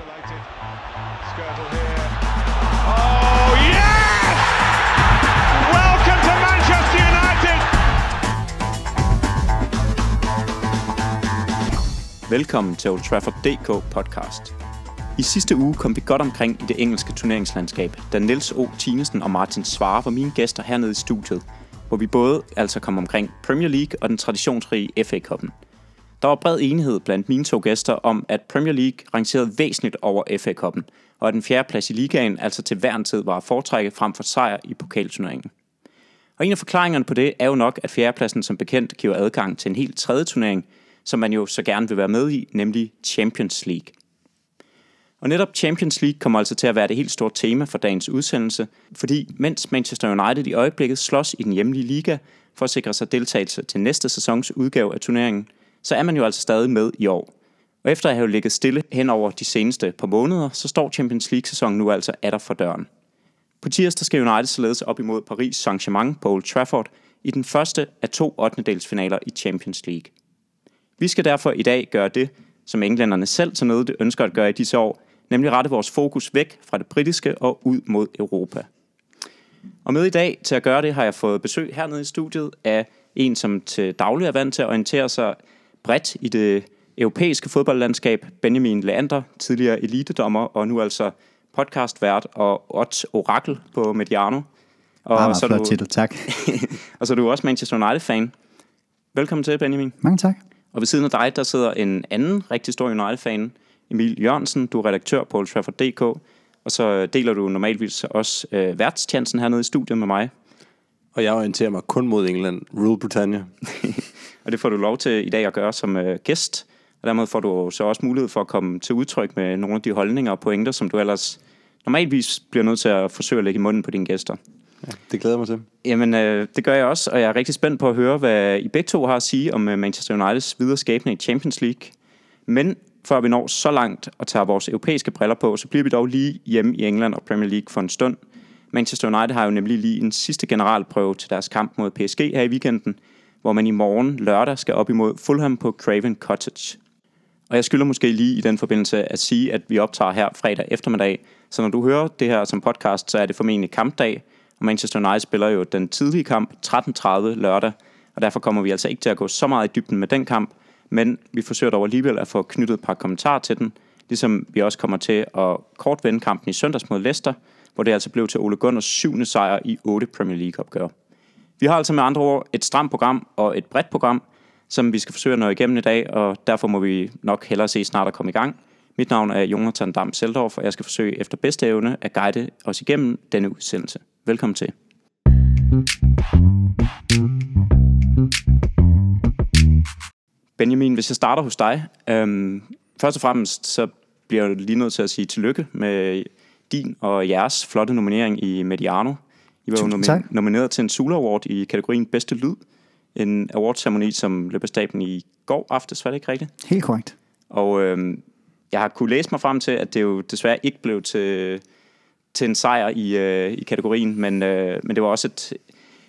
Isolated. Skirtle here. Oh, yes! Welcome to Manchester United! Velkommen til Old Trafford DK podcast. I sidste uge kom vi godt omkring i det engelske turneringslandskab, da Niels O. Tinesen og Martin Svare var mine gæster hernede i studiet, hvor vi både altså kom omkring Premier League og den traditionsrige FA Cup'en. Der var bred enighed blandt mine to gæster om, at Premier League rangerede væsentligt over FA Cup'en, og at den fjerde plads i ligaen altså til hver en tid var at foretrække frem for sejr i pokalturneringen. Og en af forklaringerne på det er jo nok, at fjerdepladsen som bekendt giver adgang til en helt tredje turnering, som man jo så gerne vil være med i, nemlig Champions League. Og netop Champions League kommer altså til at være det helt store tema for dagens udsendelse, fordi mens Manchester United i øjeblikket slås i den hjemlige liga for at sikre sig deltagelse til næste sæsons udgave af turneringen, så er man jo altså stadig med i år. Og efter at have ligget stille hen over de seneste par måneder, så står Champions League-sæsonen nu altså atter for døren. På tirsdag skal United således op imod Paris Saint-Germain på Old Trafford i den første af to 8. finaler i Champions League. Vi skal derfor i dag gøre det, som englænderne selv til noget ønsker at gøre i disse år, nemlig rette vores fokus væk fra det britiske og ud mod Europa. Og med i dag til at gøre det har jeg fået besøg hernede i studiet af en, som til daglig er vant til at orientere sig bredt i det europæiske fodboldlandskab, Benjamin Leander, tidligere elitedommer og nu altså podcastvært og odds orakel på Mediano. Og Meget, meget så flot du, titel, tak. og så er du også Manchester United-fan. Velkommen til, Benjamin. Mange tak. Og ved siden af dig, der sidder en anden rigtig stor United-fan, Emil Jørgensen. Du er redaktør på Old Trafford.dk, og så deler du normalvis også øh, værtstjenesten hernede i studiet med mig. Og jeg orienterer mig kun mod England. Rule Britannia. Og det får du lov til i dag at gøre som øh, gæst. Og dermed får du så også mulighed for at komme til udtryk med nogle af de holdninger og pointer, som du ellers normalvis bliver nødt til at forsøge at lægge i munden på dine gæster. Ja, det glæder jeg mig til. Jamen, øh, det gør jeg også, og jeg er rigtig spændt på at høre, hvad I begge to har at sige om øh, Manchester Uniteds videre skæbne i Champions League. Men før vi når så langt og tager vores europæiske briller på, så bliver vi dog lige hjemme i England og Premier League for en stund. Manchester United har jo nemlig lige en sidste generalprøve til deres kamp mod PSG her i weekenden, hvor man i morgen lørdag skal op imod Fulham på Craven Cottage. Og jeg skylder måske lige i den forbindelse at sige, at vi optager her fredag eftermiddag. Så når du hører det her som podcast, så er det formentlig kampdag. Og Manchester United spiller jo den tidlige kamp 13.30 lørdag. Og derfor kommer vi altså ikke til at gå så meget i dybden med den kamp. Men vi forsøger dog alligevel at få knyttet et par kommentarer til den. Ligesom vi også kommer til at kort vende kampen i søndags mod Leicester, hvor det altså blev til Ole Gunners syvende sejr i otte Premier League-opgør. Vi har altså med andre ord et stramt program og et bredt program, som vi skal forsøge at nå igennem i dag, og derfor må vi nok hellere se snart at komme i gang. Mit navn er Jonathan Dam Seldorf, og jeg skal forsøge efter bedste evne at guide os igennem denne udsendelse. Velkommen til. Benjamin, hvis jeg starter hos dig. Øhm, først og fremmest så bliver jeg lige nødt til at sige tillykke med din og jeres flotte nominering i Mediano. I var jo Tusind nomi- tak. nomineret til en Sula Award i kategorien Bedste Lyd. En awardceremoni, som løb af staben i går aftes, var det ikke rigtigt? Helt korrekt. Og øhm, jeg har kunne læse mig frem til, at det jo desværre ikke blev til, til en sejr i, øh, i kategorien, men, øh, men det var også et,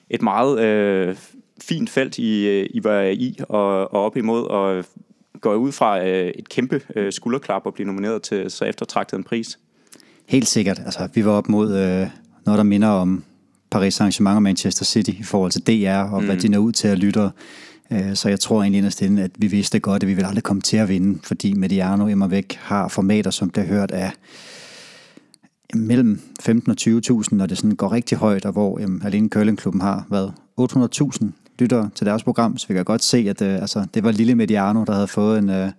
et meget øh, fint felt, I, øh, I var i og, og op imod, og går ud fra øh, et kæmpe øh, skulderklap og blive nomineret til så eftertragtet en pris. Helt sikkert. Altså, vi var op mod øh, noget, der minder om Paris Saint-Germain og Manchester City i forhold til DR, og mm. hvad de når ud til at lytte. Øh, Så jeg tror egentlig inderst inde, at vi vidste godt, at vi ville aldrig komme til at vinde, fordi Mediano immer væk har formater, som bliver hørt af mellem 15 og 20.000, når det sådan går rigtig højt, og hvor jamen, alene Curlingklubben har været 800.000 lyttere til deres program, så vi kan godt se, at øh, altså, det var lille Mediano, der havde fået en, øh,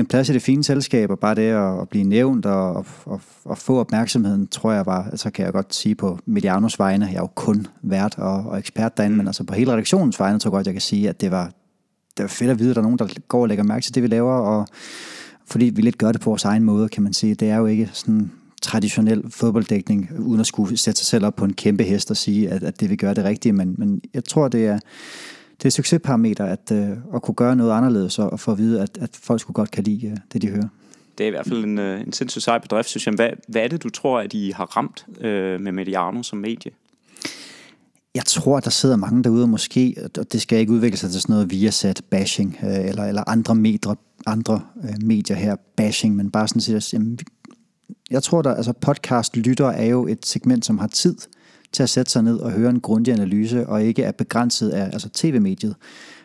en plads i det fine selskab, og bare det at, at blive nævnt og, og, og, få opmærksomheden, tror jeg var, altså kan jeg godt sige på Medianos vegne, jeg er jo kun vært og, og ekspert derinde, men altså på hele redaktionens vegne, tror jeg godt, jeg kan sige, at det var, det var fedt at vide, at der er nogen, der går og lægger mærke til det, vi laver, og fordi vi lidt gør det på vores egen måde, kan man sige. Det er jo ikke sådan traditionel fodbolddækning, uden at skulle sætte sig selv op på en kæmpe hest og sige, at, at det vi gør det rigtige, men, men jeg tror, det er, det er succesparameter at, øh, at kunne gøre noget anderledes og, og få at vide, at, at folk skulle godt kan lide øh, det, de hører. Det er i hvert fald en, øh, en sindssygt sej bedrift, synes jeg. Hvad, hvad er det, du tror, at I har ramt øh, med Mediano som medie? Jeg tror, der sidder mange derude, og måske, og det skal ikke udvikle sig til sådan noget Viasat bashing, øh, eller, eller andre medier, andre øh, medier her, bashing, men bare sådan set, at, jamen, jeg tror, der, altså podcast lytter er jo et segment, som har tid til at sætte sig ned og høre en grundig analyse, og ikke er begrænset af altså tv-mediet,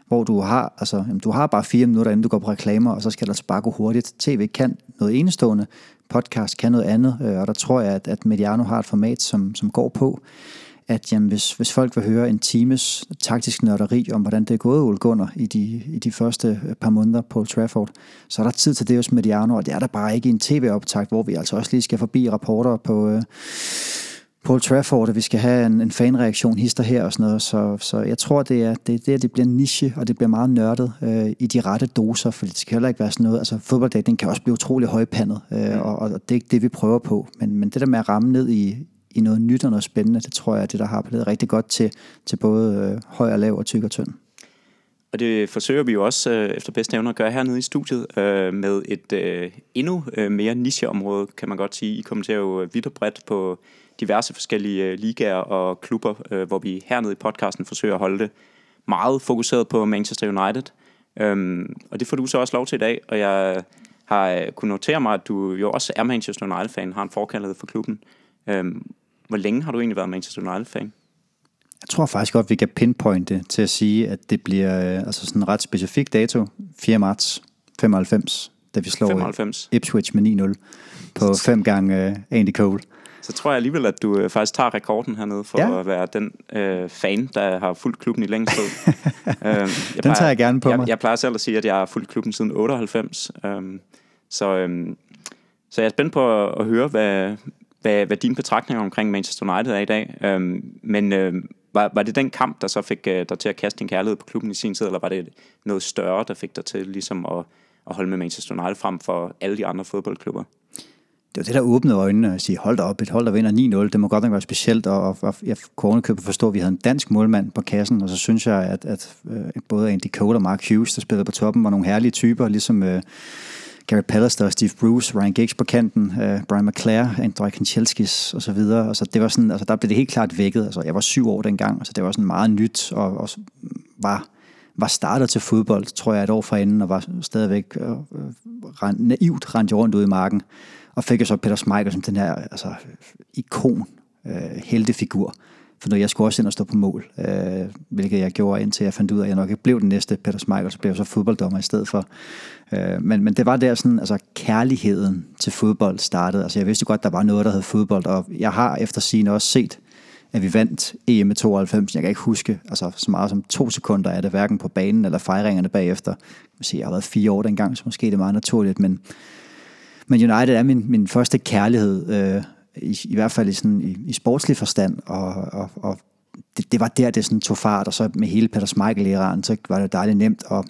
hvor du har, altså, jamen, du har bare fire minutter, inden du går på reklamer, og så skal der altså bare gå hurtigt. TV kan noget enestående, podcast kan noget andet, øh, og der tror jeg, at, at Mediano har et format, som, som går på, at jamen, hvis, hvis folk vil høre en times taktisk nørderi om, hvordan det er gået Ole Gunnar i de, i de første øh, par måneder på Trafford, så er der tid til det hos Mediano, og det er der bare ikke i en tv-optakt, hvor vi altså også lige skal forbi rapporter på, øh, Paul Trafford, at vi skal have en, en fanreaktion hister her og sådan noget. Så, så jeg tror, det er det, det, det bliver niche, og det bliver meget nørdet øh, i de rette doser, for det skal heller ikke være sådan noget. Altså fodbolddækning kan også blive utrolig højpandet, øh, og, og det er ikke det, vi prøver på. Men, men det der med at ramme ned i, i noget nyt og noget spændende, det tror jeg er det, der har appelleret rigtig godt til, til både øh, høj og lav og tyk og tynd. Og det forsøger vi jo også øh, efter bedste evner at gøre hernede i studiet øh, med et øh, endnu øh, mere nicheområde, kan man godt sige. I kommenterer jo vidt og bredt på diverse forskellige øh, ligaer og klubber, øh, hvor vi hernede i podcasten forsøger at holde det meget fokuseret på Manchester United. Øhm, og det får du så også lov til i dag, og jeg har øh, kunnet notere mig, at du jo også er Manchester United-fan, har en forkærlighed for klubben. Øhm, hvor længe har du egentlig været Manchester United-fan? Jeg tror faktisk godt, vi kan pinpointe til at sige, at det bliver altså sådan en ret specifik dato, 4. marts 95, da vi slår 95. Ipswich med 9-0 på fem gange uh, Andy Cole så tror jeg alligevel, at du øh, faktisk tager rekorden hernede for ja. at være den øh, fan, der har fulgt klubben i længst tid. jeg den plejer, tager jeg gerne på jeg, mig. Jeg plejer selv at sige, at jeg har fulgt klubben siden 98. Øhm, så, øhm, så jeg er spændt på at, at høre, hvad, hvad, hvad dine betragtninger omkring Manchester United er i dag. Øhm, men øh, var, var det den kamp, der så fik øh, dig til at kaste din kærlighed på klubben i sin tid, eller var det noget større, der fik dig til ligesom at, at holde med Manchester United frem for alle de andre fodboldklubber? Det var det, der åbnede øjnene og sige, hold da op, et hold, der vinder 9-0, det må godt nok være specielt, og, og jeg kunne købe forstå, at vi havde en dansk målmand på kassen, og så synes jeg, at, at at både Andy Cole og Mark Hughes, der spillede på toppen, var nogle herlige typer, ligesom uh, Gary Pallister, Steve Bruce, Ryan Giggs på kanten, uh, Brian McClare, Andrej Kanchelskis og så videre. Altså, det var sådan, altså, der blev det helt klart vækket. Altså, jeg var syv år dengang, så altså, det var sådan meget nyt, og, og var var startet til fodbold, tror jeg, et år fra inden, og var stadigvæk øh, rend, naivt rendt rundt ude i marken og fik jeg så Peter Schmeichel som den her altså, ikon, øh, heltefigur. For når jeg skulle også ind og stå på mål, øh, hvilket jeg gjorde, indtil jeg fandt ud af, at jeg nok ikke blev den næste Peter Schmeichel, så blev jeg så fodbolddommer i stedet for. Øh, men, men det var der sådan, altså kærligheden til fodbold startede. Altså jeg vidste godt, der var noget, der hed fodbold, og jeg har efter sigende også set, at vi vandt EM i 92. Jeg kan ikke huske altså, så meget som to sekunder af det, hverken på banen eller fejringerne bagefter. Jeg har været fire år dengang, så måske det er meget naturligt, men men United er min, min første kærlighed, øh, i, i hvert fald i, sådan, i, i sportslig forstand, og, og, og det, det var der, det sådan tog fart, og så med hele Peter Schmeichel æraen så var det dejligt nemt, og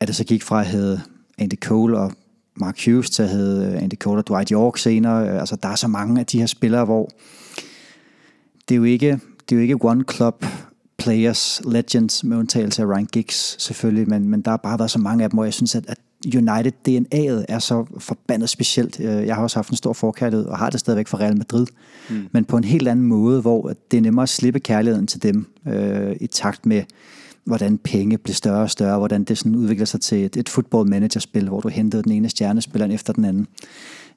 at det så gik fra at hedde Andy Cole og Mark Hughes til at hedde øh, Andy Cole og Dwight York senere. Øh, altså, der er så mange af de her spillere, hvor det er jo ikke, det er jo ikke one club players, legends, med undtagelse af Ryan Giggs selvfølgelig, men, men der har bare været så mange af dem, hvor jeg synes, at, at United DNA'et er så forbandet specielt. Øh, jeg har også haft en stor forkærlighed, og har det stadigvæk for Real Madrid, mm. men på en helt anden måde, hvor det er nemmere at slippe kærligheden til dem øh, i takt med, hvordan penge bliver større og større, hvordan det sådan udvikler sig til et, et football manager-spil, hvor du hentede den ene stjernespiller efter den anden.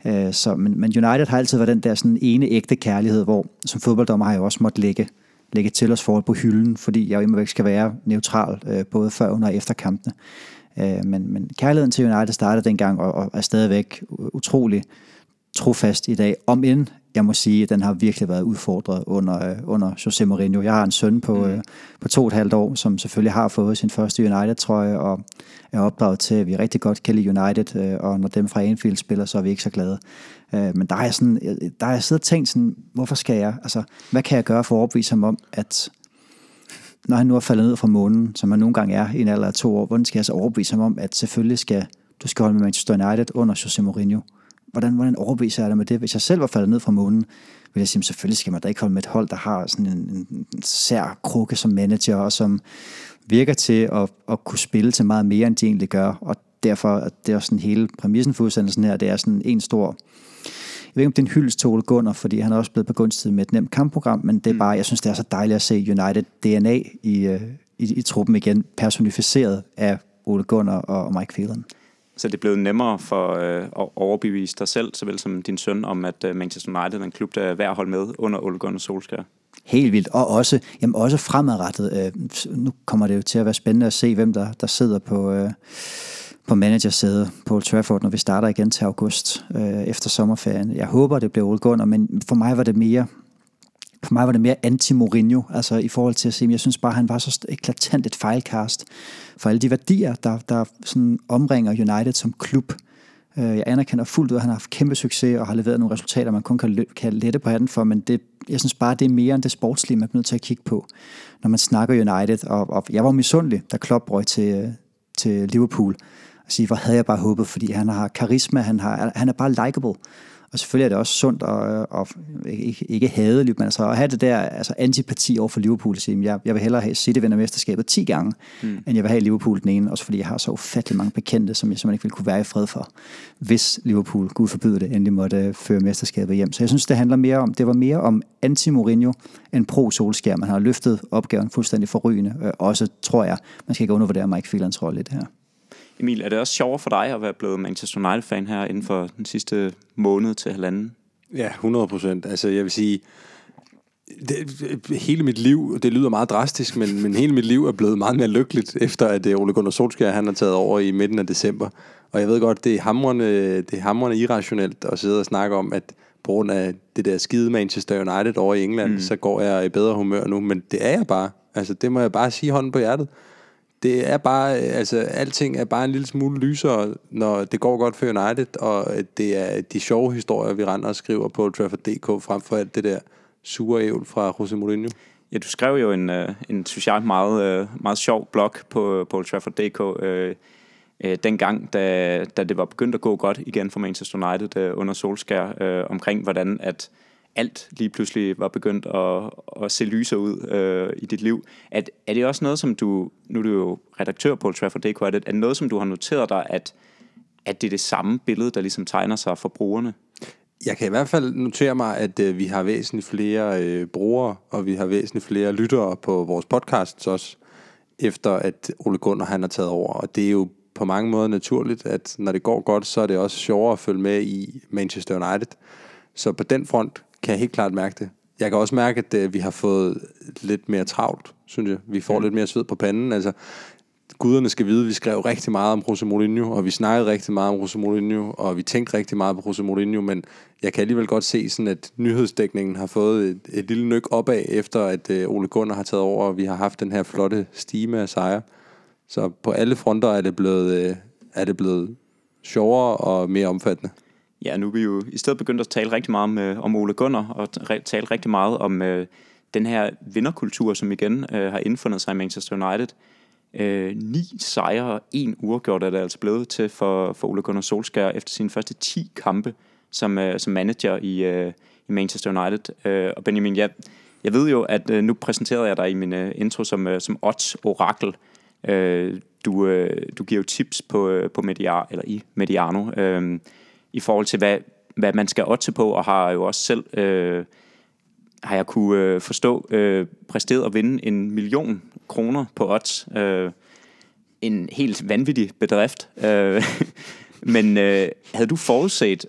Øh, så, men, men United har altid været den der sådan ene ægte kærlighed, hvor som fodbolddommer har jeg også måttet lægge, lægge til os forhold på hylden, fordi jeg jo skal være neutral, øh, både før, under og efter kampene. Øh, men, men kærligheden til United startede dengang og, og er stadigvæk utrolig trofast i dag. Om end, jeg må sige, at den har virkelig været udfordret under, øh, under Jose Mourinho. Jeg har en søn på, mm. øh, på to og et halvt år, som selvfølgelig har fået sin første United-trøje, og er opdraget til, at vi rigtig godt kan lide United, øh, og når dem fra Anfield spiller, så er vi ikke så glade. Øh, men der er jeg sådan, der er jeg siddet og tænkt sådan, hvorfor skal jeg, altså, hvad kan jeg gøre for at overbevise ham om, at når han nu er faldet ned fra månen, som han nogle gange er i en alder af to år, hvordan skal jeg så overbevise ham om, at selvfølgelig skal du skal holde med Manchester United under Jose Mourinho? Hvordan, hvordan overbeviser jeg dig med det? Hvis jeg selv var faldet ned fra månen, vil jeg sige, selvfølgelig skal man da ikke holde med et hold, der har sådan en, en, en sær krukke som manager, og som virker til at, at kunne spille til meget mere, end de egentlig gør. Og derfor det er sådan hele præmissen for udsendelsen her, det er sådan en stor jeg ved ikke, om det er en hyldest til Ole Gunnar, fordi han er også blevet begunstiget med et nemt kampprogram, men det er mm. bare, jeg synes, det er så dejligt at se United DNA i, øh, i, i truppen igen, personificeret af Ole Gunnar og Mike Phelan. så det er blevet nemmere for øh, at overbevise dig selv, såvel som din søn, om at øh, Manchester United er en klub, der er værd at holde med under Ole Gunnar Solskjaer. Helt vildt. Og også, jamen også fremadrettet. Øh, nu kommer det jo til at være spændende at se, hvem der, der sidder på, øh, på managersædet på Old Trafford, når vi starter igen til august øh, efter sommerferien. Jeg håber, det bliver Ole Gunnar, men for mig var det mere for mig var det mere anti-Mourinho, altså i forhold til at sige, jeg synes bare, han var så eklatant et fejlkast for alle de værdier, der, der sådan omringer United som klub. Øh, jeg anerkender fuldt ud, at han har haft kæmpe succes og har leveret nogle resultater, man kun kan, kan lette på hatten for, men det, jeg synes bare, det er mere end det sportslige, man er nødt til at kigge på, når man snakker United. Og, og jeg var misundelig, da Klopp røg til, øh, til Liverpool. Sige, hvor havde jeg bare håbet, fordi han har karisma, han, har, han er bare likable. Og selvfølgelig er det også sundt og, og ikke, ikke hadeligt, men altså at have det der altså antipati over for Liverpool. At sige, jeg, jeg vil hellere have City vinder mesterskabet 10 gange, mm. end jeg vil have Liverpool den ene, også fordi jeg har så ufattelig mange bekendte, som jeg simpelthen ikke ville kunne være i fred for, hvis Liverpool, gud forbyde det, endelig måtte føre mesterskabet hjem. Så jeg synes, det handler mere om, det var mere om anti-Mourinho end pro-Solskjaer. Man har løftet opgaven fuldstændig forrygende. Øh, også, tror jeg, man skal ikke undervurdere Mike Phelans rolle i det her. Emil, er det også sjovere for dig at være blevet Manchester United-fan her inden for den sidste måned til halvanden? Ja, 100 procent. Altså, jeg vil sige, det, hele mit liv, det lyder meget drastisk, men, men hele mit liv er blevet meget mere lykkeligt, efter at øh, Ole Gunnar Solskjaer han har taget over i midten af december. Og jeg ved godt, det er hamrende, det er hamrende irrationelt at sidde og snakke om, at på grund af det der skide Manchester United over i England, mm. så går jeg i bedre humør nu, men det er jeg bare. Altså, det må jeg bare sige hånden på hjertet det er bare, altså alting er bare en lille smule lysere, når det går godt for United, og det er de sjove historier, vi render og skriver på Trafford.dk, frem for alt det der sure ævl fra Jose Mourinho. Ja, du skrev jo en, øh, en synes jeg, meget, øh, meget sjov blog på, på Trafford.dk, øh, øh, dengang, da, da det var begyndt at gå godt igen for Manchester United øh, under Solskær, øh, omkring hvordan at alt lige pludselig var begyndt at, at se lyser ud øh, i dit liv. At, er det også noget, som du, nu er du jo redaktør på Trafford.dk, er det, er noget, som du har noteret dig, at, at det er det samme billede, der ligesom tegner sig for brugerne? Jeg kan i hvert fald notere mig, at øh, vi har væsentligt flere øh, brugere, og vi har væsentligt flere lyttere på vores podcasts også, efter at Ole Gunnar han har taget over. Og det er jo på mange måder naturligt, at når det går godt, så er det også sjovere at følge med i Manchester United. Så på den front kan jeg helt klart mærke det. Jeg kan også mærke, at øh, vi har fået lidt mere travlt, synes jeg. Vi får mm. lidt mere sved på panden. Altså, guderne skal vide, at vi skrev rigtig meget om Jose Mourinho, og vi snakkede rigtig meget om Jose Mourinho, og vi tænkte rigtig meget på Jose Mourinho, men jeg kan alligevel godt se, sådan, at nyhedsdækningen har fået et, et lille nyk opad, efter at uh, Ole Gunnar har taget over, og vi har haft den her flotte stime af sejre. Så på alle fronter er det blevet, uh, er det blevet sjovere og mere omfattende. Ja, nu er vi jo i stedet begyndt at tale rigtig meget om, øh, om Ole Gunnar, og tale rigtig meget om øh, den her vinderkultur, som igen øh, har indfundet sig i Manchester United. Øh, ni sejre og en uafgjort er det altså blevet til for, for Ole Gunnar Solskjaer efter sine første 10 kampe som, øh, som manager i, øh, i Manchester United. Øh, og Benjamin, jeg, jeg ved jo, at øh, nu præsenterede jeg dig i min øh, intro som, øh, som odds-orakel. Øh, du, øh, du giver jo tips på, øh, på Mediar, eller i Mediano. Øh, i forhold til, hvad, hvad man skal otte på, og har jo også selv, øh, har jeg kunne øh, forstå, øh, præsteret at vinde en million kroner på odds. Øh, en helt vanvittig bedrift. Øh, men øh, havde du forudset,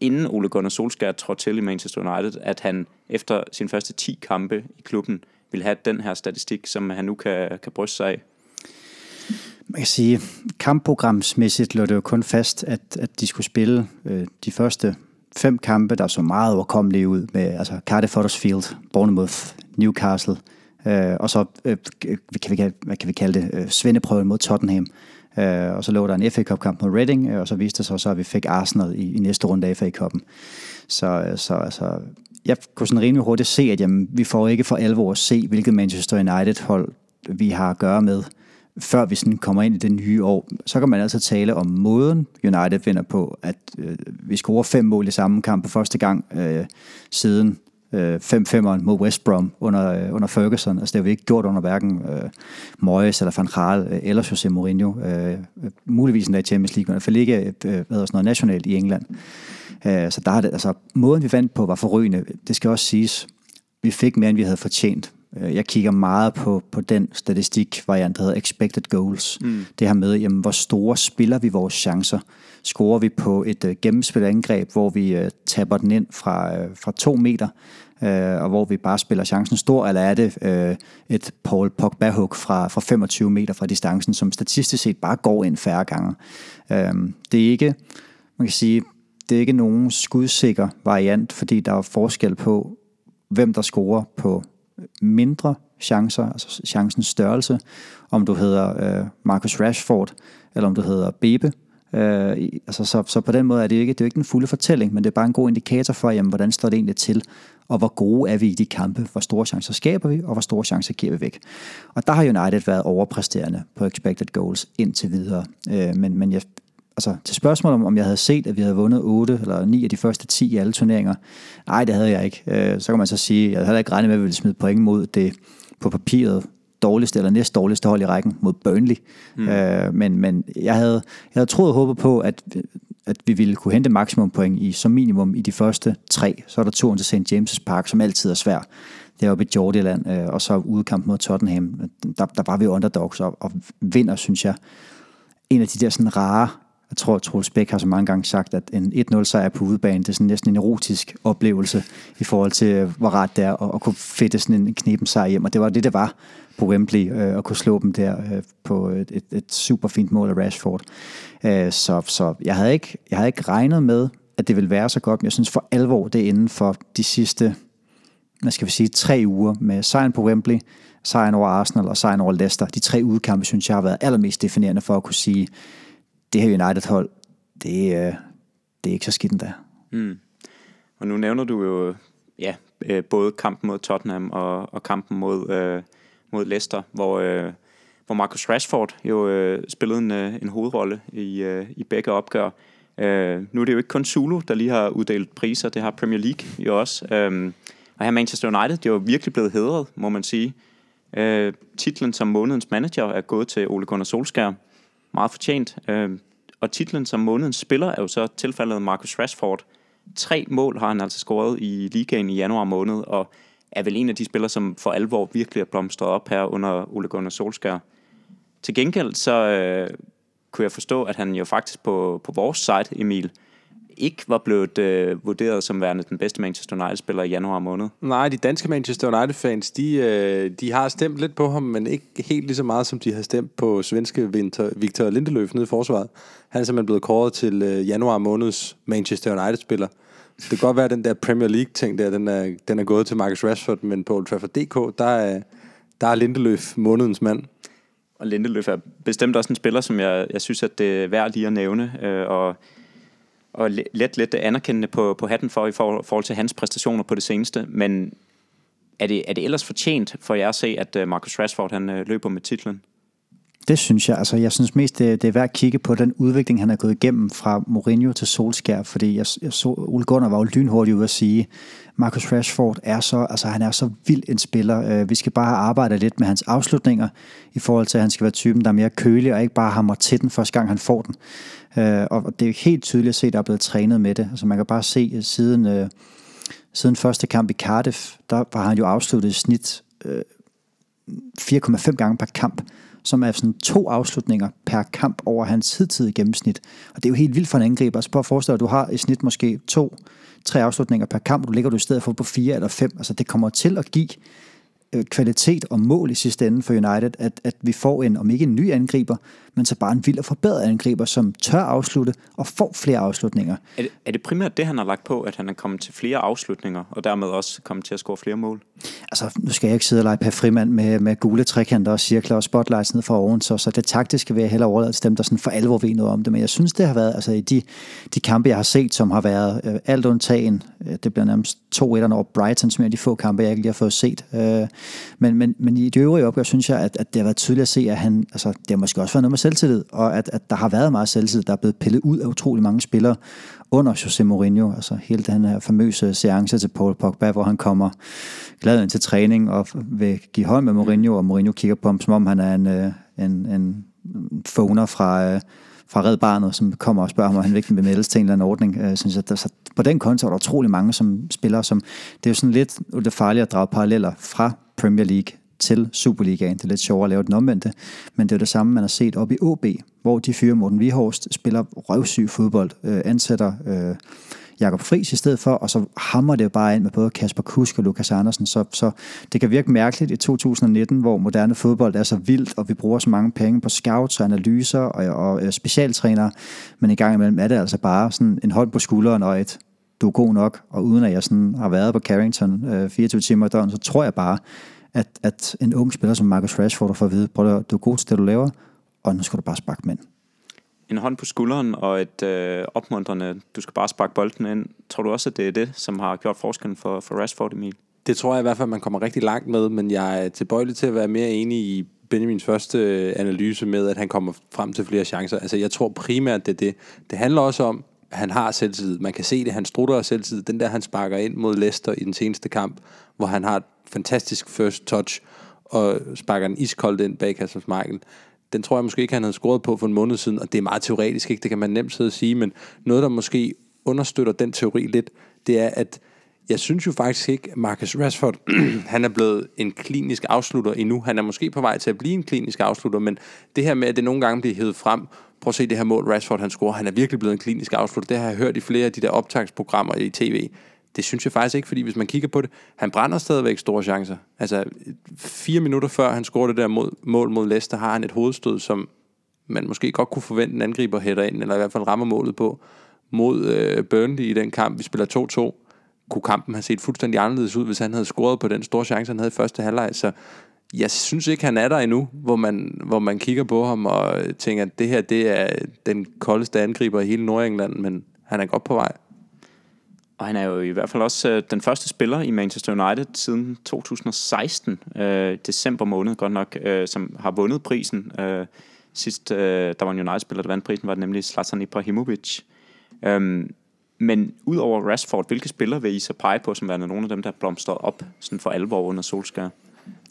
inden Ole Gunnar Solskjaer trådte til i Manchester United, at han efter sin første 10 kampe i klubben ville have den her statistik, som han nu kan, kan bryste sig af? Man kan sige, kampprogramsmæssigt lå det jo kun fast, at, at de skulle spille øh, de første fem kampe, der så meget overkommelige ud med altså Cardiff Huddersfield, Bournemouth, Newcastle, øh, og så øh, kan vi, hvad kan vi kalde det, øh, svendeprøven mod Tottenham. Øh, og så lå der en FA Cup kamp mod Reading, øh, og så viste det sig så, at vi fik Arsenal i, i næste runde af FA Cup'en. Så, øh, så altså, jeg kunne sådan rimelig hurtigt se, at jamen, vi får ikke for alvor at se, hvilket Manchester United-hold vi har at gøre med før vi sådan kommer ind i det nye år, så kan man altså tale om måden, United vinder på, at øh, vi scorer fem mål i samme kamp på første gang øh, siden øh, 5-5'eren mod West Brom under, øh, under Ferguson. Altså det har vi ikke gjort under hverken øh, Moyes eller Van Gaal øh, eller Jose Mourinho. Øh, muligvis endda i Champions League, men i hvert fald ikke øh, hvad sådan noget nationalt i England. Øh, så der er det, altså, måden vi vandt på var forrygende. Det skal også siges, vi fik mere, end vi havde fortjent. Øh, jeg kigger meget på, på den statistikvariant, der hedder expected goals. Mm. Det her med, jamen, hvor store spiller vi vores chancer? Scorer vi på et uh, gennemspillet angreb, hvor vi uh, taber den ind fra, uh, fra to meter, uh, og hvor vi bare spiller chancen stor, eller er det uh, et Paul Pogba-hook fra, fra 25 meter fra distancen, som statistisk set bare går ind færre gange? Uh, det er ikke, man kan sige, det er ikke nogen skudsikker variant, fordi der er forskel på, hvem der scorer på mindre chancer, altså chancens størrelse, om du hedder øh, Marcus Rashford, eller om du hedder Bebe. Øh, altså, så, så på den måde er det, ikke, det er jo ikke den fulde fortælling, men det er bare en god indikator for, jamen, hvordan står det egentlig til, og hvor gode er vi i de kampe, hvor store chancer skaber vi, og hvor store chancer giver vi væk. Og der har United været overpræsterende på expected goals indtil videre, øh, men, men jeg, altså, til spørgsmålet om, om jeg havde set, at vi havde vundet 8 eller 9 af de første 10 i alle turneringer. Nej, det havde jeg ikke. Øh, så kan man så sige, jeg havde ikke regnet med, at vi ville smide point mod det på papiret dårligste eller næst dårligste hold i rækken mod Burnley. Mm. Øh, men, men jeg havde, jeg havde troet og håbet på, at, at vi ville kunne hente maksimum point i, som minimum i de første tre. Så er der turen til St. James' Park, som altid er svær. Det er oppe i Jordiland, øh, og så udkamp mod Tottenham. Der, der var vi underdogs og, og vinder, synes jeg. En af de der sådan rare jeg tror, Troels Bæk har så mange gange sagt, at en 1-0 sejr på udebane, det er sådan næsten en erotisk oplevelse i forhold til, øh, hvor rart det er at, at kunne fedte sådan en knepen sejr hjem. Og det var det, det var på Wembley, øh, at kunne slå dem der øh, på et, et, et super fint mål af Rashford. Øh, så så jeg, havde ikke, jeg havde ikke regnet med, at det ville være så godt, men jeg synes for alvor, det er inden for de sidste, hvad skal vi sige, tre uger med sejren på Wembley, sejren over Arsenal og sejren over Leicester. De tre udkampe, synes jeg, har været allermest definerende for at kunne sige, det her United-hold, det, øh, det er ikke så skidt endda. Mm. Og nu nævner du jo ja, øh, både kampen mod Tottenham og, og kampen mod, øh, mod Leicester, hvor, øh, hvor Marcus Rashford jo øh, spillede en, øh, en hovedrolle i, øh, i begge opgør. Øh, nu er det jo ikke kun Zulu, der lige har uddelt priser, det har Premier League jo også. Øh, og her Manchester United, det er jo virkelig blevet hedret, må man sige. Øh, titlen som månedens manager er gået til Ole Gunnar Solskjaer, meget fortjent. Øh, og titlen som månedens spiller er jo så tilfaldet Marcus Rashford. Tre mål har han altså scoret i ligaen i januar måned, og er vel en af de spillere, som for alvor virkelig er blomstret op her under Ole Gunnar Solskjaer. Til gengæld så øh, kunne jeg forstå, at han jo faktisk på, på vores site, Emil, ikke var blevet øh, vurderet som værende den bedste Manchester United-spiller i januar måned. Nej, de danske Manchester United-fans, de, øh, de har stemt lidt på ham, men ikke helt lige så meget, som de har stemt på svenske Victor, Victor Lindeløf nede i forsvaret. Han er simpelthen blevet kåret til øh, januar måneds Manchester United-spiller. Det kan godt være, at den der Premier League-ting der, den er, den er gået til Marcus Rashford, men på Old Trafford.dk, der er, der er Lindeløf månedens mand. Og Lindeløf er bestemt også en spiller, som jeg, jeg synes, at det er værd lige at nævne. Øh, og og let, let anerkendende på, på hatten for i forhold til hans præstationer på det seneste. Men er det, er det ellers fortjent for jer at se, at øh, Marcus Rashford han øh, løber med titlen? Det synes jeg. Altså, jeg synes mest, det, det er værd at kigge på den udvikling, han er gået igennem fra Mourinho til Solskjaer, fordi jeg, jeg så, Ole Gunnar var jo lynhurtig ude at sige, Marcus Rashford er så, altså han er så vild en spiller. Øh, vi skal bare arbejde lidt med hans afslutninger, i forhold til, at han skal være typen, der er mere kølig, og ikke bare hammer til den første gang, han får den. Øh, og det er helt tydeligt at se, at der er blevet trænet med det. Altså man kan bare se, at siden, øh, siden første kamp i Cardiff, der var han jo afsluttet i snit 4,5 gange per kamp som er sådan to afslutninger per kamp over hans hidtidige gennemsnit. Og det er jo helt vildt for en angriber. Så prøv at forestille dig, at du har i snit måske to, tre afslutninger per kamp, og du ligger du i stedet for på fire eller fem. Altså det kommer til at give kvalitet og mål i sidste ende for United, at, at vi får en, om ikke en ny angriber, men så bare en vild og forbedret angriber, som tør afslutte og får flere afslutninger. Er det, er det primært det, han har lagt på, at han er kommet til flere afslutninger, og dermed også kommet til at score flere mål? Altså, nu skal jeg ikke sidde og lege per frimand med, med gule trekanter og cirkler og spotlights ned fra oven, så, så det taktiske vil jeg hellere overlade til dem, der sådan for alvor ved noget om det. Men jeg synes, det har været, altså i de, de kampe, jeg har set, som har været øh, alt undtagen, øh, det bliver nærmest to 1 over Brighton, som er de få kampe, jeg ikke lige har fået set. Øh, men, men, men i de øvrige opgør, synes jeg, at, at det har været tydeligt at se, at han, altså, det har måske også været noget med selvtillid, og at, at der har været meget selvtillid, der er blevet pillet ud af utrolig mange spillere under José Mourinho, altså hele den her famøse seance til Paul Pogba, hvor han kommer glad ind til træning og vil give hånd med Mourinho, og Mourinho kigger på ham, som om han er en, øh, en, en phoner fra, øh, fra Red Barnet, som kommer og spørger ham, om han virkelig vil meldes til en eller anden ordning. Øh, synes jeg, der, så på den konto er der utrolig mange som spillere, som det er jo sådan lidt det farligt at drage paralleller fra Premier League til Superligaen. Det er lidt sjovere at lave den omvendte, men det er det samme, man har set op i OB, hvor de fyre Morten Vihorst spiller røvsyg fodbold, øh, ansætter øh, Jakob Friis i stedet for, og så hammer det jo bare ind med både Kasper Kusk og Lukas Andersen. Så, så det kan virke mærkeligt i 2019, hvor moderne fodbold er så vildt, og vi bruger så mange penge på scouts og analyser og, og, og specialtrænere, men i gang imellem er det altså bare sådan en hånd på skulderen og et du er god nok, og uden at jeg sådan har været på Carrington øh, 24 timer i døgn, så tror jeg bare, at, at en ung spiller som Marcus Rashford får at vide, prøv at du er god til det, du laver, og nu skal du bare sparke mænd. En hånd på skulderen og et øh, opmuntrende, du skal bare sparke bolden ind. Tror du også, at det er det, som har gjort forskellen for, for Rashford, Emil? Det tror jeg i hvert fald, man kommer rigtig langt med, men jeg er tilbøjelig til at være mere enig i Benjamins første øh, analyse med, at han kommer frem til flere chancer. Altså, jeg tror primært, det er det. Det handler også om, at han har selvtid. Man kan se det, han strutter af selvtid. Den der, han sparker ind mod Leicester i den seneste kamp, hvor han har et fantastisk first touch, og sparker den iskoldt ind bag Kasper Michael. Den tror jeg måske ikke, han havde scoret på for en måned siden, og det er meget teoretisk, ikke? det kan man nemt sidde og sige, men noget, der måske understøtter den teori lidt, det er, at jeg synes jo faktisk ikke, at Marcus Rashford, han er blevet en klinisk afslutter endnu. Han er måske på vej til at blive en klinisk afslutter, men det her med, at det nogle gange bliver hævet frem, prøv at se det her mål, Rashford han scorer, han er virkelig blevet en klinisk afslutter. Det har jeg hørt i flere af de der optagsprogrammer i tv. Det synes jeg faktisk ikke, fordi hvis man kigger på det, han brænder stadigvæk store chancer. Altså, fire minutter før han scorer det der mod, mål mod Leicester, har han et hovedstød, som man måske godt kunne forvente en angriber hætter ind, eller i hvert fald rammer målet på, mod øh, Burnley i den kamp. Vi spiller 2-2. Kunne kampen have set fuldstændig anderledes ud, hvis han havde scoret på den store chance, han havde i første halvleg. Så jeg synes ikke, han er der endnu, hvor man, hvor man kigger på ham og tænker, at det her det er den koldeste angriber i hele Nordengland, men han er godt på vej. Og han er jo i hvert fald også øh, den første spiller i Manchester United siden 2016, øh, december måned godt nok, øh, som har vundet prisen. Øh, sidst øh, der var en United-spiller, der vandt prisen, var det nemlig Zlatan Ibrahimovic. Øh, men udover Rashford, hvilke spillere vil I så pege på, som værende nogle af dem, der blomstrede op sådan for alvor under Solskjaer?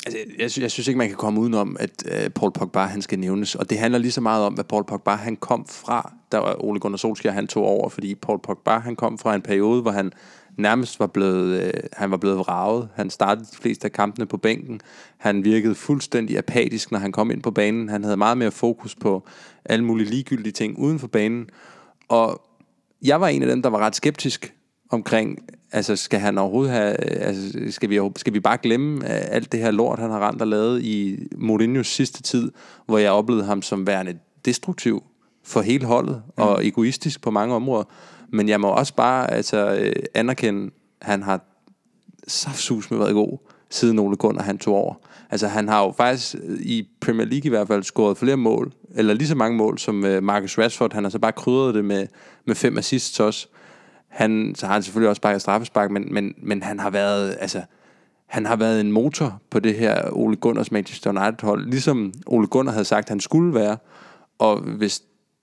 Altså, jeg, jeg synes ikke, man kan komme udenom, at øh, Paul Pogba han skal nævnes. Og det handler lige så meget om, hvad Paul Pogba han kom fra, da Ole Gunnar Solskjaer han tog over. Fordi Paul Pogba han kom fra en periode, hvor han nærmest var blevet, øh, han var blevet vraget. Han startede de fleste af kampene på bænken. Han virkede fuldstændig apatisk, når han kom ind på banen. Han havde meget mere fokus på alle mulige ligegyldige ting uden for banen. Og jeg var en af dem, der var ret skeptisk omkring, altså skal han overhovedet have, altså skal vi, skal vi bare glemme alt det her lort, han har rent og lavet i Mourinho's sidste tid, hvor jeg oplevede ham som værende destruktiv for hele holdet, mm. og egoistisk på mange områder. Men jeg må også bare altså, øh, anerkende, at han har saftsus med været god, siden Ole Gunnar han tog over. Altså han har jo faktisk i Premier League i hvert fald scoret flere mål, eller lige så mange mål som øh, Marcus Rashford. Han har så bare krydret det med, med fem assists også. Han, så har han selvfølgelig også bare straffespark, men, men, men han har været, altså, han har været en motor på det her Ole Gunners Manchester United-hold, ligesom Ole Gunnar havde sagt, han skulle være. Og hvis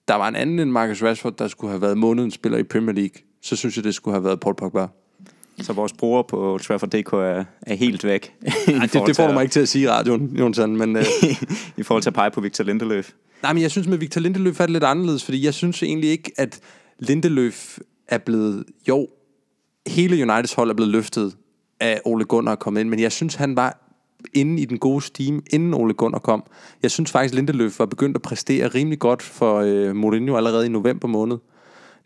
der var en anden end Marcus Rashford, der skulle have været månedens spiller i Premier League, så synes jeg, det skulle have været Paul Pogba. Så vores brugere på Trafford.dk er, er helt væk. Ej, det, det får du mig ikke til at sige i radioen, Jonsson, men... uh... I forhold til at pege på Victor Lindeløf. Nej, men jeg synes med Victor Lindeløf er det lidt anderledes, fordi jeg synes egentlig ikke, at Lindeløf er blevet... Jo, hele Uniteds hold er blevet løftet af Ole Gunnar kommet ind, men jeg synes, han var inde i den gode steam, inden Ole Gunnar kom. Jeg synes faktisk, Lindeløf var begyndt at præstere rimelig godt for øh, Mourinho allerede i november måned.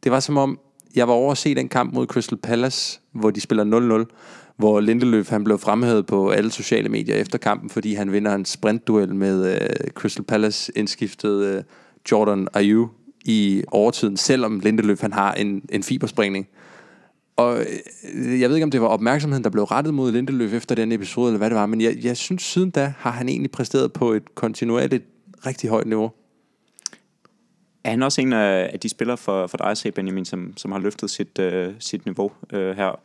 Det var som om, jeg var over at se den kamp mod Crystal Palace, hvor de spiller 0-0, hvor Lindeløf han blev fremhævet på alle sociale medier efter kampen, fordi han vinder en sprintduel med øh, Crystal Palace indskiftet øh, Jordan Ayew i overtiden, selvom Lindeløf han har en, en fiberspringning. Og øh, jeg ved ikke, om det var opmærksomheden, der blev rettet mod Lindeløf efter den episode, eller hvad det var, men jeg, jeg synes, siden da har han egentlig præsteret på et kontinuerligt rigtig højt niveau. Er han også en af de spillere for, for dig se, Benjamin, som, som har løftet sit, uh, sit niveau uh, her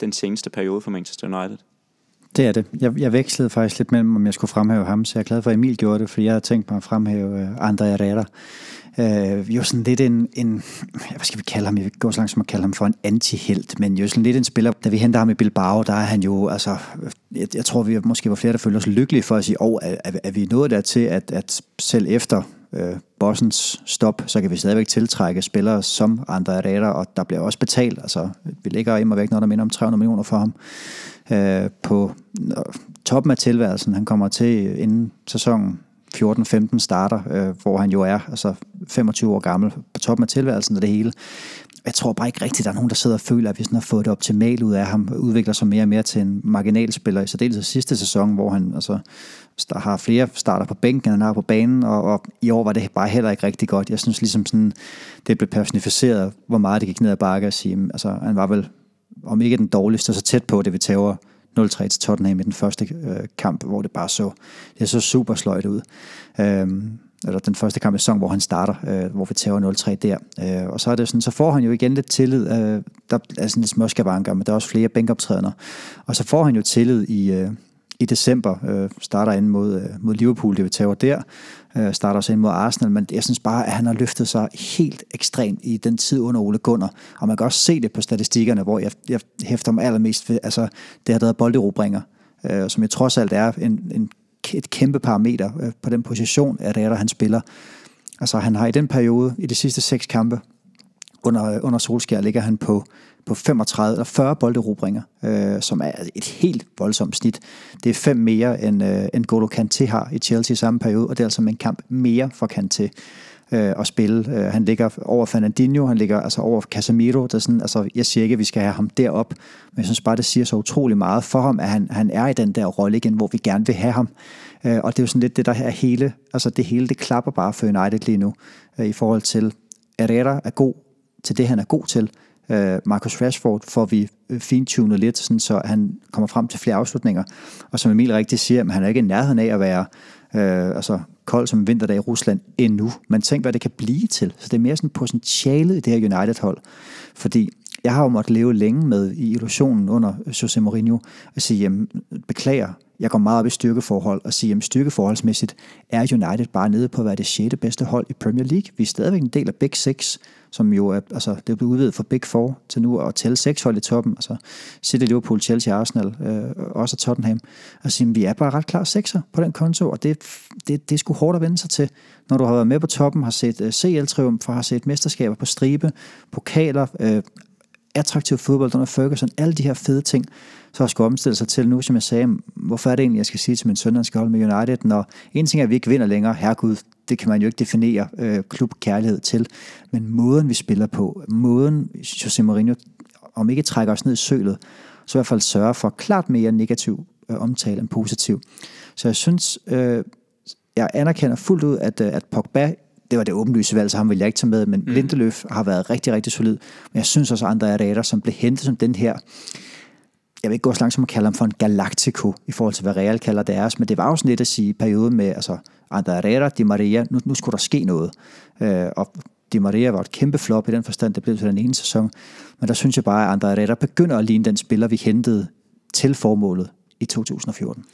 den seneste periode for Manchester United? Det er det. Jeg, jeg vekslede faktisk lidt mellem, om jeg skulle fremhæve ham, så jeg er glad for, at Emil gjorde det, fordi jeg havde tænkt mig at fremhæve uh, André Herrera. Uh, jo sådan lidt en, en, hvad skal vi kalde ham? Jeg vil gå så langt som at kalde ham for en antihelt, men jo sådan lidt en spiller, da vi henter ham i Bilbao, der er han jo, altså, jeg, jeg tror, vi måske var flere, der følte os lykkelige for at sige, åh, oh, er, er, er vi nået der til, at, at selv efter øh, bossens stop, så kan vi stadigvæk tiltrække spillere som andre Herrera, og der bliver også betalt. Altså, vi ligger imod væk noget, der minder om 300 millioner for ham øh, på toppen af tilværelsen. Han kommer til inden sæsonen 14-15 starter, øh, hvor han jo er altså 25 år gammel på toppen af tilværelsen og det hele. Jeg tror bare ikke rigtigt, at der er nogen, der sidder og føler, at vi sådan har fået det optimalt ud af ham, udvikler sig mere og mere til en marginalspiller, i særdeleshed sidste sæson, hvor han altså, der har flere starter på bænken, end han har på banen, og, og, i år var det bare heller ikke rigtig godt. Jeg synes ligesom sådan, det blev personificeret, hvor meget det gik ned ad bakke at sige, altså han var vel, om ikke den dårligste, så tæt på det, vi tager 0-3 til Tottenham i den første øh, kamp, hvor det bare så, det så super sløjt ud. Øhm, eller den første kamp i sæson, hvor han starter, øh, hvor vi tager 0-3 der. Øh, og så er det sådan, så får han jo igen lidt tillid. Øh, der er sådan lidt småskabanker, men der er også flere bænkoptrædende. Og så får han jo tillid i, øh, i december, øh, starter ind mod, øh, mod Liverpool, det vi tager der, øh, starter også ind mod Arsenal, men jeg synes bare, at han har løftet sig helt ekstremt i den tid under Ole Gunnar, og man kan også se det på statistikkerne, hvor jeg, jeg hæfter mig allermest ved, altså det har været bolderobringer, øh, som jeg trods alt er en, en, et kæmpe parameter øh, på den position, at det er der, han spiller. Altså han har i den periode, i de sidste seks kampe, under, øh, under Solskjær ligger han på på 35 eller 40 bolderobringer, øh, som er et helt voldsomt snit. Det er fem mere, end, øh, end Golo Kanté har i Chelsea i samme periode, og det er altså en kamp mere for Kanté øh, at spille. Øh, han ligger over Fernandinho, han ligger altså over Casemiro. Der er sådan, altså, jeg siger ikke, at vi skal have ham derop, men jeg synes bare, det siger så utrolig meget for ham, at han, han er i den der rolle igen, hvor vi gerne vil have ham. Øh, og det er jo sådan lidt det, der er hele, altså det hele, det klapper bare for United lige nu, øh, i forhold til, Herrera er god til det, han er god til, øh, Marcus Rashford får vi øh, fintunet lidt, sådan, så han kommer frem til flere afslutninger. Og som Emil rigtig siger, at han er ikke i nærheden af at være øh, altså, kold som vinterdag i Rusland endnu. Men tænk, hvad det kan blive til. Så det er mere sådan potentialet i det her United-hold. Fordi jeg har jo måttet leve længe med i illusionen under Jose Mourinho at sige, jamen, beklager, jeg går meget op i styrkeforhold og sige, at styrkeforholdsmæssigt er United bare nede på at være det 6. bedste hold i Premier League. Vi er stadigvæk en del af Big Six, som jo er, altså, det er blevet udvidet fra Big Four til nu at tælle seks hold i toppen, altså City, Liverpool, Chelsea, Arsenal, øh, også Tottenham, og sige, vi er bare ret klar sekser på den konto, og det, det, det er sgu hårdt at vende sig til, når du har været med på toppen, har set øh, CL-triumf, har set mesterskaber på stribe, pokaler, øh, attraktiv fodbold under Ferguson, alle de her fede ting, så har skulle omstille sig til nu, som jeg sagde, hvorfor er det egentlig, jeg skal sige til min søn, at han skal holde med United, når en ting er, at vi ikke vinder længere, herregud, det kan man jo ikke definere øh, klubkærlighed til, men måden vi spiller på, måden Jose Mourinho, om ikke trækker os ned i sølet, så i hvert fald sørger for klart mere negativ øh, omtale end positiv. Så jeg synes, øh, jeg anerkender fuldt ud, at, øh, at Pogba det var det åbenlyse valg, så ham vil jeg ikke tage med, men mm. Lindeløf har været rigtig, rigtig solid. Men jeg synes også, at andre Herrera, som blev hentet som den her, jeg vil ikke gå så langt som at kalde ham for en galactico, i forhold til, hvad Real kalder deres, men det var jo sådan lidt at sige periode med, altså, Andre Herrera, Di Maria, nu, nu skulle der ske noget. Øh, og Di Maria var et kæmpe flop i den forstand, det blev til den ene sæson. Men der synes jeg bare, at Andre Herrera begynder at ligne den spiller, vi hentede til formålet i 2014.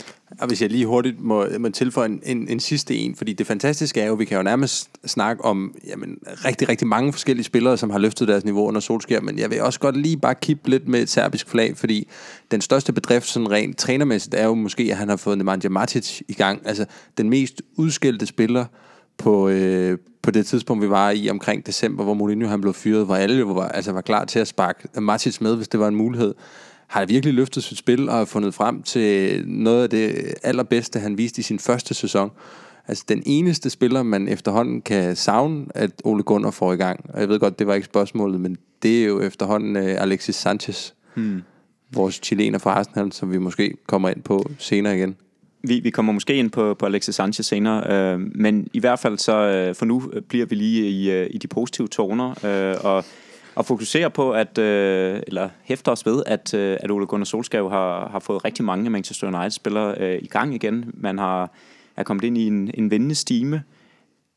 Og hvis jeg lige hurtigt må, må tilføje en, en, en sidste en, fordi det fantastiske er jo, at vi kan jo nærmest snakke om jamen, rigtig, rigtig mange forskellige spillere, som har løftet deres niveau under solskær, men jeg vil også godt lige bare kippe lidt med et serbisk flag, fordi den største bedrift sådan rent trænermæssigt er jo måske, at han har fået Nemanja Matic i gang. Altså den mest udskældte spiller på, øh, på det tidspunkt, vi var i omkring december, hvor Mourinho han blev fyret, hvor alle jo var, altså var klar til at sparke Matic med, hvis det var en mulighed har virkelig løftet sit spil og har fundet frem til noget af det allerbedste, han viste i sin første sæson. Altså den eneste spiller, man efterhånden kan savne, at Ole Gunnar får i gang. Og jeg ved godt, det var ikke spørgsmålet, men det er jo efterhånden uh, Alexis Sanchez. Hmm. Vores chilener fra Arsenal, som vi måske kommer ind på senere igen. Vi, vi kommer måske ind på, på Alexis Sanchez senere, øh, men i hvert fald så øh, for nu bliver vi lige i, øh, i de positive toner, øh, og og fokusere på, at, øh, eller hæfter os ved, at, øh, at Ole Gunnar Solskjaer har, har fået rigtig mange Manchester United-spillere øh, i gang igen. Man har er kommet ind i en, en vendende stime.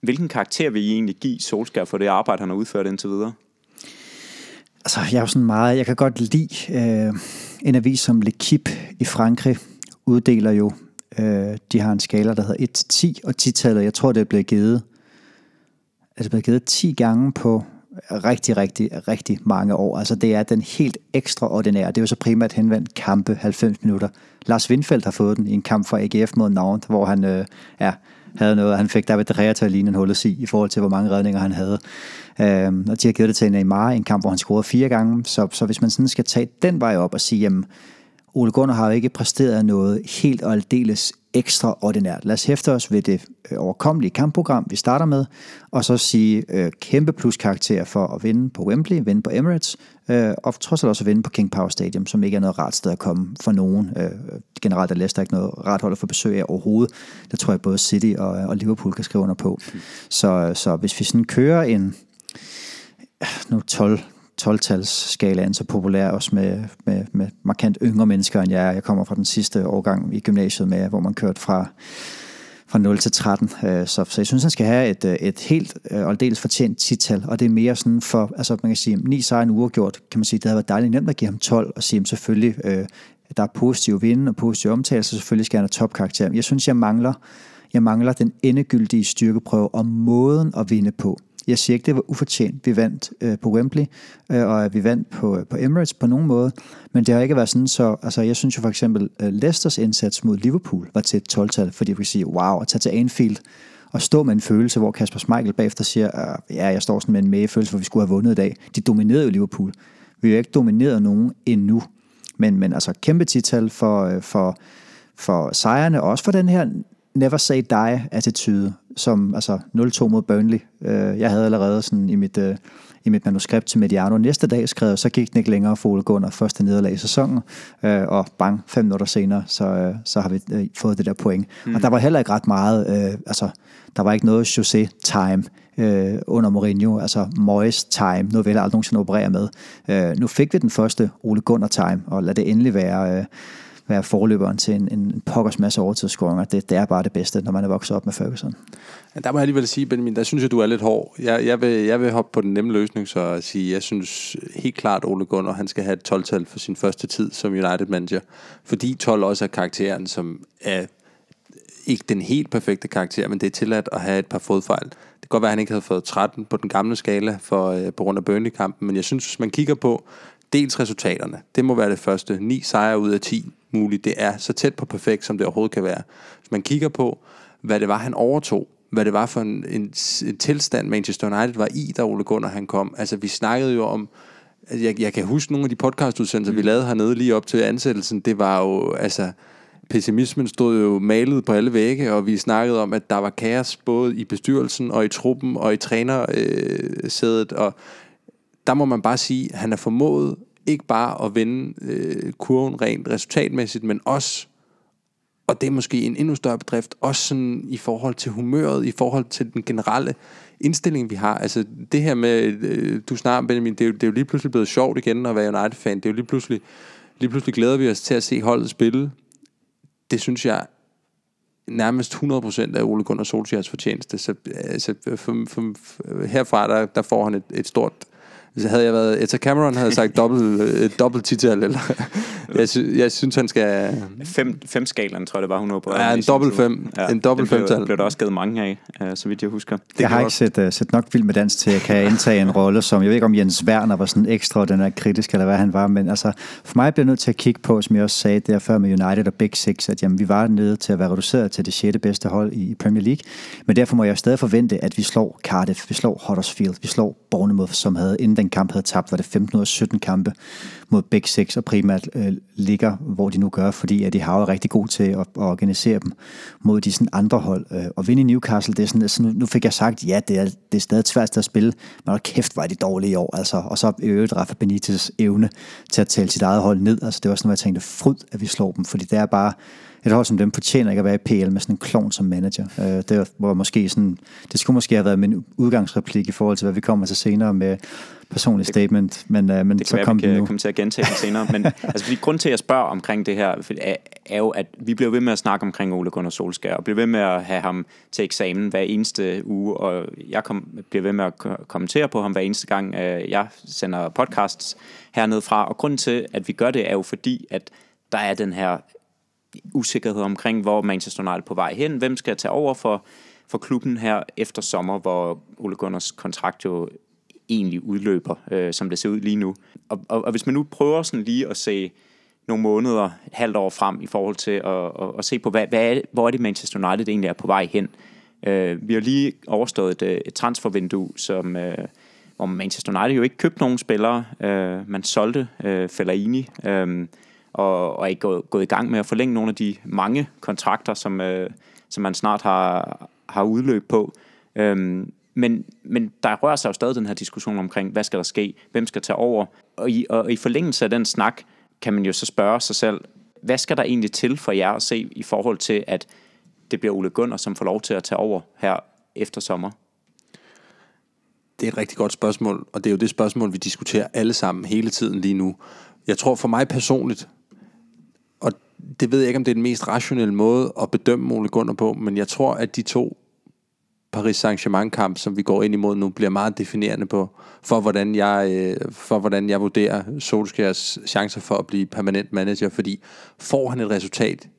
Hvilken karakter vil I egentlig give Solskjaer for det arbejde, han har udført indtil videre? Altså, jeg er jo sådan meget, jeg kan godt lide øh, en avis som L'Equipe i Frankrig uddeler jo, øh, de har en skala, der hedder 1-10, og 10-tallet, jeg tror, det er blevet givet, er det blevet givet 10 gange på rigtig, rigtig, rigtig mange år. Altså det er den helt ekstraordinære. Det er jo så primært henvendt kampe 90 minutter. Lars Windfeldt har fået den i en kamp for AGF mod Nantes, hvor han øh, ja, havde noget. Han fik David Rea til at ligne en hullet i, i forhold til, hvor mange redninger han havde. Øhm, og de har givet det til Neymar i en kamp, hvor han scorede fire gange. Så, så hvis man sådan skal tage den vej op og sige, jamen, Ole Gunnar har jo ikke præsteret noget helt og aldeles ekstraordinært. Lad os hæfte os ved det øh, overkommelige kampprogram, vi starter med, og så sige øh, kæmpe pluskarakter for at vinde på Wembley, vinde på Emirates, øh, og trods alt også at vinde på King Power Stadium, som ikke er noget rart sted at komme for nogen. Øh, generelt er Leicester ikke noget rart hold at få besøg af overhovedet. Det tror jeg både City og, og Liverpool kan skrive under på. Så, så hvis vi sådan kører en øh, nu 12 12-talsskalaen så populær, også med, med, med markant yngre mennesker end jeg er. Jeg kommer fra den sidste årgang i gymnasiet med, hvor man kørte fra, fra 0 til 13. Øh, så, så jeg synes, han skal have et, øh, et helt øh, og dels fortjent tital, og det er mere sådan for, altså man kan sige, 9 sejre en uafgjort, kan man sige, det havde været dejligt nemt at give ham 12, og sige, selvfølgelig, der er positive vinde og positive omtagelser, selvfølgelig skal han have topkarakter. Jeg synes, jeg mangler, jeg mangler den endegyldige styrkeprøve og måden at vinde på. Jeg siger ikke, det var ufortjent. Vi vandt øh, på Wembley, øh, og vi vandt på, øh, på Emirates på nogen måde. Men det har ikke været sådan, så altså, jeg synes jo for eksempel, øh, Leicesters indsats mod Liverpool var til et 12-tal, fordi vi kan sige, wow, at tage til Anfield og stå med en følelse, hvor Kasper Schmeichel bagefter siger, øh, ja, jeg står sådan med en magefølelse, hvor vi skulle have vundet i dag. De dominerede jo Liverpool. Vi har ikke domineret nogen endnu. Men, men altså kæmpe tital for, øh, for, for sejrene, og også for den her never say die attitude, som altså 0-2 mod Burnley. Øh, jeg havde allerede sådan i mit, øh, i mit manuskript til Mediano næste dag skrevet, så gik den ikke længere for Ole Gunnar første nederlag i sæsonen, øh, og bang, fem minutter senere, så, så har vi fået det der point. Mm. Og der var heller ikke ret meget, altså der var ikke noget José-time under Mourinho, altså Moyes time, noget vil jeg aldrig nogensinde operere med. nu fik vi den første Ole Gunnar time, og lad det endelig være være forløberen til en, en pokkers masse overtidsscoringer. Det, det er bare det bedste, når man er vokset op med Ferguson. Ja, der må jeg alligevel sige, Benjamin, der synes jeg, du er lidt hård. Jeg, jeg, vil, jeg vil hoppe på den nemme løsning, så at sige, jeg synes helt klart, Ole Gunnar, han skal have et 12-tal for sin første tid som United-manager. Fordi 12 også er karakteren, som er ikke den helt perfekte karakter, men det er tilladt at have et par fodfejl. Det kan godt være, at han ikke havde fået 13 på den gamle skala for, øh, på grund af Burnley-kampen, men jeg synes, hvis man kigger på dels resultaterne, det må være det første. 9 sejre ud af 10 muligt. Det er så tæt på perfekt, som det overhovedet kan være. Hvis man kigger på, hvad det var, han overtog, hvad det var for en, en, en tilstand, Manchester United var i, da Ole Gunnar han kom. Altså, vi snakkede jo om, jeg, jeg kan huske nogle af de podcastudsendelser, mm. vi lavede hernede lige op til ansættelsen, det var jo, altså, pessimismen stod jo malet på alle vægge, og vi snakkede om, at der var kaos både i bestyrelsen og i truppen og i trænersædet, og der må man bare sige, at han er formået ikke bare at vende øh, kurven rent resultatmæssigt, men også, og det er måske en endnu større bedrift, også sådan i forhold til humøret, i forhold til den generelle indstilling, vi har. Altså det her med, øh, du snakker Benjamin, det er, jo, det er jo lige pludselig blevet sjovt igen at være United-fan. Det er jo lige pludselig, lige pludselig glæder vi os til at se holdet spille. Det synes jeg nærmest 100% af Ole Gunnar Solskjaers fortjeneste. Så altså, for, for, for, herfra der, der får han et, et stort havde jeg været Etta Cameron, havde jeg sagt dobbelt, øh, dobbelt titel. Eller, jeg, sy, jeg synes, han skal... Fem, fem skalaen, tror jeg, det var 100 på. Ja, en dobbelt fem. Ja, en dobbelt fem tal. blev der også givet mange af, uh, så vidt jeg husker. Det jeg har ikke set, uh, set nok film med dans til, at jeg kan indtage en rolle, som jeg ved ikke, om Jens Werner var sådan ekstra, den er kritisk, eller hvad han var, men altså, for mig bliver jeg nødt til at kigge på, som jeg også sagde der før med United og Big Six, at jamen, vi var nede til at være reduceret til det sjette bedste hold i Premier League, men derfor må jeg stadig forvente, at vi slår Cardiff, vi slår Huddersfield, vi slår Bournemouth, som havde inden den kamp havde tabt, var det 15 ud af 17 kampe mod Big Six, og primært øh, ligger, hvor de nu gør, fordi at de har jo rigtig god til at, at organisere dem mod de sådan andre hold. Øh, og vinde i Newcastle, det er sådan, altså, nu fik jeg sagt, ja, det er, det er stadig svært at spille, men hold kæft, var de dårlige i år. Altså. Og så i øvrigt Rafa Benitez evne til at tale sit eget hold ned. Altså, det var sådan, hvor jeg tænkte, fryd, at vi slår dem, fordi det er bare et hold som dem fortjener ikke at være i PL med sådan en klon som manager. Øh, det var måske sådan, det skulle måske have været min udgangsreplik i forhold til, hvad vi kommer til senere med personlig statement, men, uh, men det så være, kom vi kan nu. komme til at gentage det senere. Men altså, fordi grund til, at jeg spørger omkring det her, er, er jo, at vi bliver ved med at snakke omkring Ole Gunnar Solskjaer, og bliver ved med at have ham til eksamen hver eneste uge, og jeg kom, bliver ved med at kommentere på ham hver eneste gang, uh, jeg sender podcasts hernede fra. Og grunden til, at vi gør det, er jo fordi, at der er den her usikkerhed omkring, hvor Manchester United er på vej hen, hvem skal tage over for, for klubben her efter sommer, hvor Ole Gunnars kontrakt jo egentlig udløber, øh, som det ser ud lige nu. Og, og, og hvis man nu prøver sådan lige at se nogle måneder, et halvt år frem i forhold til at, at, at se på, hvad, hvad er, hvor er det Manchester United egentlig er på vej hen, Øh, vi har lige overstået et, øh, et transfervindue, som, øh, hvor Manchester United jo ikke købte nogen spillere. Øh, man solgte øh, Fellaini, øh, og, og er gået, gået i gang med at forlænge nogle af de mange kontrakter, som, øh, som man snart har, har udløb på. Øhm, men, men der rører sig jo stadig den her diskussion omkring, hvad skal der ske, hvem skal tage over. Og i, og i forlængelse af den snak, kan man jo så spørge sig selv, hvad skal der egentlig til for jer at se i forhold til, at det bliver Ole Gunnar, som får lov til at tage over her efter sommer? Det er et rigtig godt spørgsmål, og det er jo det spørgsmål, vi diskuterer alle sammen hele tiden lige nu. Jeg tror for mig personligt, og det ved jeg ikke, om det er den mest rationelle måde at bedømme Ole Gunnar på, men jeg tror, at de to Paris Saint-Germain kamp, som vi går ind imod nu, bliver meget definerende på, for hvordan jeg, øh, for hvordan jeg vurderer Solskjærs chancer for at blive permanent manager, fordi får han et resultat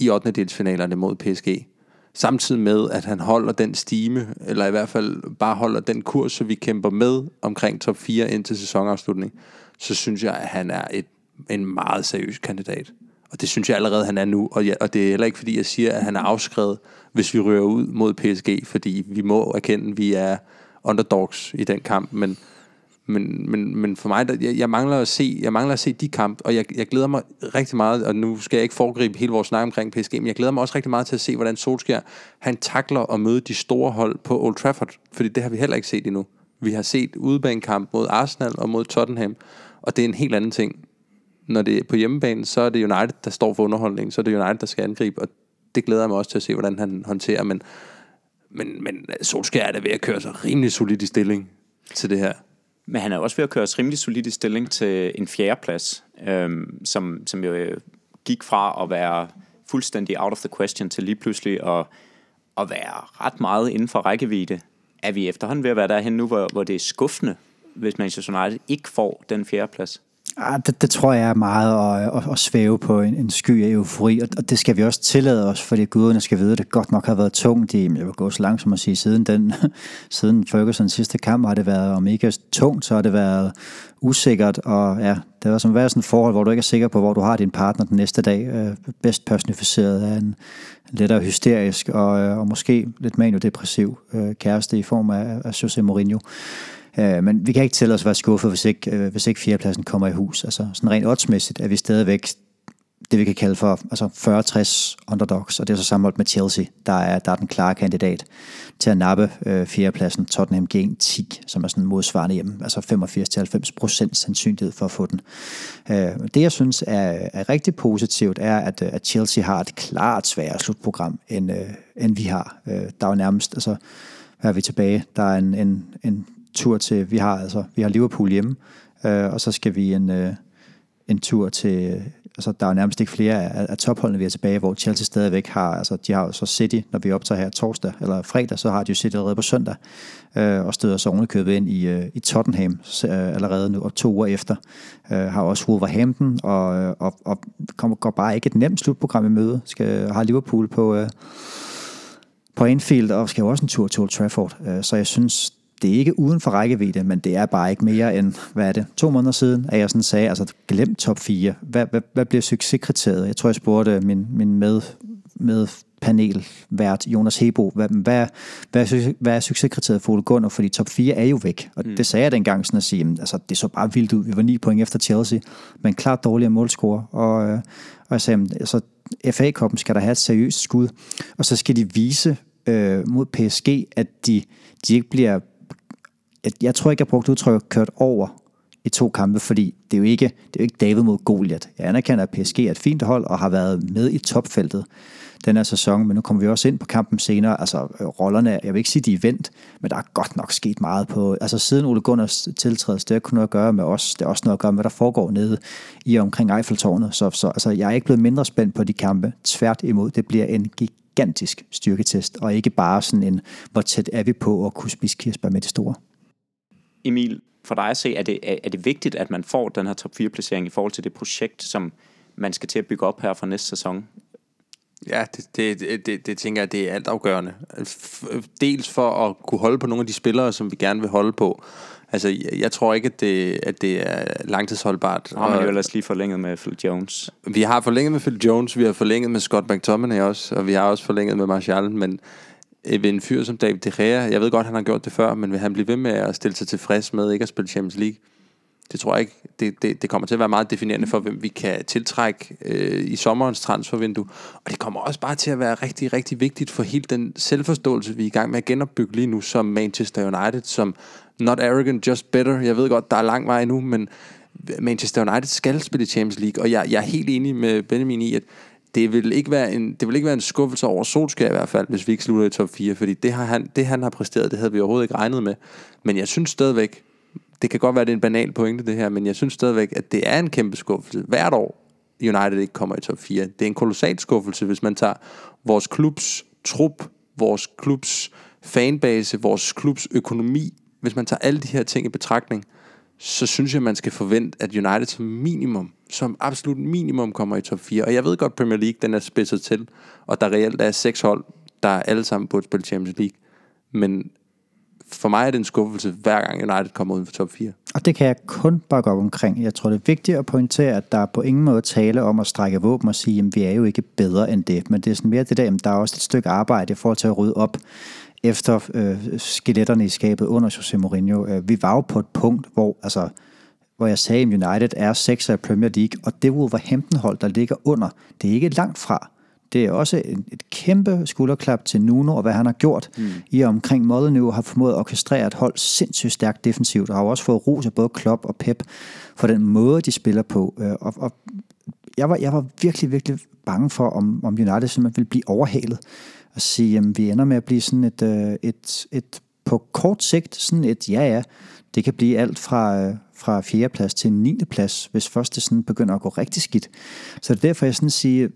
i 8. delsfinalerne mod PSG, samtidig med, at han holder den stime, eller i hvert fald bare holder den kurs, så vi kæmper med omkring top 4 indtil sæsonafslutning, så synes jeg, at han er et, en meget seriøs kandidat. Og det synes jeg allerede, han er nu. Og, ja, og det er heller ikke, fordi jeg siger, at han er afskrevet, hvis vi rører ud mod PSG, fordi vi må erkende, at vi er underdogs i den kamp. Men, men, men, men for mig, der, jeg, jeg, mangler at se, jeg mangler at se de kamp, og jeg, jeg glæder mig rigtig meget, og nu skal jeg ikke foregribe hele vores snak omkring PSG, men jeg glæder mig også rigtig meget til at se, hvordan Solskjaer, han takler at møde de store hold på Old Trafford, fordi det har vi heller ikke set endnu. Vi har set udebanekamp mod Arsenal og mod Tottenham, og det er en helt anden ting når det er på hjemmebane, så er det United, der står for underholdningen, så er det United, der skal angribe, og det glæder jeg mig også til at se, hvordan han håndterer, men, men, men Solskjaer er da ved at køre sig rimelig solid i stilling til det her. Men han er også ved at køre sig rimelig solid i stilling til en fjerdeplads, øhm, som, som jo øh, gik fra at være fuldstændig out of the question til lige pludselig at, at være ret meget inden for rækkevidde. Er vi efterhånden ved at være derhen nu, hvor, hvor det er skuffende, hvis Manchester United ikke får den fjerdeplads? Ah, det, det tror jeg er meget at, at, at svæve på en, en sky af eufori, og, og det skal vi også tillade os, fordi guderne skal vide, at det godt nok har været tungt i, jeg vil gå så langt som at sige, siden, den, siden Fergusons sidste kamp har det været, om ikke tungt, så har det været usikkert, og ja, det var som at være sådan et forhold, hvor du ikke er sikker på, hvor du har din partner den næste dag, øh, bedst personificeret af en lettere hysterisk og, øh, og måske lidt manio-depressiv øh, kæreste i form af, af Jose Mourinho. Øh, Øh, men vi kan ikke tælle os at være skuffet, hvis ikke, øh, hvis ikke fjerdepladsen kommer i hus. Altså sådan rent oddsmæssigt er vi stadigvæk det, vi kan kalde for altså 40-60 underdogs, og det er så sammenholdt med Chelsea, der er, der er den klare kandidat til at nappe øh, fjerdepladsen, Tottenham G10, som er sådan modsvarende hjemme, altså 85-90% sandsynlighed for at få den. Øh, det, jeg synes er, er rigtig positivt, er, at, øh, at Chelsea har et klart sværere slutprogram, end, øh, end vi har. Øh, der er jo nærmest, altså, her er vi tilbage? Der er en, en, en tur til, vi har altså, vi har Liverpool hjemme, øh, og så skal vi en, øh, en tur til, altså der er nærmest ikke flere af, af topholdene, vi er tilbage, hvor Chelsea stadigvæk har, altså de har jo så City, når vi optager her torsdag eller fredag, så har de jo City allerede på søndag, øh, og støder så ovenikøbet ind i, øh, i Tottenham øh, allerede nu, og to uger efter. Øh, har også Wolverhampton, og, øh, og, og kommer, går bare ikke et nemt slutprogram i møde. Skal, har Liverpool på, øh, på Anfield, og skal jo også en tur til Old Trafford. Øh, så jeg synes, det er ikke uden for rækkevidde, men det er bare ikke mere end, hvad er det, to måneder siden, at jeg sådan sagde, altså glem top 4. Hvad, hvad, hvad bliver succeskriteriet? Jeg tror, jeg spurgte min, min med, med panelvært Jonas Hebo, hvad, hvad, hvad, hvad er succeskriteriet for Ole Gunnar, fordi top 4 er jo væk. Og mm. det sagde jeg dengang sådan at sige, altså det så bare vildt ud. Vi var 9 point efter Chelsea, men klart dårligere målscore. Og, øh, og jeg sagde, altså FA-koppen skal der have et seriøst skud, og så skal de vise øh, mod PSG, at de, de ikke bliver jeg, jeg tror ikke, jeg brugte udtrykket kørt over i to kampe, fordi det er jo ikke, det er jo ikke David mod Goliath. Jeg anerkender, at PSG er et fint hold og har været med i topfeltet den her sæson, men nu kommer vi også ind på kampen senere. Altså rollerne, jeg vil ikke sige, de er vendt, men der er godt nok sket meget på, altså siden Ole Gunners tiltrædelse, det har kun noget at gøre med os, det er også noget at gøre med, hvad der foregår nede i og omkring Eiffeltårnet, så, så altså, jeg er ikke blevet mindre spændt på de kampe, tvært imod, det bliver en gigantisk styrketest, og ikke bare sådan en, hvor tæt er vi på at kunne spise kirsebær med det store. Emil, for dig at se, er det, er det vigtigt, at man får den her top 4-placering i forhold til det projekt, som man skal til at bygge op her for næste sæson? Ja, det, det, det, det tænker jeg, det er altafgørende. Dels for at kunne holde på nogle af de spillere, som vi gerne vil holde på. Altså, jeg, jeg tror ikke, at det, at det er langtidsholdbart. Og har man jo ellers lige forlænget med Phil Jones. Vi har forlænget med Phil Jones, vi har forlænget med Scott McTominay også, og vi har også forlænget med Martial, men Øh, ved en fyr som David De Gea, jeg ved godt, han har gjort det før, men vil han blive ved med at stille sig tilfreds med ikke at spille Champions League? Det tror jeg ikke. Det, det, det kommer til at være meget definerende for, hvem vi kan tiltrække øh, i sommerens transfervindue. Og det kommer også bare til at være rigtig, rigtig vigtigt for hele den selvforståelse, vi er i gang med at genopbygge lige nu som Manchester United, som not arrogant, just better. Jeg ved godt, der er lang vej endnu, men Manchester United skal spille Champions League, og jeg, jeg er helt enig med Benjamin i, at det vil ikke være en, det vil ikke være en skuffelse over Solskjaer i hvert fald, hvis vi ikke slutter i top 4, fordi det, har han, det han har præsteret, det havde vi overhovedet ikke regnet med. Men jeg synes stadigvæk, det kan godt være, det er en banal pointe det her, men jeg synes stadigvæk, at det er en kæmpe skuffelse. Hvert år United ikke kommer i top 4. Det er en kolossal skuffelse, hvis man tager vores klubs trup, vores klubs fanbase, vores klubs økonomi, hvis man tager alle de her ting i betragtning, så synes jeg, man skal forvente, at United som minimum, som absolut minimum kommer i top 4. Og jeg ved godt, Premier League den er spidset til, og der reelt er seks hold, der alle sammen burde spille Champions League. Men for mig er det en skuffelse, hver gang United kommer uden for top 4. Og det kan jeg kun bakke op omkring. Jeg tror, det er vigtigt at pointere, at der er på ingen måde tale om at strække våben og sige, at vi er jo ikke bedre end det. Men det er sådan mere det der, at der er også et stykke arbejde i forhold til at rydde op efter øh, skeletterne i skabet under Jose Mourinho. Øh, vi var jo på et punkt, hvor, altså, hvor jeg sagde, at United er 6 af Premier League, og det Wolverhampton-hold, der ligger under, det er ikke langt fra. Det er også et, et kæmpe skulderklap til Nuno, og hvad han har gjort mm. i omkring Molyneux, har formået at orkestrere et hold sindssygt stærkt defensivt, og har også fået ros af både Klopp og Pep for den måde, de spiller på. Øh, og, og jeg, var, jeg var virkelig, virkelig bange for, om, om United simpelthen ville blive overhalet at sige, at vi ender med at blive sådan et, øh, et, et på kort sigt, sådan et ja ja, det kan blive alt fra, øh, fra 4. plads til 9. plads, hvis først det sådan begynder at gå rigtig skidt. Så det er derfor, jeg sådan siger,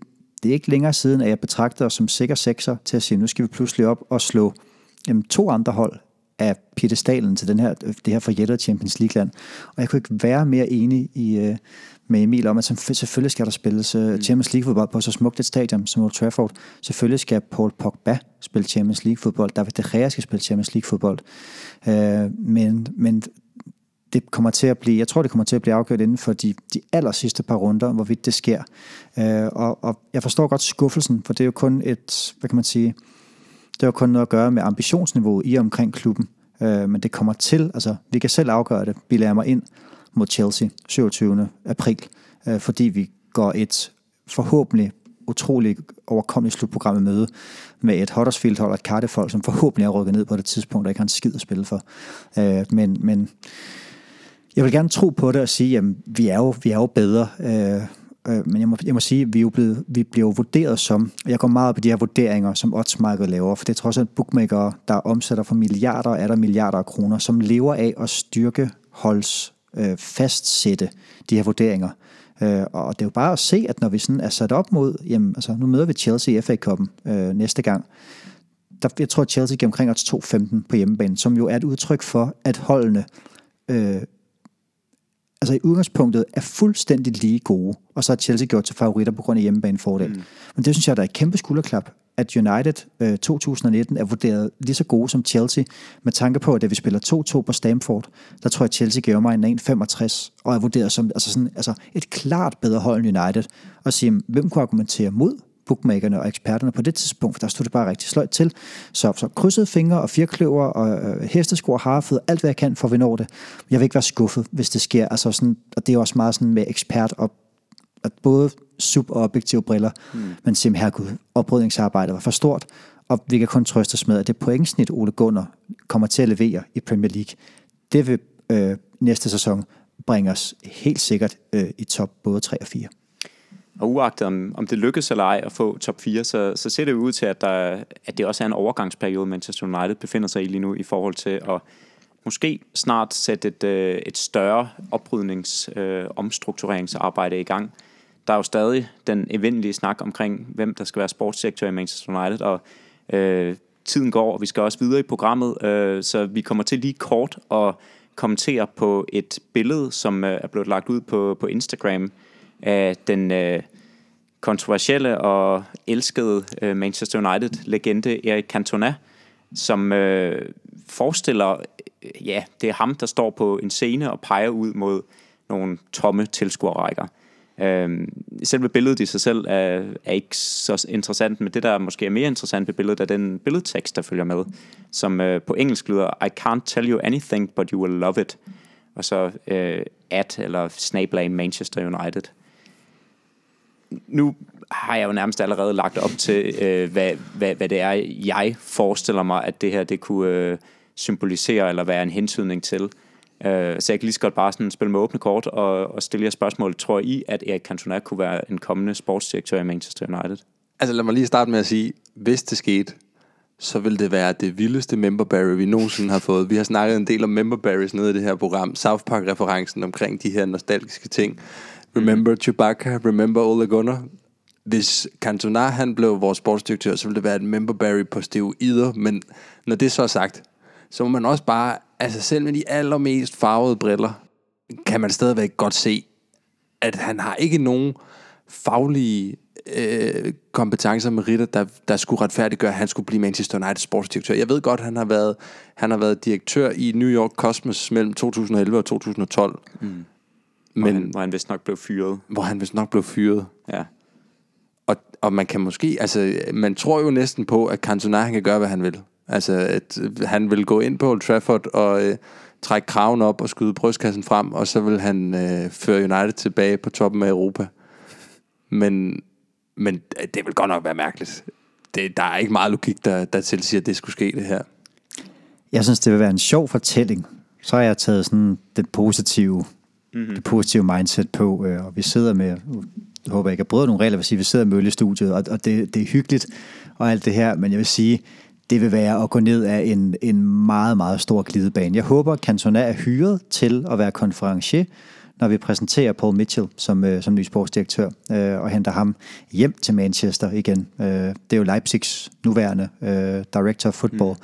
det er ikke længere siden, at jeg betragter os som sikker sekser til at sige, nu skal vi pludselig op og slå jamen, to andre hold af piedestalen til den her, det her forjættede Champions League-land. Og jeg kunne ikke være mere enig i, øh, med Emil om, at selvfølgelig skal der spilles uh, Champions League-fodbold på så smukt et stadion som Old Trafford. Selvfølgelig skal Paul Pogba spille Champions League-fodbold. David De Gea skal spille Champions League-fodbold. Uh, men, men det kommer til at blive, jeg tror, det kommer til at blive afgjort inden for de, de aller sidste par runder, hvorvidt det sker. Uh, og, og jeg forstår godt skuffelsen, for det er jo kun et, hvad kan man sige, det har kun noget at gøre med ambitionsniveauet i og omkring klubben. Uh, men det kommer til, altså vi kan selv afgøre det, vi lader mig ind mod Chelsea 27. april, øh, fordi vi går et forhåbentlig utrolig overkommeligt slutprogram i møde med et Huddersfield-hold og et Cardiff-hold, som forhåbentlig er rykket ned på det tidspunkt, der ikke har en skid at spille for. Øh, men, men jeg vil gerne tro på det og sige, at vi er jo, vi er jo bedre. Øh, øh, men jeg må, jeg må sige, at vi, er jo blevet, vi bliver jo vurderet som, jeg går meget op i de her vurderinger, som oddsmarkedet laver, for det er trods alt bookmaker, der omsætter for milliarder er der milliarder af kroner, som lever af at styrke holds øh, fastsætte de her vurderinger. Øh, og det er jo bare at se, at når vi sådan er sat op mod, jamen, altså nu møder vi Chelsea i FA-koppen øh, næste gang, der, jeg tror, at Chelsea giver omkring os 2-15 på hjemmebane, som jo er et udtryk for, at holdene øh, altså i udgangspunktet er fuldstændig lige gode, og så har Chelsea gjort til favoritter på grund af hjemmebanefordel. Mm. Men det synes jeg, der er et kæmpe skulderklap at United øh, 2019 er vurderet lige så gode som Chelsea, med tanke på, at da vi spiller 2-2 på Stamford, der tror jeg, at Chelsea gav mig en 1,65, og er vurderet som altså sådan, altså et klart bedre hold end United, og sige, hvem kunne argumentere mod bookmakerne og eksperterne på det tidspunkt, for der stod det bare rigtig sløjt til. Så, så krydsede fingre og firkløver og øh, hestesko og harfød, alt hvad jeg kan for at vi når det. Jeg vil ikke være skuffet, hvis det sker. Altså sådan, og det er også meget sådan med ekspert og at både sub- og objektive briller, mm. men simpelthen, herregud, oprydningsarbejdet var for stort, og vi kan kun trøste os med, at det pointsnit, Ole Gunnar kommer til at levere i Premier League, det vil øh, næste sæson bringe os helt sikkert øh, i top både 3 og 4. Og uagtet om, om det lykkes eller ej at få top 4, så, så ser det ud til, at, der, at det også er en overgangsperiode, Manchester United befinder sig i lige nu, i forhold til at måske snart sætte et, øh, et større oprydnings, øh, omstruktureringsarbejde i gang der er jo stadig den evindelige snak omkring, hvem der skal være sportsdirektør i Manchester United, og øh, tiden går, og vi skal også videre i programmet, øh, så vi kommer til lige kort at kommentere på et billede, som øh, er blevet lagt ud på, på Instagram af den øh, kontroversielle og elskede øh, Manchester United-legende Erik Cantona, som øh, forestiller, øh, ja, det er ham, der står på en scene og peger ud mod nogle tomme tilskuerrækker. Øh, selve billedet i sig selv er, er ikke så interessant, men det, der måske er mere interessant ved billedet, er den billedtekst, der følger med, som øh, på engelsk lyder, I can't tell you anything, but you will love it. Og så øh, at eller snablag Manchester United. Nu har jeg jo nærmest allerede lagt op til, øh, hvad, hvad, hvad det er, jeg forestiller mig, at det her det kunne øh, symbolisere eller være en hentydning til. Øh, så jeg kan lige så godt bare sådan spille med åbne kort og, og stille jer spørgsmål. Tror I, at Erik Cantona kunne være en kommende sportsdirektør i Manchester United? Altså lad mig lige starte med at sige, hvis det skete, så vil det være det vildeste memberberry, vi nogensinde har fået. Vi har snakket en del om memberberries nede i det her program. South Park-referencen omkring de her nostalgiske ting. Remember Chewbacca, remember Ole Gunnar. Hvis Cantona han blev vores sportsdirektør, så ville det være et memberberry på steroider. Men når det så er sagt, så må man også bare, altså selv med de allermest farvede briller, kan man stadigvæk godt se, at han har ikke nogen faglige øh, kompetencer med Ritter, der, der skulle retfærdiggøre, at han skulle blive Manchester United sportsdirektør. Jeg ved godt, han har været, han har været direktør i New York Cosmos mellem 2011 og 2012. Mm. Men, hvor han, hvor han vist nok blev fyret. hvor han vist nok blev fyret. Ja. Og, og man kan måske, altså, man tror jo næsten på, at Cantona, han kan gøre, hvad han vil. Altså, at han vil gå ind på Old Trafford og øh, trække kraven op og skyde brystkassen frem, og så vil han øh, føre United tilbage på toppen af Europa. Men, men det vil godt nok være mærkeligt. Det, der er ikke meget logik, der, der tilsiger, at det skulle ske, det her. Jeg synes, det vil være en sjov fortælling. Så har jeg taget sådan den positive, mm-hmm. det positive mindset på, øh, og vi sidder med, jeg håber ikke har brugt nogle regler, vil sige, vi sidder med øl i studiet, og, og det, det er hyggeligt og alt det her, men jeg vil sige, det vil være at gå ned af en, en meget, meget stor glidebane. Jeg håber, at Cantona er hyret til at være konferencier, når vi præsenterer Paul Mitchell som, øh, som ny sportsdirektør, øh, og henter ham hjem til Manchester igen. Øh, det er jo Leipzigs nuværende øh, director of football.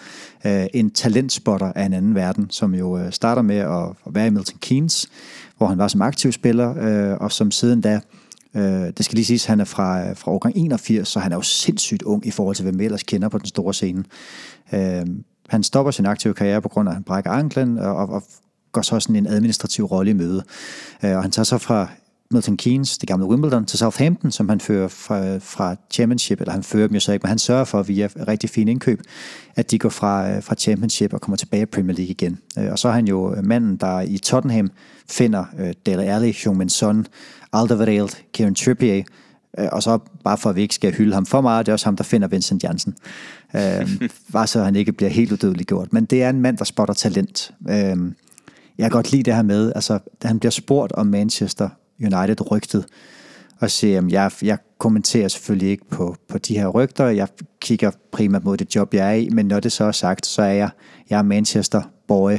Mm. Øh, en talentspotter af en anden verden, som jo øh, starter med at, at være i Milton Keynes, hvor han var som aktiv spiller, øh, og som siden da Øh, Øh, det skal lige siges, han er fra, fra årgang 81, så han er jo sindssygt ung i forhold til, hvem vi ellers kender på den store scene. Øh, han stopper sin aktive karriere på grund af, at han brækker anklen, og, og, og går så sådan en administrativ rolle i møde. Øh, og han tager så fra Milton Keynes, det gamle Wimbledon, til Southampton, som han fører fra, fra Championship, eller han fører dem jo så ikke, men han sørger for via rigtig fine indkøb, at de går fra, øh, fra Championship og kommer tilbage i Premier League igen. Øh, og så er han jo manden, der i Tottenham finder uh, Dele Alli, Jung Son, Alderweireld, Kieran Trippier, uh, og så bare for at vi ikke skal hylde ham for meget, det er også ham, der finder Vincent Janssen. Uh, bare så han ikke bliver helt udødelig gjort. Men det er en mand, der spotter talent. Uh, jeg kan godt lide det her med, altså, da han bliver spurgt om Manchester United rygtet, og siger, at jeg, jeg kommenterer selvfølgelig ikke på, på de her rygter, jeg kigger primært mod det job, jeg er i, men når det så er sagt, så er jeg, jeg er Manchester boy,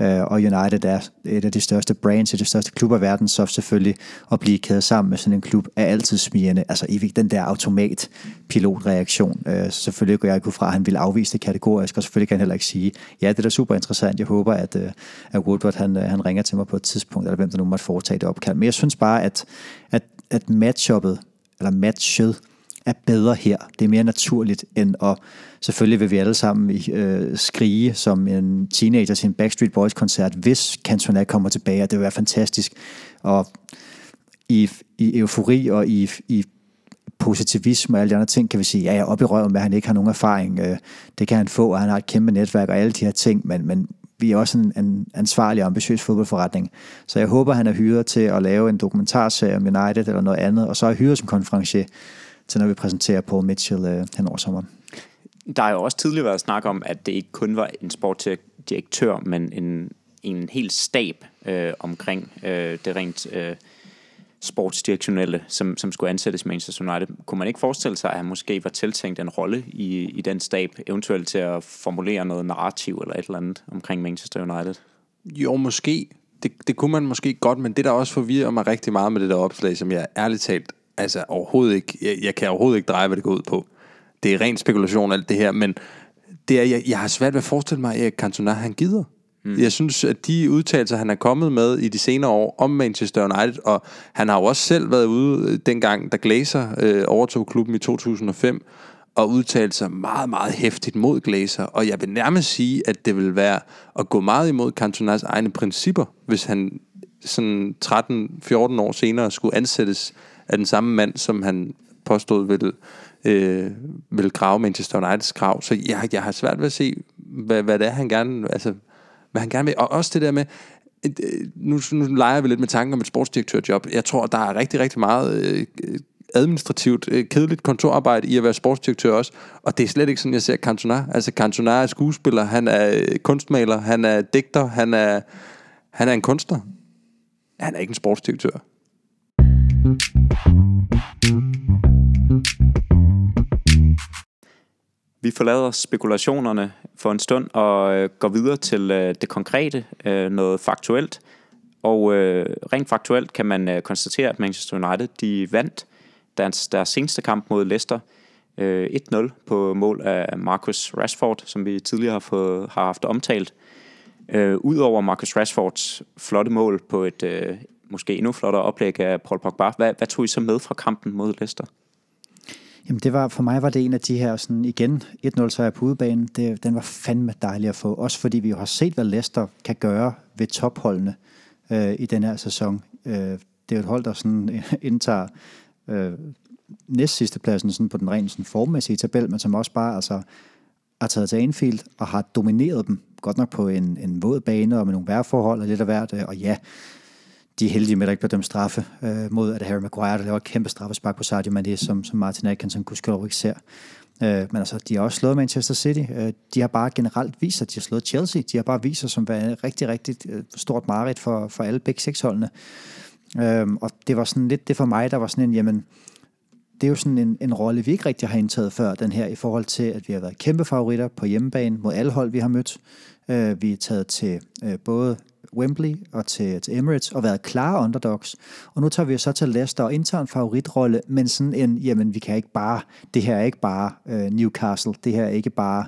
øh, og United er et af de største brands, et af de største klubber i verden, så selvfølgelig at blive kædet sammen med sådan en klub er altid smirende, altså i den der automat pilotreaktion. Øh, selvfølgelig går jeg ikke ud fra, at han vil afvise det kategorisk, og selvfølgelig kan han heller ikke sige, ja, det er da super interessant, jeg håber, at, øh, at Woodward han, øh, han ringer til mig på et tidspunkt, eller hvem der nu måtte foretage det opkald. Men jeg synes bare, at, at, at matchuppet, eller matchet, er bedre her. Det er mere naturligt end at, selvfølgelig vil vi alle sammen øh, skrige som en teenager til en Backstreet Boys koncert, hvis Cantona kommer tilbage, og det vil være fantastisk. Og i, i eufori og i, i positivisme og alle de andre ting, kan vi sige, ja, jeg er oppe i røven med, at han ikke har nogen erfaring. Øh, det kan han få, og han har et kæmpe netværk og alle de her ting, men, men vi er også en, en ansvarlig og ambitiøs fodboldforretning. Så jeg håber, han er hyret til at lave en dokumentarserie om United eller noget andet, og så er hyret som konferencier til når vi præsenterer Paul Mitchell øh, hen over sommeren. Der har jo også tidligere været snak om, at det ikke kun var en sportsdirektør, men en, en hel stab øh, omkring øh, det rent øh, sportsdirektionelle, som, som skulle ansættes i Manchester United. Kunne man ikke forestille sig, at han måske var tiltænkt en rolle i, i den stab, eventuelt til at formulere noget narrativ eller et eller andet omkring Manchester United? Jo, måske. Det, det kunne man måske godt, men det der også forvirrer mig rigtig meget med det der opslag, som jeg ærligt talt altså overhovedet ikke, jeg, jeg kan overhovedet ikke dreje, hvad det går ud på. Det er ren spekulation, alt det her, men det er, jeg, jeg har svært ved at forestille mig, at Cantona, han gider. Mm. Jeg synes, at de udtalelser, han er kommet med i de senere år om Manchester United, og han har jo også selv været ude øh, dengang, da Glazer øh, overtog klubben i 2005, og udtalt sig meget, meget hæftigt mod Glazer. Og jeg vil nærmest sige, at det vil være at gå meget imod Cantonas egne principper, hvis han sådan 13-14 år senere skulle ansættes af den samme mand, som han påstod ville, øh, ville grave Manchester Uniteds grav. Så jeg, jeg har svært ved at se, hvad, hvad det er, han gerne, altså, hvad han gerne vil. Og også det der med, øh, nu, nu leger vi lidt med tanken om et sportsdirektørjob. Jeg tror, der er rigtig, rigtig meget øh, administrativt øh, kedeligt kontorarbejde i at være sportsdirektør også. Og det er slet ikke sådan, jeg ser Cantona. Altså Cantona er skuespiller, han er øh, kunstmaler, han er digter, han er, han er en kunstner. Han er ikke en sportsdirektør. Vi forlader spekulationerne for en stund og øh, går videre til øh, det konkrete, øh, noget faktuelt. Og øh, rent faktuelt kan man øh, konstatere, at Manchester United de vandt deres, deres seneste kamp mod Leicester øh, 1-0 på mål af Marcus Rashford, som vi tidligere har, fået, har haft omtalt. Øh, Udover Marcus Rashfords flotte mål på et øh, måske endnu flottere oplæg af Paul Pogba, hvad, hvad tog I så med fra kampen mod Leicester? Jamen det var, for mig var det en af de her, sådan igen, 1-0 sejr på udebanen, det, den var fandme dejlig at få. Også fordi vi jo har set, hvad Leicester kan gøre ved topholdene øh, i den her sæson. Øh, det er jo et hold, der sådan indtager øh, næst sidste pladsen sådan på den rent sådan formmæssige tabel, men som også bare altså, har taget til Anfield og har domineret dem, godt nok på en, en våd bane og med nogle vejrforhold og lidt af hvert, øh, og ja, de er heldige med, at der ikke bliver dømt straffe øh, mod, at Harry Maguire, der laver et kæmpe straffespark på Sadio Mane, som, som Martin Atkinson kunne ikke ser. Øh, men altså, de har også slået Manchester City. Øh, de har bare generelt vist, at de har slået Chelsea. De har bare vist sig som et rigtig, rigtig øh, stort mareridt for, for alle begge seksholdene. Øh, og det var sådan lidt det for mig, der var sådan en, jamen, det er jo sådan en, en rolle, vi ikke rigtig har indtaget før, den her, i forhold til, at vi har været kæmpe favoritter på hjemmebane mod alle hold, vi har mødt. Øh, vi er taget til øh, både Wembley og til, til Emirates og været klare underdogs. Og nu tager vi så til Leicester og indtager en favoritrolle, men sådan en, jamen vi kan ikke bare, det her er ikke bare øh, Newcastle, det her er ikke bare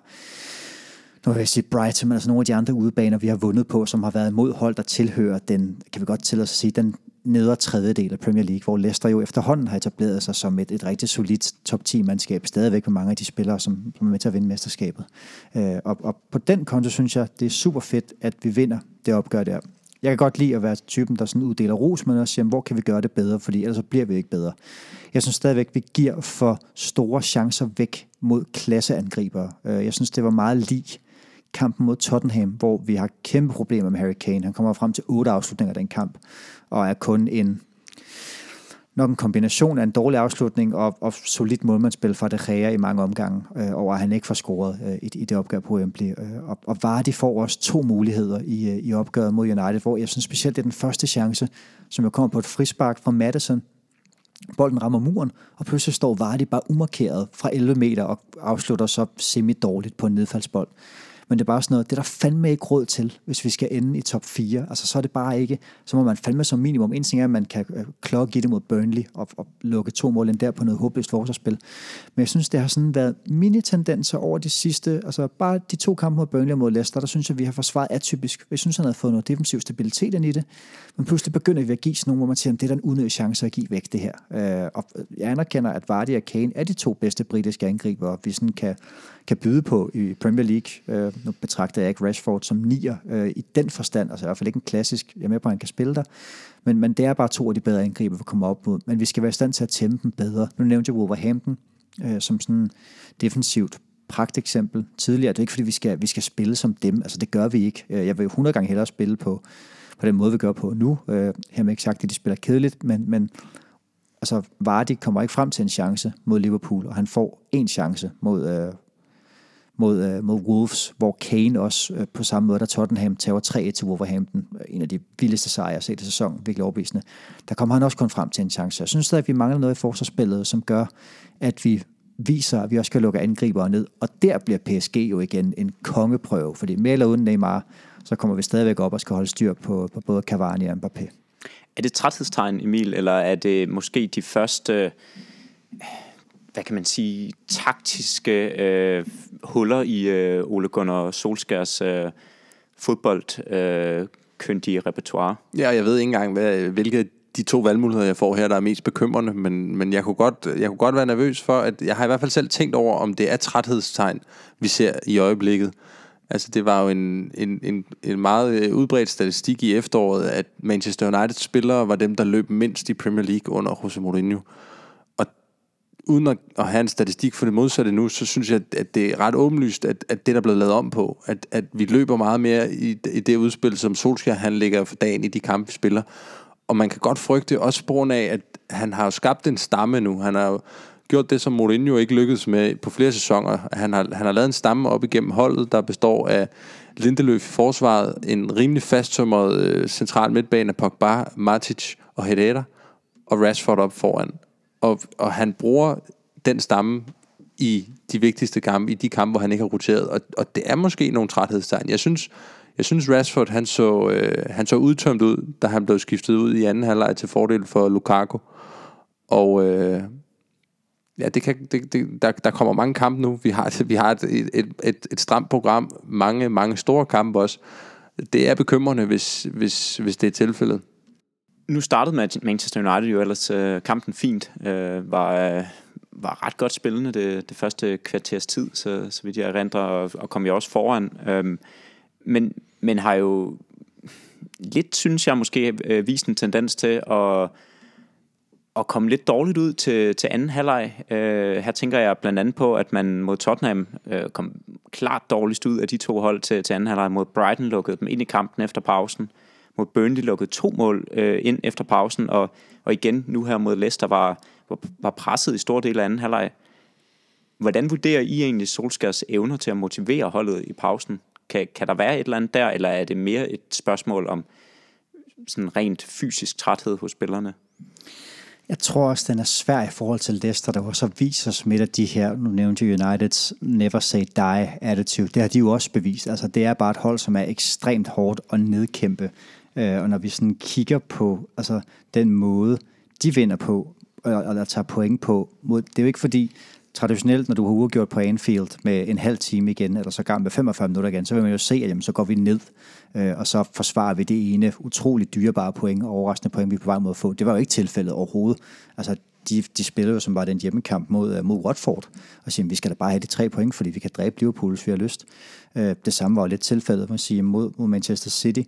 nu vil jeg sige Brighton, men altså nogle af de andre udebaner, vi har vundet på, som har været modhold, der tilhører den, kan vi godt til at sige, den nedre tredjedel af Premier League, hvor Leicester jo efterhånden har etableret sig som et, et rigtig solidt top 10-mandskab, stadigvæk med mange af de spillere, som, som er med til at vinde mesterskabet. Øh, og, og på den konto synes jeg, det er super fedt, at vi vinder det opgør der. Jeg kan godt lide at være typen, der sådan uddeler ros, men også siger, hvor kan vi gøre det bedre, fordi ellers så bliver vi ikke bedre. Jeg synes stadigvæk, vi giver for store chancer væk mod klasseangribere. Øh, jeg synes, det var meget lige kampen mod Tottenham, hvor vi har kæmpe problemer med Harry Kane. Han kommer frem til otte afslutninger af den kamp, og er kun en nok en kombination af en dårlig afslutning og, og solidt målmandsspil fra De Gea i mange omgange, øh, over at han ikke får scoret øh, i, i det opgør på Wembley. Øh, og, og Vardy får også to muligheder i, øh, i opgøret mod United, hvor jeg synes specielt, det er den første chance, som jeg kommer på et frispark fra Madison. Bolden rammer muren, og pludselig står Vardy bare umarkeret fra 11 meter og afslutter så semi-dårligt på en nedfaldsbold. Men det er bare sådan noget, det er der fandme ikke råd til, hvis vi skal ende i top 4. Altså så er det bare ikke, så må man fandme som minimum. En ting er, at man kan øh, klokke i det mod Burnley og, og lukke to mål ind der på noget håbløst forsvarsspil. Men jeg synes, det har sådan været mini-tendenser over de sidste, altså bare de to kampe mod Burnley og mod Leicester, der synes jeg, vi har forsvaret atypisk. Jeg synes, han har fået noget defensiv stabilitet ind i det. Men pludselig begynder vi at give sådan nogle, hvor man siger, at det er en unødig chance at give væk det her. Øh, og jeg anerkender, at Vardy og Kane er de to bedste britiske angriber, vi sådan kan, kan byde på i Premier League. Øh, nu betragter jeg ikke Rashford som nier øh, i den forstand, altså i hvert fald ikke en klassisk, jeg er med på, at han kan spille der, men, men det er bare to af de bedre angriber, vi kommer op mod. Men vi skal være i stand til at tæmme dem bedre. Nu nævnte jeg Wolverhampton øh, som sådan defensivt pragteksempel tidligere. Det er ikke, fordi vi skal, vi skal spille som dem. Altså, det gør vi ikke. Øh, jeg vil 100 gange hellere spille på, på den måde, vi gør på nu. Øh, her med ikke sagt, at de spiller kedeligt, men, men altså, Vardy kommer ikke frem til en chance mod Liverpool, og han får en chance mod, øh, mod, øh, mod Wolves, hvor Kane også øh, på samme måde, der Tottenham tager 3 til Wolverhampton, øh, en af de vildeste sejre, jeg har set i sæsonen, virkelig overbevisende. Der kommer han også kun frem til en chance. Jeg synes stadig, at vi mangler noget i forsvarsspillet, som gør, at vi viser, at vi også kan lukke angribere ned. Og der bliver PSG jo igen en kongeprøve, fordi med eller uden Neymar, så kommer vi stadigvæk op og skal holde styr på, på både Cavani og Mbappé. Er det træthedstegn, Emil, eller er det måske de første hvad kan man sige, taktiske øh, huller i øh, Ole Gunnar Solskærs øh, fodbold øh, køndige repertoire. Ja, jeg ved ikke engang, hvad, hvilke de to valgmuligheder, jeg får her, der er mest bekymrende, men, men jeg, kunne godt, jeg kunne godt være nervøs for, at jeg har i hvert fald selv tænkt over, om det er træthedstegn, vi ser i øjeblikket. Altså det var jo en, en, en, en meget øh, udbredt statistik i efteråret, at Manchester United spillere var dem, der løb mindst i Premier League under Jose Mourinho uden at, at have en statistik for det modsatte nu, så synes jeg, at det er ret åbenlyst, at, at det der er blevet lavet om på, at, at vi løber meget mere i, i det udspil, som Solskjaer han lægger for dagen i de kampe, vi spiller. Og man kan godt frygte, også på grund af, at han har jo skabt en stamme nu. Han har jo gjort det, som Mourinho ikke lykkedes med på flere sæsoner. Han har, han har lavet en stamme op igennem holdet, der består af Lindeløf i forsvaret, en rimelig fasttømret øh, central midtbane af Pogba, Matic og Herrera, og Rashford op foran. Og, og han bruger den stamme i de vigtigste kampe, i de kampe, hvor han ikke har roteret. Og, og det er måske nogle træthedstegn. Jeg synes, jeg synes Rashford, han så, øh, han så udtømt ud, da han blev skiftet ud i anden halvleg til fordel for Lukaku. Og øh, ja, det kan, det, det, der, der kommer mange kampe nu. Vi har, vi har et, et, et, et stramt program, mange, mange store kampe også. Det er bekymrende, hvis, hvis, hvis det er tilfældet. Nu startede Manchester United jo ellers øh, kampen fint. Øh, var, øh, var ret godt spillende det, det første kvarters tid, så, så vidt jeg erindrer, og, og kom jo også foran. Øh, men, men har jo lidt, synes jeg, måske øh, vist en tendens til at at komme lidt dårligt ud til, til anden halvleg. Øh, her tænker jeg blandt andet på, at man mod Tottenham øh, kom klart dårligst ud af de to hold til, til anden halvleg. Mod Brighton lukkede dem ind i kampen efter pausen. Mod Burnley lukkede to mål øh, ind efter pausen. Og, og igen nu her mod Leicester var, var, var presset i stor del af anden halvleg. Hvordan vurderer I egentlig Solskjærs evner til at motivere holdet i pausen? Kan, kan der være et eller andet der, eller er det mere et spørgsmål om sådan rent fysisk træthed hos spillerne? Jeg tror også, den er svær i forhold til Leicester, der også viser sig med af de her, nu nævnte Uniteds never say die attitude. Det har de jo også bevist. Altså, det er bare et hold, som er ekstremt hårdt at nedkæmpe. Øh, og når vi sådan kigger på altså, den måde, de vinder på, og, og tager point på, mod, det er jo ikke fordi, traditionelt, når du har uafgjort på Anfield med en halv time igen, eller så gang med 45 minutter igen, så vil man jo se, at jamen, så går vi ned, øh, og så forsvarer vi det ene utroligt dyrebare point, og overraskende point, vi er på vej mod at få. Det var jo ikke tilfældet overhovedet. Altså, de, de spillede jo som var den hjemmekamp mod, uh, mod Watford, og siger, vi skal da bare have de tre point, fordi vi kan dræbe Liverpool, hvis vi har lyst. Øh, det samme var jo lidt tilfældet, man siger, mod, mod Manchester City,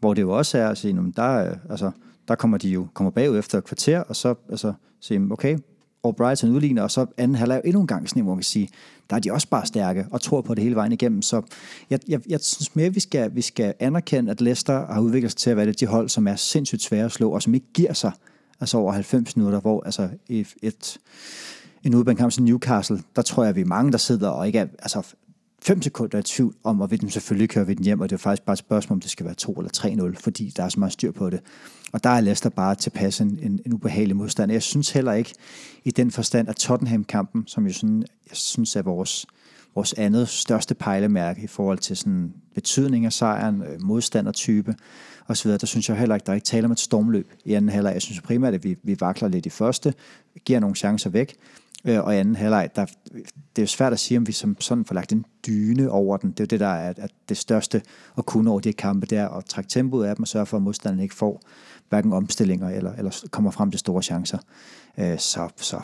hvor det jo også er at sige, der, øh, altså, der kommer de jo kommer bagud efter et kvarter, og så altså, sige, okay, og Brighton udligner, og så anden halvleg endnu en gang sådan hvor man kan sige, der er de også bare stærke og tror på det hele vejen igennem. Så jeg, jeg, jeg synes mere, vi skal, vi skal anerkende, at Leicester har udviklet sig til at være det de hold, som er sindssygt svære at slå, og som ikke giver sig altså over 90 minutter, hvor altså et, et en udbanekamp som Newcastle, der tror jeg, at vi er mange, der sidder og ikke er, altså 5 sekunder i tvivl om, hvorvidt den selvfølgelig kører vi den hjem, og det er faktisk bare et spørgsmål, om det skal være 2 eller 3-0, fordi der er så meget styr på det. Og der er Leicester bare tilpas en, en, en ubehagelig modstand. Jeg synes heller ikke i den forstand, at Tottenham-kampen, som jo sådan, jeg synes er vores, vores andet største pejlemærke i forhold til sådan betydning af sejren, øh, modstandertype osv., der synes jeg heller ikke, der er ikke tale om et stormløb i anden halvleg. Jeg synes primært, at vi, vi vakler lidt i første, giver nogle chancer væk, øh, og i anden halvleg, der, det er jo svært at sige, om vi som sådan får lagt en dyne over den. Det er jo det, der er, er det største at kunne over de kampe, det er at trække tempoet af dem og sørge for, at modstanderen ikke får hverken omstillinger eller, eller kommer frem til store chancer. Øh, så, så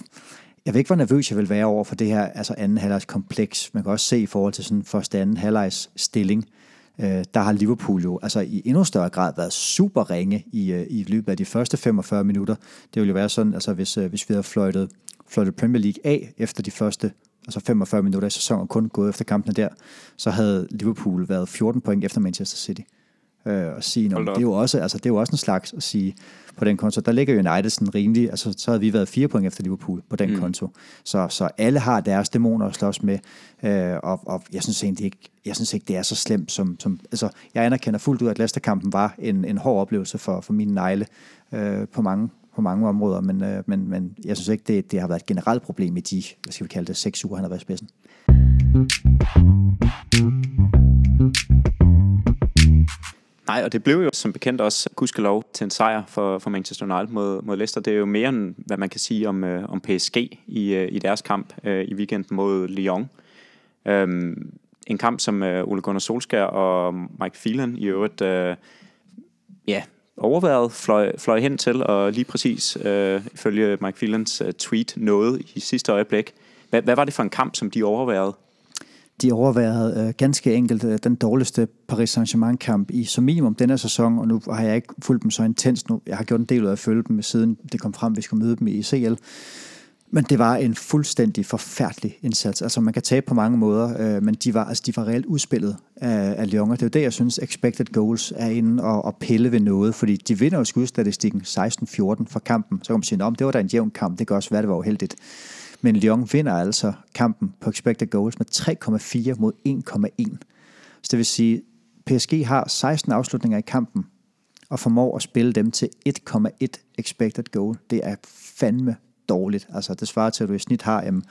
jeg ved ikke, hvor nervøs jeg vil være over for det her altså anden halvlejs kompleks. Man kan også se i forhold til sådan første anden halvlejs stilling, øh, der har Liverpool jo altså i endnu større grad været super ringe i, øh, i løbet af de første 45 minutter. Det ville jo være sådan, altså hvis, øh, hvis vi havde fløjtet, fløjtet Premier League af efter de første altså 45 minutter i sæsonen, kun gået efter kampene der, så havde Liverpool været 14 point efter Manchester City øh, og sige, det er, jo også, altså, det er jo også en slags at sige på den konto. Der ligger United sådan rimelig, altså så havde vi været fire point efter Liverpool på den mm. konto. Så, så alle har deres dæmoner at slås med, øh, og, og jeg synes egentlig ikke, jeg synes ikke, det er så slemt som, som altså, jeg anerkender fuldt ud, at Leicester-kampen var en, en hård oplevelse for, for mine negle øh, på mange på mange områder, men, øh, men, men jeg synes ikke, det, det har været et generelt problem i de, hvad skal vi kalde det, seks uger, han har været i spidsen. Nej, og det blev jo som bekendt også gudskelov til en sejr for, for Manchester United mod, mod Leicester. Det er jo mere end, hvad man kan sige om, øh, om PSG i, øh, i deres kamp øh, i weekenden mod Lyon. Øhm, en kamp, som øh, Ole Gunnar Solskjaer og Mike Phelan i øvrigt øh, ja, overværet fløj, fløj hen til, og lige præcis øh, ifølge Mike Phelans øh, tweet nåede i sidste øjeblik. Hvad, hvad var det for en kamp, som de overværede? De overvejede øh, ganske enkelt øh, den dårligste Paris Saint-Germain-kamp i som minimum denne sæson, og nu har jeg ikke fulgt dem så intens nu. Jeg har gjort en del af at følge dem, siden det kom frem, at vi skulle møde dem i CL. Men det var en fuldstændig forfærdelig indsats. Altså man kan tabe på mange måder, øh, men de var, altså, de var reelt udspillet af, af Lyon, og det er jo det, jeg synes, expected goals er inde og, og pille ved noget, fordi de vinder jo skudstatistikken 16-14 for kampen. Så kan man sige, om det var da en jævn kamp, det kan også være, det var uheldigt. Men Lyon vinder altså kampen på expected goals med 3,4 mod 1,1. Så det vil sige, PSG har 16 afslutninger i kampen, og formår at spille dem til 1,1 expected goal. Det er fandme dårligt. Altså, det svarer til, at du i snit har, jamen,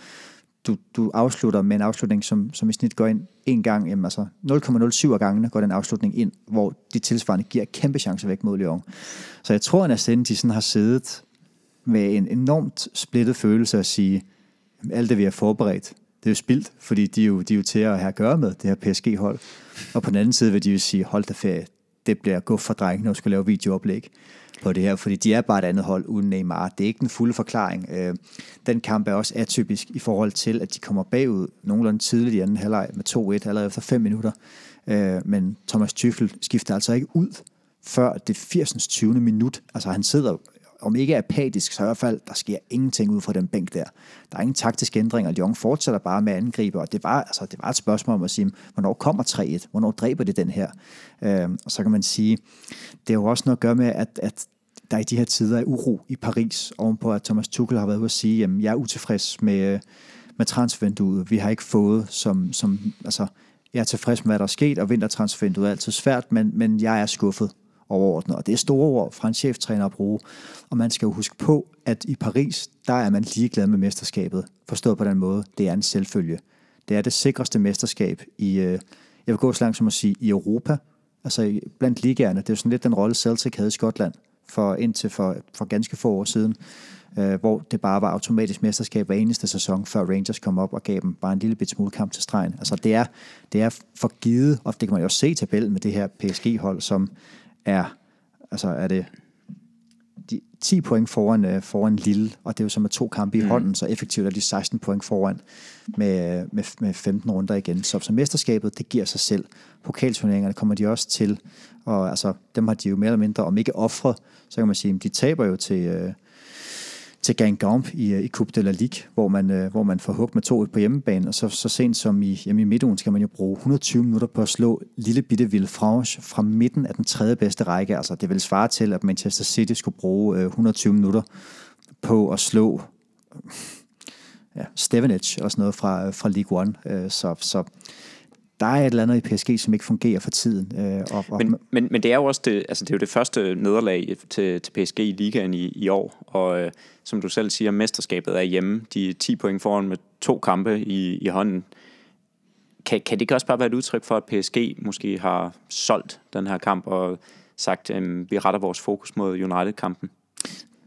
du, du afslutter med en afslutning, som, som i snit går ind en gang, jamen, altså 0,07 af gangene går den afslutning ind, hvor de tilsvarende giver kæmpe chancer væk mod Lyon. Så jeg tror, at de sådan har siddet med en enormt splittet følelse at sige, alt det, vi har forberedt, det er jo spildt, fordi de er jo, de er jo til at have at gøre med det her PSG-hold. Og på den anden side vil de jo sige, hold da ferie, det bliver gå for drengene at skulle lave videooplæg på det her, fordi de er bare et andet hold uden Neymar. Det er ikke den fulde forklaring. Øh, den kamp er også atypisk i forhold til, at de kommer bagud nogenlunde tidligt i anden halvleg med 2-1 allerede efter 5 minutter. Øh, men Thomas Tuchel skifter altså ikke ud før det 80. 20. minut. Altså han sidder om ikke apatisk, så i hvert fald, der sker ingenting ud fra den bænk der. Der er ingen taktiske ændringer. Lyon fortsætter bare med at angribe, og det var, altså, det var et spørgsmål om at sige, hvornår kommer 3-1? Hvornår dræber det den her? Øh, og så kan man sige, det er jo også noget at gøre med, at, at der i de her tider er uro i Paris, ovenpå at Thomas Tuchel har været ude at sige, at jeg er utilfreds med, med transfervinduet. Vi har ikke fået, som, som altså, jeg er tilfreds med, hvad der er sket, og vintertransfervinduet er altid svært, men, men jeg er skuffet overordnet. Og det er store ord fra en cheftræner at bruge. Og man skal jo huske på, at i Paris, der er man ligeglad med mesterskabet. Forstået på den måde, det er en selvfølge. Det er det sikreste mesterskab i, øh, jeg vil gå så langt som at sige, i Europa. Altså blandt ligaerne. Det er jo sådan lidt den rolle, Celtic havde i Skotland for indtil for, for ganske få år siden, øh, hvor det bare var automatisk mesterskab hver eneste sæson, før Rangers kom op og gav dem bare en lille bit smule kamp til stregen. Altså det er, det er for givet, og det kan man jo også se i tabellen med det her PSG-hold, som er, altså er det de 10 point foran, øh, foran Lille, og det er jo som med to kampe i mm. hånden, så effektivt er de 16 point foran med, med, med 15 runder igen. Så, så mesterskabet, det giver sig selv. Pokalturneringerne kommer de også til, og altså, dem har de jo mere eller mindre, om ikke offret, så kan man sige, de taber jo til, øh, til Gangamp i, øh, i Coupe de la Ligue, hvor man, øh, hvor man får hug med to på hjemmebane, og så, så sent som i, jamen i midtugen skal man jo bruge 120 minutter på at slå lille bitte Villefranche fra midten af den tredje bedste række. Altså det vil svare til, at Manchester City skulle bruge øh, 120 minutter på at slå ja, Stevenage og sådan noget fra, øh, fra League One. Øh, så, så der er et eller andet i PSG, som ikke fungerer for tiden. Øh, og, og men, men, men det er jo også det, altså det, er jo det første nederlag til, til PSG i ligaen i, i år, og øh, som du selv siger, mesterskabet er hjemme. De er 10 point foran med to kampe i, i hånden. Kan, kan det ikke også bare være et udtryk for, at PSG måske har solgt den her kamp og sagt, at øh, vi retter vores fokus mod United-kampen?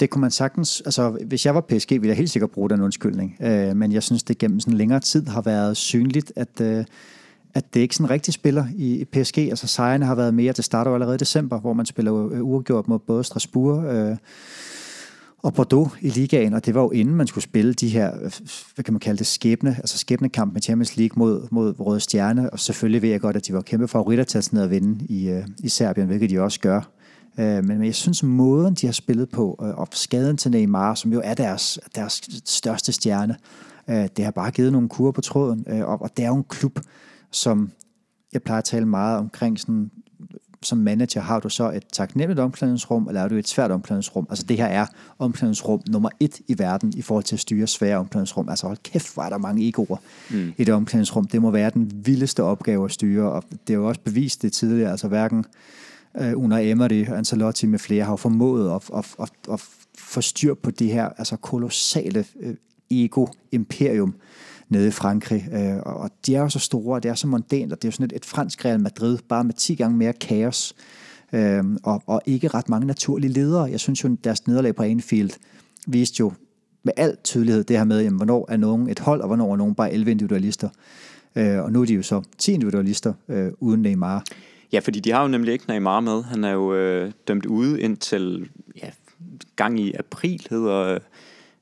Det kunne man sagtens, altså hvis jeg var PSG, ville jeg helt sikkert bruge den undskyldning. Øh, men jeg synes, det gennem sådan længere tid har været synligt, at, øh, at det ikke sådan rigtig spiller i PSG. Altså sejrene har været mere, det starter jo allerede i december, hvor man spiller øh, uafgjort mod både Strasbourg øh, og Bordeaux i ligaen, og det var jo inden man skulle spille de her, øh, hvad kan man kalde det, skæbne, altså skæbnekamp med Champions League mod, mod Røde Stjerne, og selvfølgelig ved jeg godt, at de var kæmpe favoritter til at ned at vinde i, øh, i Serbien, hvilket de også gør. Øh, men, men jeg synes, måden, de har spillet på, øh, og skaden til Neymar, som jo er deres, deres største stjerne, øh, det har bare givet nogle kurer på tråden, øh, og, og det er jo en klub, som jeg plejer at tale meget omkring sådan, som manager, har du så et taknemmeligt omklædningsrum, eller er du et svært omklædningsrum? Altså det her er omklædningsrum nummer et i verden i forhold til at styre svære omklædningsrum. Altså hold kæft, hvor er der mange egoer mm. i det omklædningsrum. Det må være den vildeste opgave at styre, og det er jo også bevist det tidligere, altså hverken uh, Una Emery Ancelotti med flere har formået at, at, at, at få styr på det her altså kolossale uh, ego-imperium, nede i Frankrig. Øh, og de er jo så store, og det er så mondænt, og det er jo sådan et, et fransk Real Madrid, bare med 10 gange mere kaos, øh, og, og ikke ret mange naturlige ledere. Jeg synes jo, deres nederlag på Anfield viste jo med al tydelighed det her med, jamen, hvornår er nogen et hold, og hvornår er nogen bare 11 individualister. Øh, og nu er de jo så 10 individualister øh, uden Neymar. Ja, fordi de har jo nemlig ikke Neymar med. Han er jo øh, dømt ude indtil ja, gang i april, hedder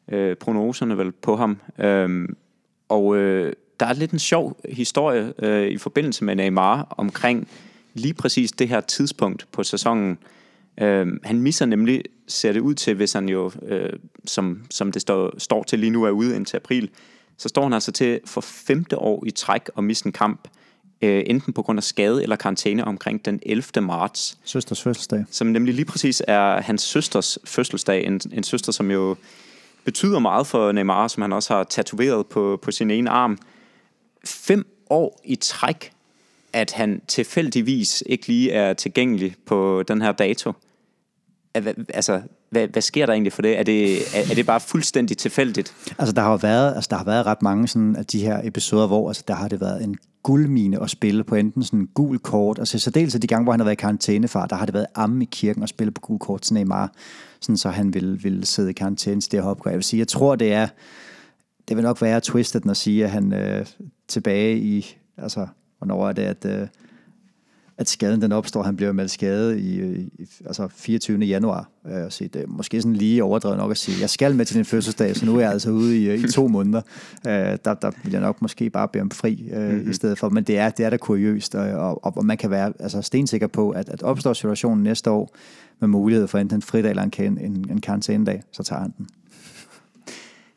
øh, prognoserne vel på ham. Øh, og øh, der er lidt en sjov historie øh, i forbindelse med Neymar omkring lige præcis det her tidspunkt på sæsonen. Øh, han misser nemlig, ser det ud til, hvis han jo, øh, som, som det står, står til lige nu, er ude indtil april, så står han altså til for femte år i træk at miste en kamp, øh, enten på grund af skade eller karantæne omkring den 11. marts. Søsters fødselsdag. Som nemlig lige præcis er hans søsters fødselsdag. En, en søster, som jo betyder meget for Neymar, som han også har tatoveret på, på sin ene arm. Fem år i træk, at han tilfældigvis ikke lige er tilgængelig på den her dato. Altså, hvad, hvad sker der egentlig for det? Er det, er, er det bare fuldstændig tilfældigt? Altså, der har jo været, altså, der har været ret mange sådan, af de her episoder, hvor altså, der har det været en guldmine at spille på enten sådan gul kort, altså så dels de gange, hvor han har været i karantænefar, der har det været amme i kirken og spille på gul kort til Neymar, sådan så han ville, ville sidde i karantæne til det her opgør. Jeg vil sige, jeg tror, det er, det vil nok være twistet når sige, at han øh, tilbage i, altså, hvornår er det, at, øh, at skaden den opstår. Han bliver meldt skade i, i altså 24. januar. Øh, så det er måske sådan lige overdrevet nok at sige, jeg skal med til din fødselsdag, så nu er jeg altså ude i, i to måneder. Øh, der, der vil jeg nok måske bare bede om fri øh, mm-hmm. i stedet for. Men det er, det er da kuriøst, og, og, og man kan være altså, stensikker på, at, at opstår situationen næste år med mulighed for enten en fridag eller en, en, en karantænedag, så tager han den.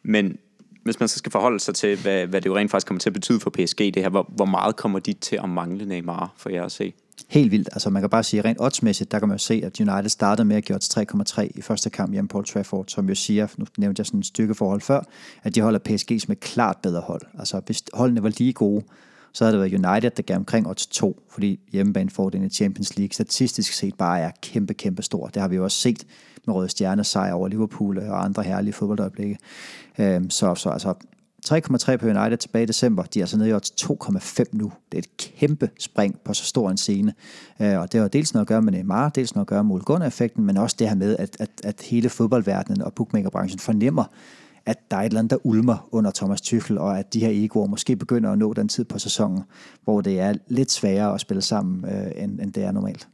Men hvis man så skal forholde sig til, hvad, hvad det jo rent faktisk kommer til at betyde for PSG, det her, hvor, hvor meget kommer de til at mangle Neymar for jer at se? Helt vildt. Altså man kan bare sige, rent oddsmæssigt, der kan man jo se, at United startede med at gøre 3,3 i første kamp hjemme på Old Trafford, som jo siger, nu nævnte jeg sådan et styrkeforhold før, at de holder PSG som et klart bedre hold. Altså hvis holdene var lige gode, så havde det været United, der gav omkring odds 2, fordi hjemmebanefordelen i Champions League statistisk set bare er kæmpe, kæmpe stor. Det har vi jo også set med Røde Stjerne sejr over Liverpool og andre herlige fodboldøjeblikke. Øhm, så, så altså 3,3 på United tilbage i december. De er altså nede i odds 2,5 nu. Det er et kæmpe spring på så stor en scene. Øh, og det har dels noget at gøre med Neymar, dels noget at gøre med Ole men også det her med, at, at, at hele fodboldverdenen og bookmakerbranchen fornemmer, at der er et eller andet, der ulmer under Thomas Tuchel, og at de her egoer måske begynder at nå den tid på sæsonen, hvor det er lidt sværere at spille sammen, øh, end, end det er normalt.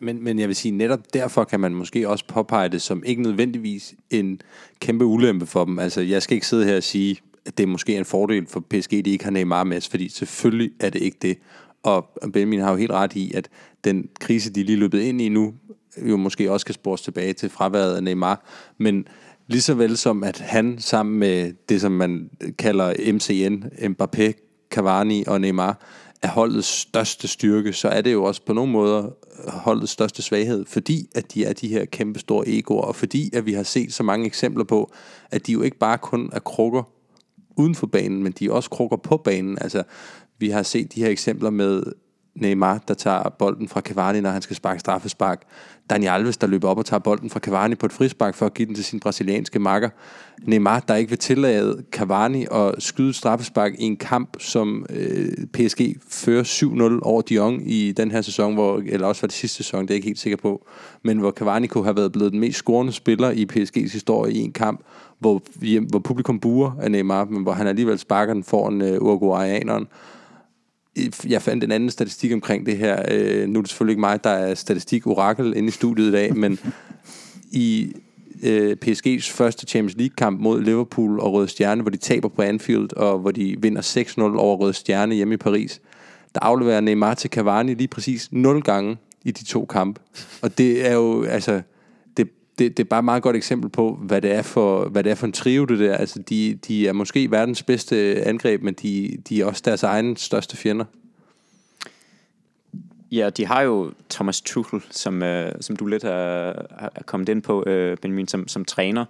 Men, men jeg vil sige, netop derfor kan man måske også påpege det som ikke nødvendigvis en kæmpe ulempe for dem. Altså, jeg skal ikke sidde her og sige, at det er måske en fordel for PSG, de ikke har Neymar med, fordi selvfølgelig er det ikke det. Og Benjamin har jo helt ret i, at den krise, de lige løbet ind i nu, jo måske også kan spores tilbage til fraværet af Neymar. Men lige så vel som, at han sammen med det, som man kalder MCN, Mbappé, Cavani og Neymar, er holdets største styrke, så er det jo også på nogle måder holdets største svaghed, fordi at de er de her kæmpe store egoer, og fordi at vi har set så mange eksempler på, at de jo ikke bare kun er krukker uden for banen, men de er også krukker på banen. Altså, vi har set de her eksempler med Neymar, der tager bolden fra Cavani, når han skal sparke straffespark. Daniel Alves, der løber op og tager bolden fra Cavani på et frispark for at give den til sin brasilianske makker. Neymar, der ikke vil tillade Cavani at skyde straffespark i en kamp, som øh, PSG fører 7-0 over Dion i den her sæson, hvor, eller også var det sidste sæson, det er jeg ikke helt sikker på, men hvor Cavani kunne have været blevet den mest scorende spiller i PSG's historie i en kamp, hvor, hvor publikum buer af Neymar, men hvor han alligevel sparker den foran øh, Uruguayaneren jeg fandt en anden statistik omkring det her. Øh, nu er det selvfølgelig ikke mig, der er statistik-orakel inde i studiet i dag, men i øh, PSG's første Champions League-kamp mod Liverpool og Røde Stjerne, hvor de taber på Anfield, og hvor de vinder 6-0 over Røde Stjerne hjemme i Paris, der afleverer Neymar til Cavani lige præcis 0 gange i de to kampe. Og det er jo, altså, det, det er bare et meget godt eksempel på, hvad det er for, hvad det er for en trio, det der. Altså, de, de er måske verdens bedste angreb, men de, de er også deres egen største fjender. Ja, de har jo Thomas Tuchel, som, øh, som du lidt er, er kommet ind på, øh, Benjamin, som, som træner.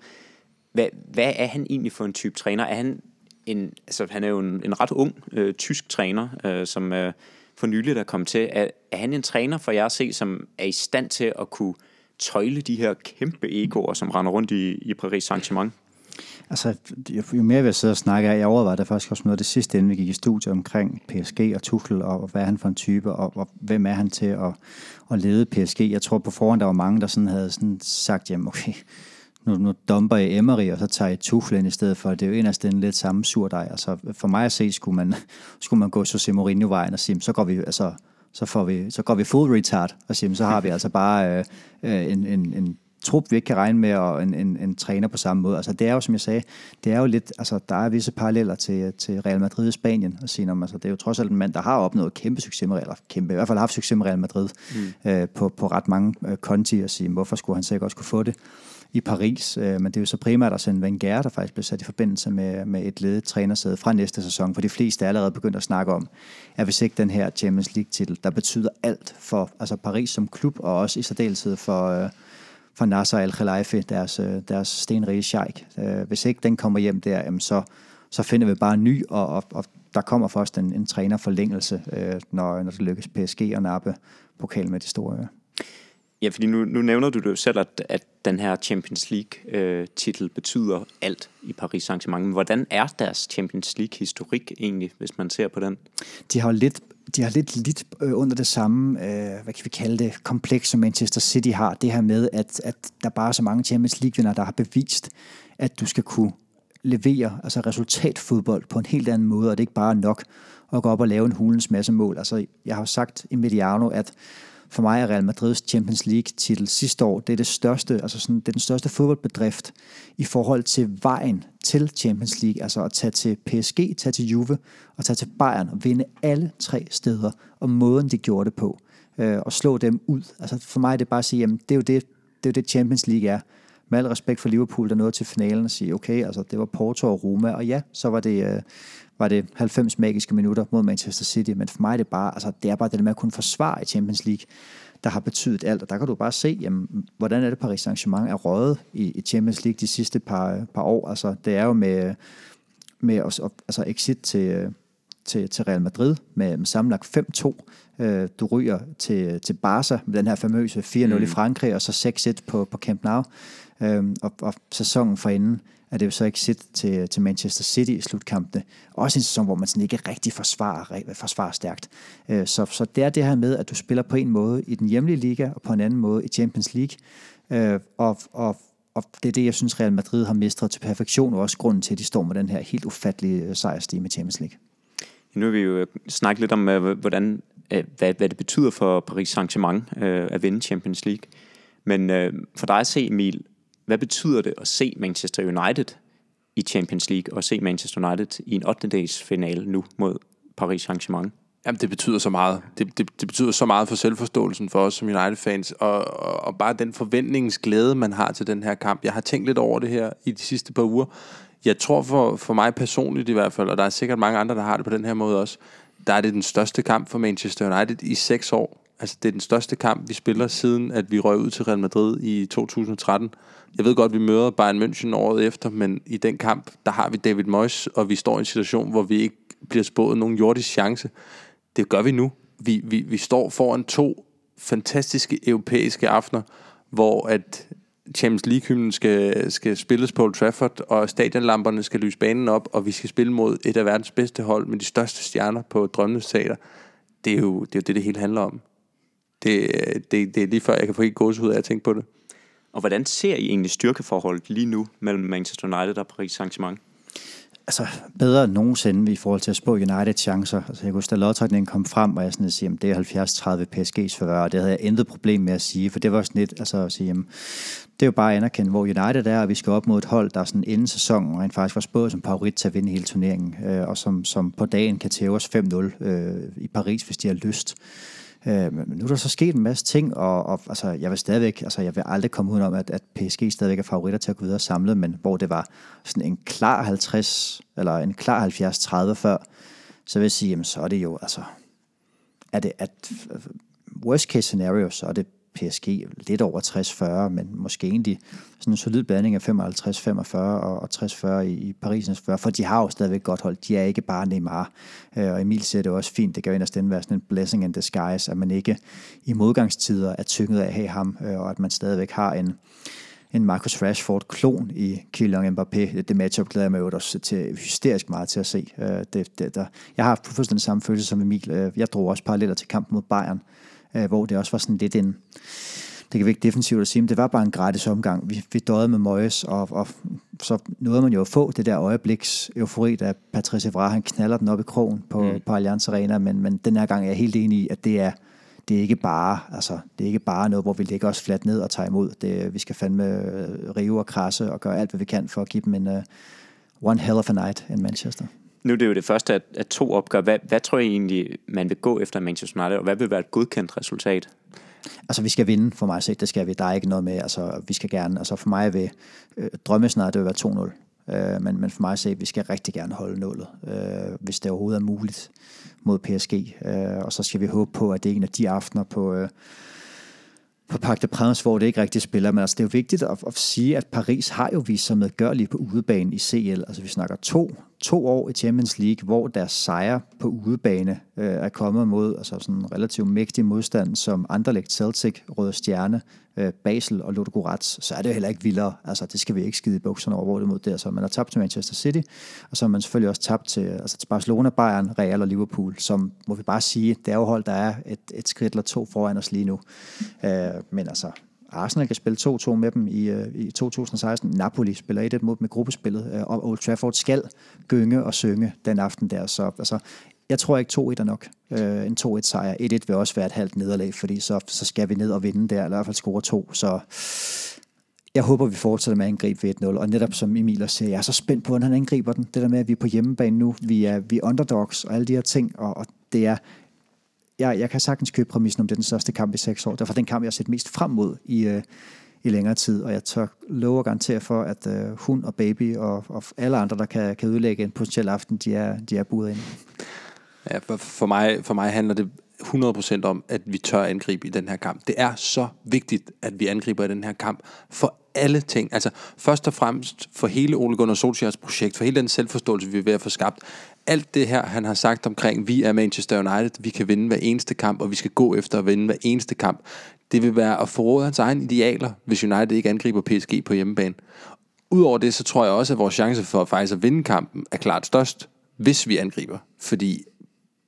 Hvad, hvad er han egentlig for en type træner? Er han en, altså han er jo en, en ret ung øh, tysk træner, øh, som øh, for nylig er kommet til. Er, er han en træner for jer at se, som er i stand til at kunne tøjle de her kæmpe egoer, som render rundt i, i Paris Saint-Germain? Altså, jo mere vi sidder og snakker, jeg overvejede det faktisk også noget af det sidste, inden vi gik i studiet omkring PSG og Tuchel, og hvad er han for en type, og, og hvem er han til at, at lede PSG. Jeg tror på forhånd, der var mange, der sådan havde sådan sagt, jamen okay, nu, nu dumper jeg Emery, og så tager jeg Tuchel ind i stedet for. Det er jo en af den lidt samme surdej. Altså, for mig at se, skulle man, skulle man gå så Mourinho-vejen og sige, så går vi, altså, så, får vi, så går vi full retard og siger, så har vi altså bare øh, øh, en, en, en trup, vi ikke kan regne med, og en, en, en træner på samme måde. Altså, det er jo, som jeg sagde, det er jo lidt, altså, der er visse paralleller til, til Real Madrid i Spanien, og sige, altså, det er jo trods alt en mand, der har opnået kæmpe succes med, eller kæmpe, i hvert fald haft succes med Real Madrid, mm. øh, på, på ret mange øh, konti, og sige, hvorfor skulle han sikkert også kunne få det i Paris, øh, men det er jo så primært Arsene Wenger, der faktisk bliver sat i forbindelse med, med et ledet trænersæde fra næste sæson, for de fleste er allerede begyndt at snakke om, at hvis ikke den her Champions League-titel, der betyder alt for altså Paris som klub, og også i særdeleshed for, øh, for Nasser Al-Khelaifi, deres, øh, deres stenrige sheik. Øh, hvis ikke den kommer hjem der, jamen så, så finder vi bare en ny, og, og, og der kommer først en, en trænerforlængelse, øh, når, når det lykkes PSG at nappe pokalen med de store ører. Ja, fordi nu, nu nævner du det jo selv, at, at den her Champions League-titel øh, betyder alt i Paris Saint-Germain. Men hvordan er deres Champions League-historik egentlig, hvis man ser på den? De har lidt de har lidt lidt øh, under det samme, øh, hvad kan vi kalde det, kompleks, som Manchester City har. Det her med, at, at der bare er så mange Champions League-vinder, der har bevist, at du skal kunne levere altså resultatfodbold på en helt anden måde, og det er ikke bare nok at gå op og lave en hulens masse mål. Altså, jeg har jo sagt i Mediano, at for mig er Real Madrids Champions League-titel sidste år, det er, det, største, altså sådan, det er den største fodboldbedrift i forhold til vejen til Champions League, altså at tage til PSG, tage til Juve og tage til Bayern og vinde alle tre steder, og måden de gjorde det på, øh, og slå dem ud. Altså for mig er det bare at sige, jamen det er jo det, det, er jo det Champions League er. Med al respekt for Liverpool, der nåede til finalen og sige, okay, altså det var Porto og Roma, og ja, så var det, øh, var det 90 magiske minutter mod Manchester City, men for mig er det bare, altså, det er bare det der med at kunne forsvare i Champions League, der har betydet alt, og der kan du bare se, jamen, hvordan er det Paris Saint-Germain er røget i, i Champions League de sidste par, øh, par år, altså det er jo med, med altså exit til, øh, til, til Real Madrid med, med sammenlagt 5-2. Øh, du ryger til, til Barca med den her famøse 4-0 mm. i Frankrig, og så 6-1 på, på Camp Nou. Øh, og, og sæsonen forinden er det jo så ikke sit til, til Manchester City i slutkampene. Også en sæson, hvor man sådan ikke rigtig forsvarer, forsvarer stærkt. Øh, så, så det er det her med, at du spiller på en måde i den hjemlige liga, og på en anden måde i Champions League. Øh, og, og, og det er det, jeg synes, Real Madrid har mestret til perfektion, og også grunden til, at de står med den her helt ufattelige sejrstige med Champions League. Nu har vi jo snakket lidt om, hvordan, Øh, hvad, hvad det betyder for Paris Saint-Germain øh, at vinde Champions League. Men øh, for dig at se, Emil, hvad betyder det at se Manchester United i Champions League, og se Manchester United i en 8. finale nu mod Paris Saint-Germain? Jamen, det betyder så meget. Det, det, det betyder så meget for selvforståelsen for os som United-fans, og, og, og bare den forventningsglæde, man har til den her kamp. Jeg har tænkt lidt over det her i de sidste par uger. Jeg tror for, for mig personligt i hvert fald, og der er sikkert mange andre, der har det på den her måde også, der er det den største kamp for Manchester United i seks år. Altså, det er den største kamp, vi spiller siden, at vi røg ud til Real Madrid i 2013. Jeg ved godt, at vi møder Bayern München året efter, men i den kamp, der har vi David Moyes, og vi står i en situation, hvor vi ikke bliver spået nogen jordisk chance. Det gør vi nu. Vi, vi, vi står foran to fantastiske europæiske aftener, hvor at Champions League-hymnen skal, skal spilles på Old Trafford, og stadionlamperne skal lyse banen op, og vi skal spille mod et af verdens bedste hold med de største stjerner på Drømmenes Teater. Det er jo det, er jo det, det hele handler om. Det, det, det er lige før, jeg kan få helt gåsehud af at tænke på det. Og hvordan ser I egentlig styrkeforholdet lige nu mellem Manchester United og Paris Saint-Germain? Altså, bedre end nogensinde i forhold til at spå United chancer. Altså, jeg kunne da lodtrækningen kom frem, og jeg sådan at sige, at det er 70-30 PSG's forvær, og det havde jeg intet problem med at sige, for det var sådan lidt, altså at sige, jamen, det er jo bare at anerkende, hvor United er, og vi skal op mod et hold, der sådan inden sæsonen rent faktisk var spået som favorit til at vinde hele turneringen, øh, og som, som på dagen kan tæve os 5-0 øh, i Paris, hvis de har lyst. Øh, men nu er der så sket en masse ting, og, og altså, jeg vil stadigvæk, altså jeg vil aldrig komme ud om, at, at PSG stadigvæk er favoritter til at gå videre samlet, men hvor det var sådan en klar 50, eller en klar 70-30 før, så vil jeg sige, jamen så er det jo, altså, er det, at øh, worst case scenario, så er det PSG lidt over 60-40, men måske egentlig sådan en solid blanding af 55-45 og 60-40 i, i Parisens 40, for de har jo stadigvæk godt hold. De er ikke bare Neymar. Øh, og Emil siger det også fint, det kan jo inderst være sådan en blessing in disguise, at man ikke i modgangstider er tynget af at have ham, øh, og at man stadigvæk har en, en Marcus Rashford-klon i Kylian Mbappé. Det matchup glæder jeg mig jo også til hysterisk meget til at se. Øh, det, det, der. Jeg har haft fuldstændig samme følelse som Emil. Jeg drog også paralleller til kampen mod Bayern, øh, hvor det også var sådan lidt en, det kan vi ikke defensivt at sige, men det var bare en gratis omgang. Vi, vi døde med Moyes, og, og så nåede man jo at få det der øjebliks eufori, da Patrice Evra, han knaller den op i krogen på, mm. på Allianz Arena, men, men den her gang er jeg helt enig i, at det er, det er ikke bare, altså, det er ikke bare noget, hvor vi lægger os fladt ned og tager imod. Det, vi skal fandme øh, rive og krasse og gøre alt, hvad vi kan for at give dem en uh, one hell of a night in Manchester. Nu er det jo det første af, af to opgør. Hvad, hvad tror I egentlig, man vil gå efter Manchester United, og hvad vil være et godkendt resultat? Altså, vi skal vinde, for mig set. Det skal vi. Der er ikke noget med, altså, vi skal gerne, altså for mig vil øh, drømme snart, det vil være 2-0. Øh, men, men for mig at se, vi skal rigtig gerne holde nullet, øh, hvis det overhovedet er muligt mod PSG. Øh, og så skal vi håbe på, at det er en af de aftener på, øh, på Parc de Prince, hvor det ikke rigtig spiller. Men altså, det er jo vigtigt at, at sige, at Paris har jo vist sig medgørlige på udebane i CL. Altså vi snakker to, to år i Champions League, hvor deres sejre på udebane øh, er kommet mod altså sådan en relativt mægtig modstand som Anderlecht, Celtic, Røde Stjerne, øh, Basel og Ludogorets, så er det jo heller ikke vildere. Altså det skal vi ikke skide i bukserne over, det mod det. Så man har tabt til Manchester City, og så har man selvfølgelig også tabt til, altså til Barcelona, Bayern, Real og Liverpool, som må vi bare sige, det er jo hold, der er et, et skridt eller to foran os lige nu. Øh, men altså, Arsenal kan spille 2-2 med dem i, øh, i 2016. Napoli spiller 1-1 mod dem i gruppespillet, øh, og Old Trafford skal gynge og synge den aften der. Så altså, jeg tror ikke 2-1 er nok. Øh, en 2-1 sejr. 1-1 vil også være et halvt nederlag, fordi så, så skal vi ned og vinde der, eller i hvert fald score to. Så jeg håber, vi fortsætter med at angribe ved 1-0. Og netop som Emil også siger, jeg er så spændt på, hvordan han angriber den. Det der med, at vi er på hjemmebane nu, vi er, vi er underdogs og alle de her ting, og, og det er jeg, jeg kan sagtens købe præmissen om det er den største kamp i seks år. Derfor den kamp, jeg har set mest frem mod i, øh, i længere tid. Og jeg tør love og garantere for, at øh, hun og baby og, og alle andre, der kan, kan udlægge en potentiel aften, de er, de er budet ind. Ja, for, for, mig, for mig handler det 100% om, at vi tør angribe i den her kamp. Det er så vigtigt, at vi angriber i den her kamp for alle ting. Altså først og fremmest for hele Ole Gunnar Solskjaers projekt, for hele den selvforståelse, vi er ved at få skabt. Alt det her, han har sagt omkring, vi er Manchester United, vi kan vinde hver eneste kamp, og vi skal gå efter at vinde hver eneste kamp. Det vil være at forråde hans egne idealer, hvis United ikke angriber PSG på hjemmebane. Udover det, så tror jeg også, at vores chance for faktisk at vinde kampen er klart størst, hvis vi angriber. Fordi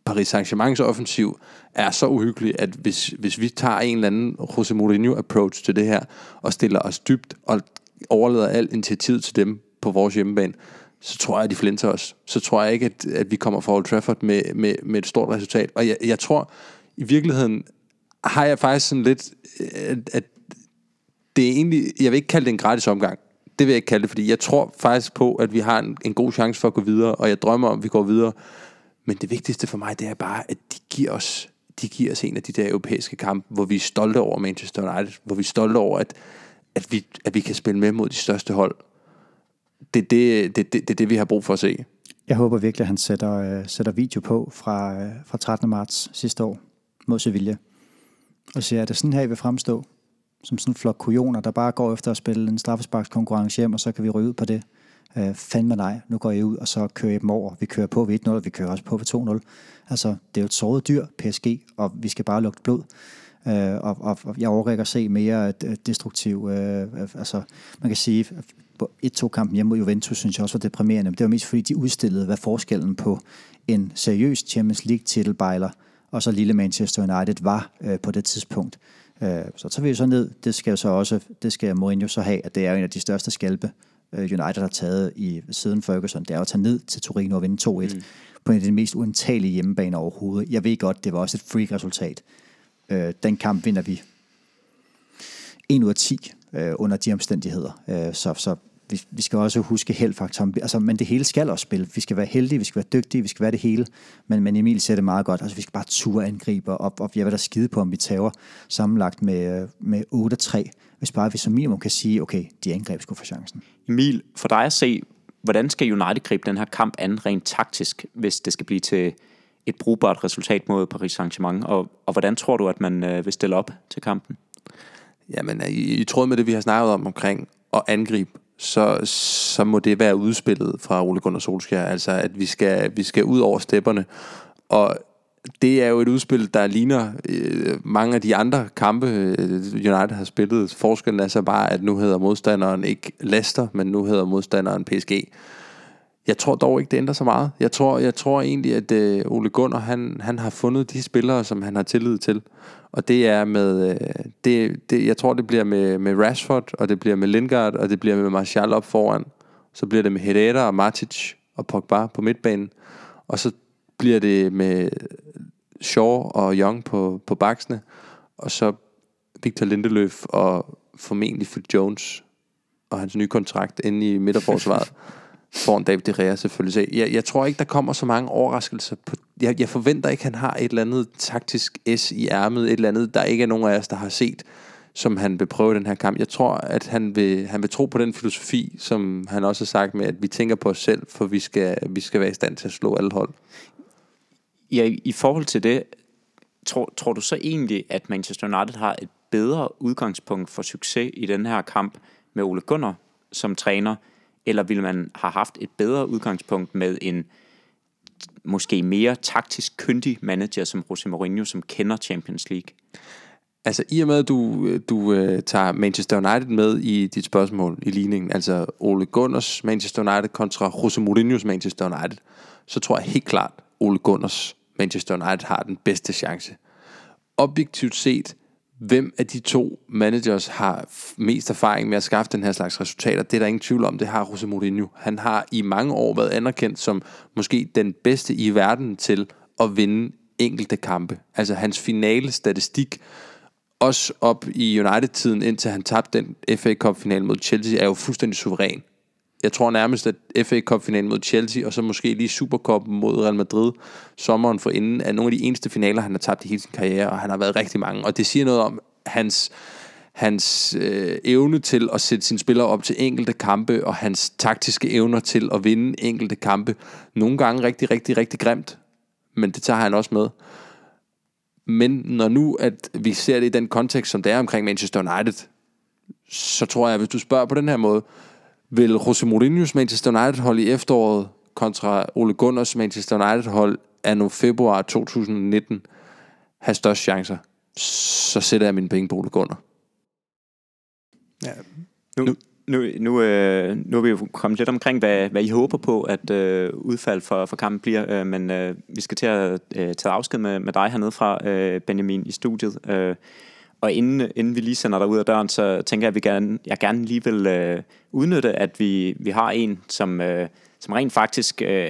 Paris Saint-Germains offensiv er så uhyggelig, at hvis, hvis vi tager en eller anden Jose Mourinho-approach til det her, og stiller os dybt og overlader alt initiativ til dem på vores hjemmebane, så tror jeg, at de flinter os. Så tror jeg ikke, at, at vi kommer fra Old Trafford med, med, med et stort resultat. Og jeg, jeg tror, i virkeligheden har jeg faktisk sådan lidt, at, at det er egentlig, jeg vil ikke kalde det en gratis omgang. Det vil jeg ikke kalde det, fordi jeg tror faktisk på, at vi har en, en god chance for at gå videre, og jeg drømmer om, at vi går videre. Men det vigtigste for mig, det er bare, at de giver os, de giver os en af de der europæiske kampe, hvor vi er stolte over Manchester United, hvor vi er stolte over, at, at, vi, at vi kan spille med mod de største hold. Det er det, det, det, det, det, vi har brug for at se. Jeg håber virkelig, at han sætter, øh, sætter video på fra, øh, fra 13. marts sidste år mod Sevilla. Og siger, at det sådan her, I vil fremstå? Som sådan en flok kujoner, der bare går efter at spille en straffesparkskonkurrence hjem, og så kan vi ryge ud på det. Øh, fandme nej, nu går jeg ud, og så kører I dem over. Vi kører på ved 1-0, og vi kører også på ved 2-0. Altså, det er jo et såret dyr, PSG, og vi skal bare lugte blod. Øh, og, og, og jeg overrækker at se mere øh, destruktiv. Øh, øh, altså, man kan sige, på 1-2-kampen hjemme mod Juventus, synes jeg også var deprimerende. Men det var mest fordi, de udstillede, hvad forskellen på en seriøs Champions League-titelbejler og så lille Manchester United var øh, på det tidspunkt. Øh, så tager vi jo så ned, det skal jo så også, det skal Mourinho så have, at det er en af de største skalpe, United har taget i siden Ferguson, det er at tage ned til Torino og vinde 2-1 mm. på en af de mest uantagelige hjemmebaner overhovedet. Jeg ved godt, det var også et freak-resultat. Øh, den kamp vinder vi 1 ud af 10 øh, under de omstændigheder. Øh, så, så vi, vi skal også huske heldfaktoren. Altså, men det hele skal også spille. Vi skal være heldige, vi skal være dygtige, vi skal være det hele. Men, men Emil siger det meget godt. Altså, vi skal bare ture angribe, og, og jeg vil da skide på, om vi tager sammenlagt med, med 8-3 hvis bare vi som minimum kan sige, okay, de angreb skulle få chancen. Emil, for dig at se, hvordan skal United gribe den her kamp an rent taktisk, hvis det skal blive til et brugbart resultat mod Paris Saint-Germain, og, og hvordan tror du, at man øh, vil stille op til kampen? Jamen, i, i tråd med det, vi har snakket om omkring at angribe, så, så må det være udspillet fra Ole Gunnar Solskjaer, altså at vi skal, vi skal ud over stepperne, og det er jo et udspil, der ligner øh, mange af de andre kampe, øh, United har spillet. Forskellen er så bare, at nu hedder modstanderen ikke Leicester, men nu hedder modstanderen PSG. Jeg tror dog ikke, det ændrer så meget. Jeg tror, jeg tror egentlig, at øh, Ole Gunnar, han, han har fundet de spillere, som han har tillid til. Og det er med, øh, det, det, jeg tror, det bliver med, med Rashford, og det bliver med Lingard, og det bliver med Martial op foran. Så bliver det med Herrera og Matic og Pogba på midtbanen. Og så bliver det med Shaw og Young på, på baksene, og så Victor Lindeløf og formentlig Phil Jones og hans nye kontrakt inde i midterforsvaret foran David De Gea selvfølgelig. Jeg, jeg tror ikke, der kommer så mange overraskelser. På, jeg, jeg forventer ikke, at han har et eller andet taktisk S i ærmet, et eller andet, der ikke er nogen af os, der har set, som han vil prøve den her kamp. Jeg tror, at han vil, han vil tro på den filosofi, som han også har sagt med, at vi tænker på os selv, for vi skal, vi skal være i stand til at slå alle hold. Ja, i forhold til det, tror, tror du så egentlig, at Manchester United har et bedre udgangspunkt for succes i den her kamp med Ole Gunnar som træner, eller ville man have haft et bedre udgangspunkt med en måske mere taktisk kyndig manager som Jose Mourinho, som kender Champions League? Altså i og med, at du, du uh, tager Manchester United med i dit spørgsmål i ligningen, altså Ole Gunners Manchester United kontra Jose Mourinho's Manchester United, så tror jeg helt klart, Ole Gunners Manchester United har den bedste chance. Objektivt set, hvem af de to managers har mest erfaring med at skaffe den her slags resultater, det er der ingen tvivl om, det har Jose Mourinho. Han har i mange år været anerkendt som måske den bedste i verden til at vinde enkelte kampe. Altså hans finale statistik, også op i United-tiden, indtil han tabte den FA Cup-finale mod Chelsea, er jo fuldstændig suveræn. Jeg tror nærmest, at FA Cup-finalen mod Chelsea, og så måske lige Supercup mod Real Madrid sommeren for inden, er nogle af de eneste finaler, han har tabt i hele sin karriere, og han har været rigtig mange. Og det siger noget om hans, hans øh, evne til at sætte sine spillere op til enkelte kampe, og hans taktiske evner til at vinde enkelte kampe. Nogle gange rigtig, rigtig, rigtig grimt, men det tager han også med. Men når nu, at vi ser det i den kontekst, som det er omkring Manchester United, så tror jeg, at hvis du spørger på den her måde, vil Jose Mourinho's Manchester United hold i efteråret kontra Ole Gunners Manchester United hold anno februar 2019 have størst chancer, så sætter jeg mine penge på Ole Gunnar. Ja. Nu, nu, nu, øh, nu er vi jo kommet lidt omkring, hvad, hvad I håber på, at øh, udfald for, for kampen bliver, øh, men øh, vi skal til at øh, tage afsked med, med dig hernede fra, øh, Benjamin, i studiet. Øh, og inden, inden vi lige sender dig ud af døren, så tænker jeg, at vi gerne, jeg gerne lige vil øh, udnytte, at vi, vi har en, som, øh, som rent faktisk øh,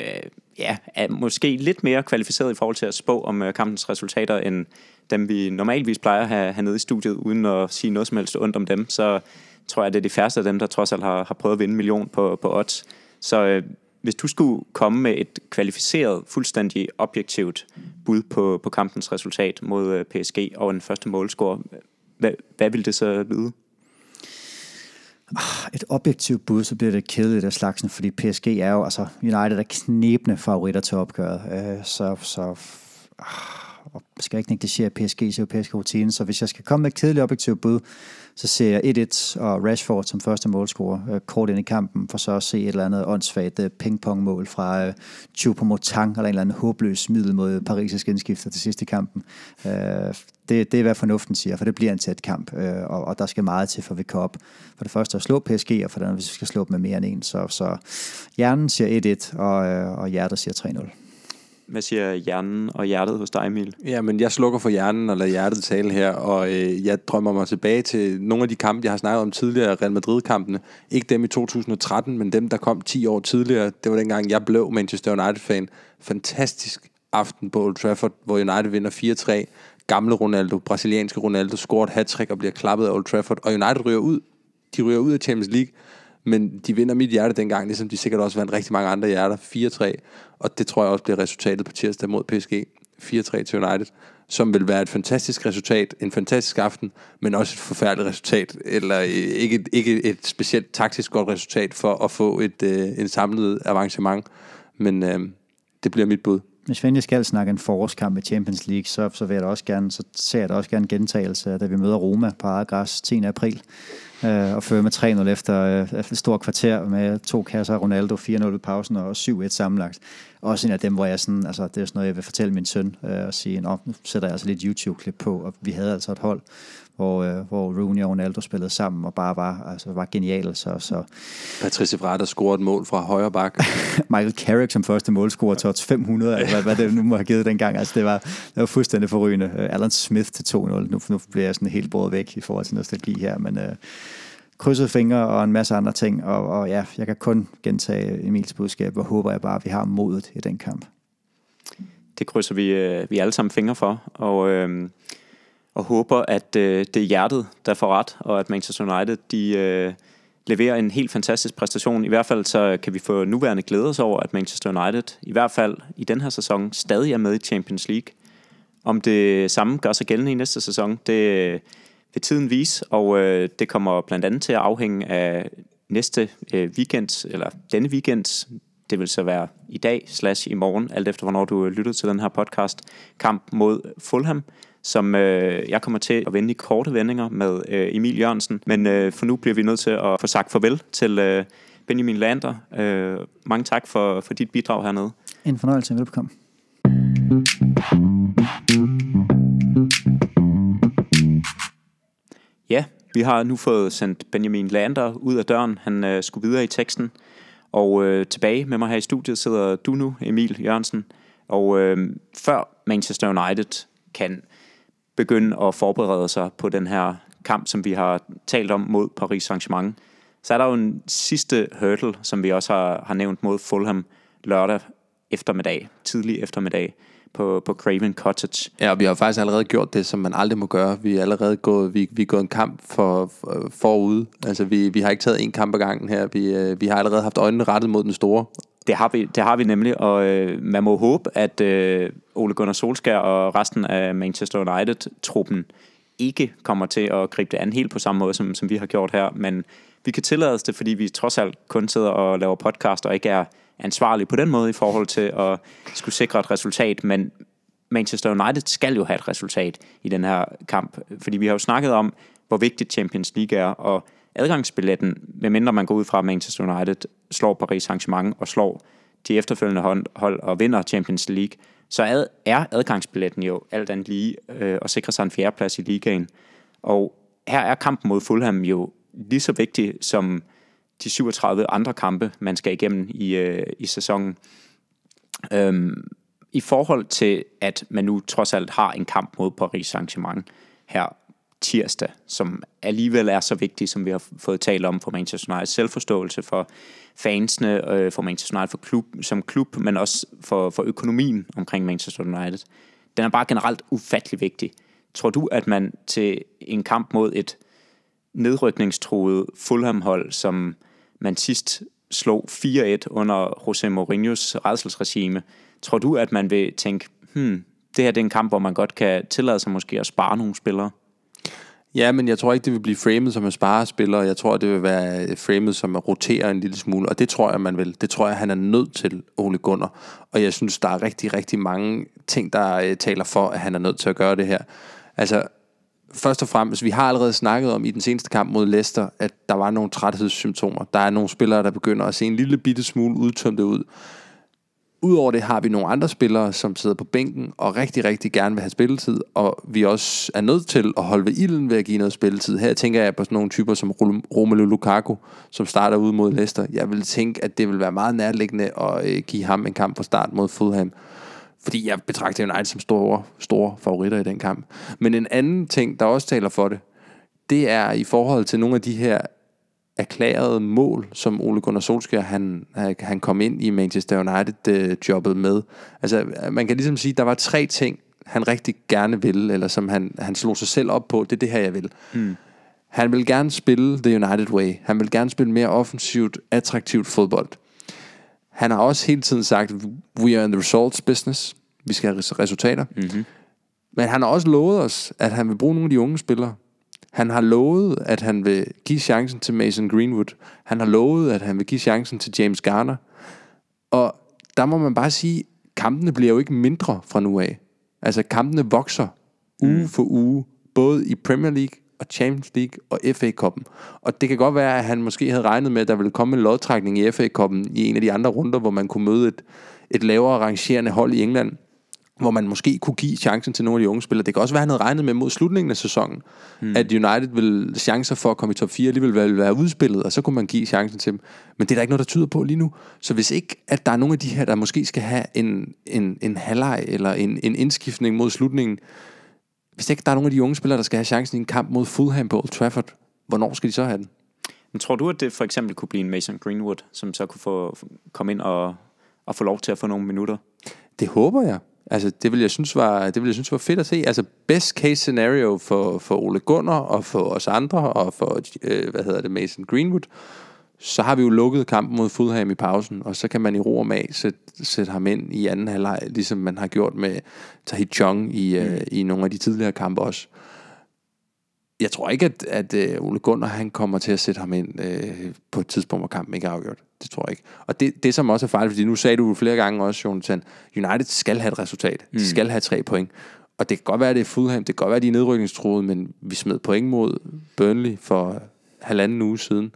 ja, er måske lidt mere kvalificeret i forhold til at spå om øh, kampens resultater, end dem vi normalvis plejer at have, have nede i studiet, uden at sige noget som helst ondt om dem. Så tror jeg, det er de færreste af dem, der trods alt har, har prøvet at vinde en million på, på odds. Så øh, hvis du skulle komme med et kvalificeret, fuldstændig objektivt bud på, på kampens resultat mod øh, PSG og en første målscore, hvad, hvad ville det så lyde? Ah, et objektivt bud, så bliver det kedeligt af slagsen, fordi PSG er jo, altså United er knæbende favoritter til opgøret, øh, så, så ah og skal ikke negligere PSG's europæiske rutine, så hvis jeg skal komme med et kedeligt objektivt bud, så ser jeg 1-1 og Rashford som første målscorer øh, kort ind i kampen, for så at se et eller andet åndssvagt øh, pingpongmål fra øh, Choupo-Motang, eller en eller anden håbløs middel mod Paris' indskifter til sidste kampen. Øh, det, det er, hvad fornuften siger, for det bliver en tæt kamp, øh, og, og der skal meget til, for vi kan op for det første at slå PSG, og for det andet, hvis vi skal slå dem med mere end en. Så, så hjernen siger 1-1, og, øh, og hjertet siger 3-0. Hvad siger hjernen og hjertet hos dig, Emil? Ja, men jeg slukker for hjernen og lader hjertet tale her, og øh, jeg drømmer mig tilbage til nogle af de kampe, jeg har snakket om tidligere, Real Madrid-kampene. Ikke dem i 2013, men dem, der kom 10 år tidligere. Det var dengang, jeg blev Manchester United-fan. Fantastisk aften på Old Trafford, hvor United vinder 4-3. Gamle Ronaldo, brasilianske Ronaldo, scorer et hat og bliver klappet af Old Trafford, og United ryger ud. De ryger ud af Champions League men de vinder mit hjerte dengang, ligesom de sikkert også vandt rigtig mange andre hjerter. 4-3, og det tror jeg også bliver resultatet på tirsdag mod PSG. 4-3 til United, som vil være et fantastisk resultat, en fantastisk aften, men også et forfærdeligt resultat, eller øh, ikke, ikke et specielt taktisk godt resultat for at få et, øh, en samlet avancement. Men øh, det bliver mit bud. Hvis vi endelig skal snakke en forårskamp i Champions League, så, så vil jeg da også gerne, så ser jeg da også gerne gentagelse, da vi møder Roma på Argras 10. april øh, og fører med 3-0 efter øh, et stort kvarter med to kasser Ronaldo, 4-0 i pausen og 7-1 sammenlagt. Også en af dem, hvor jeg sådan, altså det er sådan noget, jeg vil fortælle min søn øh, og sige, nå, nu sætter jeg altså lidt YouTube-klip på, og vi havde altså et hold, hvor, øh, hvor Rooney og Ronaldo spillede sammen og bare var, altså, var genialt. Så, så. Patrice Evra, der scorede et mål fra højre bak. Michael Carrick som første målscorer, tot 500, altså, hvad, hvad det nu må have givet dengang. Altså, det, var, det var fuldstændig forrygende. Uh, Alan Smith til 2-0. Nu, nu bliver jeg sådan helt båret væk i forhold til nostalgi her, men... Uh, krydset fingre og en masse andre ting, og, og ja, jeg kan kun gentage Emils budskab, og håber jeg bare, at vi har modet i den kamp. det krydser vi, øh, vi alle sammen fingre for, og, øh, og håber, at øh, det er hjertet, der får ret, og at Manchester United, de... Øh, leverer en helt fantastisk præstation. I hvert fald så kan vi få nuværende glæde os over, at Manchester United i hvert fald i den her sæson stadig er med i Champions League. Om det samme gør sig gældende i næste sæson, det vil tiden vise, og øh, det kommer blandt andet til at afhænge af næste øh, weekend, eller denne weekend, det vil så være i dag slash i morgen, alt efter hvornår du øh, lytter til den her podcast, kamp mod Fulham som øh, jeg kommer til at vende i korte vendinger med øh, Emil Jørgensen. Men øh, for nu bliver vi nødt til at få sagt farvel til øh, Benjamin Lander. Øh, mange tak for, for dit bidrag hernede. En fornøjelse. Velbekomme. Ja, vi har nu fået sendt Benjamin Lander ud af døren. Han øh, skulle videre i teksten. Og øh, tilbage med mig her i studiet sidder du nu, Emil Jørgensen. Og øh, før Manchester United kan begynde at forberede sig på den her kamp, som vi har talt om mod Paris Saint-Germain. Så er der jo en sidste hurdle, som vi også har, har nævnt mod Fulham lørdag eftermiddag, tidlig eftermiddag på, på Craven Cottage. Ja, og vi har faktisk allerede gjort det, som man aldrig må gøre. Vi er allerede gået, vi, vi er gået en kamp for, for, forud. Altså, vi, vi har ikke taget en kamp ad gangen her. Vi, øh, vi har allerede haft øjnene rettet mod den store. Det har vi, det har vi nemlig, og øh, man må håbe, at øh, Ole Gunnar Solskjaer og resten af Manchester United-truppen ikke kommer til at gribe det an helt på samme måde, som, som vi har gjort her, men vi kan tillade os det, fordi vi trods alt kun sidder og laver podcast og ikke er ansvarlig på den måde i forhold til at skulle sikre et resultat, men Manchester United skal jo have et resultat i den her kamp, fordi vi har jo snakket om, hvor vigtigt Champions League er, og adgangsbilletten, medmindre man går ud fra, at Manchester United slår Paris Saint-Germain og slår de efterfølgende hold og vinder Champions League, så er adgangsbilletten jo alt andet lige øh, at sikre sig en fjerdeplads i ligaen. Og her er kampen mod Fulham jo lige så vigtig som de 37 andre kampe, man skal igennem i, øh, i sæsonen. Øhm, I forhold til, at man nu trods alt har en kamp mod Paris Saint-Germain her tirsdag, som alligevel er så vigtig, som vi har fået talt om for Manchester United selvforståelse, for fansene, øh, for Manchester United for klub, som klub, men også for, for økonomien omkring Manchester United. Den er bare generelt ufattelig vigtig. Tror du, at man til en kamp mod et nedrykningstruet Fulham-hold, som man sidst slog 4-1 under José Mourinhos redselsregime, tror du, at man vil tænke, hmm, det her det er en kamp, hvor man godt kan tillade sig måske at spare nogle spillere? Ja, men jeg tror ikke, det vil blive framet som en sparespiller. Jeg tror, det vil være øh, framet som at rotere en lille smule. Og det tror jeg, man vil. Det tror jeg, han er nødt til, Ole Gunnar. Og jeg synes, der er rigtig, rigtig mange ting, der øh, taler for, at han er nødt til at gøre det her. Altså, først og fremmest, vi har allerede snakket om i den seneste kamp mod Leicester, at der var nogle træthedssymptomer. Der er nogle spillere, der begynder at se en lille bitte smule udtømte ud. Udover det har vi nogle andre spillere, som sidder på bænken og rigtig, rigtig gerne vil have spilletid, og vi også er nødt til at holde ved ilden ved at give noget spilletid. Her tænker jeg på sådan nogle typer som Romelu Lukaku, som starter ud mod Leicester. Jeg vil tænke, at det vil være meget nærliggende at øh, give ham en kamp på start mod Fulham. Fordi jeg betragter United som store, store favoritter i den kamp. Men en anden ting, der også taler for det, det er i forhold til nogle af de her erklærede mål, som Ole Gunnar Solskjaer han, han kom ind i Manchester United-jobbet øh, med. Altså, man kan ligesom sige, at der var tre ting, han rigtig gerne ville, eller som han, han slog sig selv op på, det er det her, jeg vil. Mm. Han vil gerne spille The United Way. Han vil gerne spille mere offensivt, attraktivt fodbold. Han har også hele tiden sagt, we are in the results business. Vi skal have resultater. Mm-hmm. Men han har også lovet os, at han vil bruge nogle af de unge spillere. Han har lovet, at han vil give chancen til Mason Greenwood. Han har lovet, at han vil give chancen til James Garner. Og der må man bare sige, kampene bliver jo ikke mindre fra nu af. Altså kampene vokser uge mm. for uge, både i Premier League og Champions League og FA Cup'en. Og det kan godt være, at han måske havde regnet med, at der ville komme en lodtrækning i FA Cup'en i en af de andre runder, hvor man kunne møde et, et lavere rangerende hold i England hvor man måske kunne give chancen til nogle af de unge spillere. Det kan også være, at han havde regnet med mod slutningen af sæsonen, mm. at United vil chancer for at komme i top 4 alligevel vil være udspillet, og så kunne man give chancen til dem. Men det er der ikke noget, der tyder på lige nu. Så hvis ikke, at der er nogle af de her, der måske skal have en, en, en halvleg eller en, en indskiftning mod slutningen, hvis ikke der er nogle af de unge spillere, der skal have chancen i en kamp mod Fulham på Old Trafford, hvornår skal de så have den? Men tror du, at det for eksempel kunne blive en Mason Greenwood, som så kunne få, komme ind og, og få lov til at få nogle minutter? Det håber jeg. Altså, det vil jeg synes var, det vil jeg synes var fedt at se. Altså, best case scenario for, for Ole Gunnar og for os andre og for, øh, hvad hedder det, Mason Greenwood, så har vi jo lukket kampen mod Fulham i pausen, og så kan man i ro og mag sætte, sætte ham ind i anden halvleg, ligesom man har gjort med Tahit Chong i, mm. øh, i nogle af de tidligere kampe også. Jeg tror ikke, at, at øh, Ole Gunnar han kommer til at sætte ham ind øh, på et tidspunkt, hvor kampen ikke er afgjort. Det tror jeg ikke. Og det, det som også er farligt, fordi nu sagde du flere gange også, Jonathan, United skal have et resultat. Mm. De skal have tre point. Og det kan godt være, at det er Fulham, det kan godt være, at de er nedrykningstruede, men vi smed point mod Burnley for halvanden uge siden.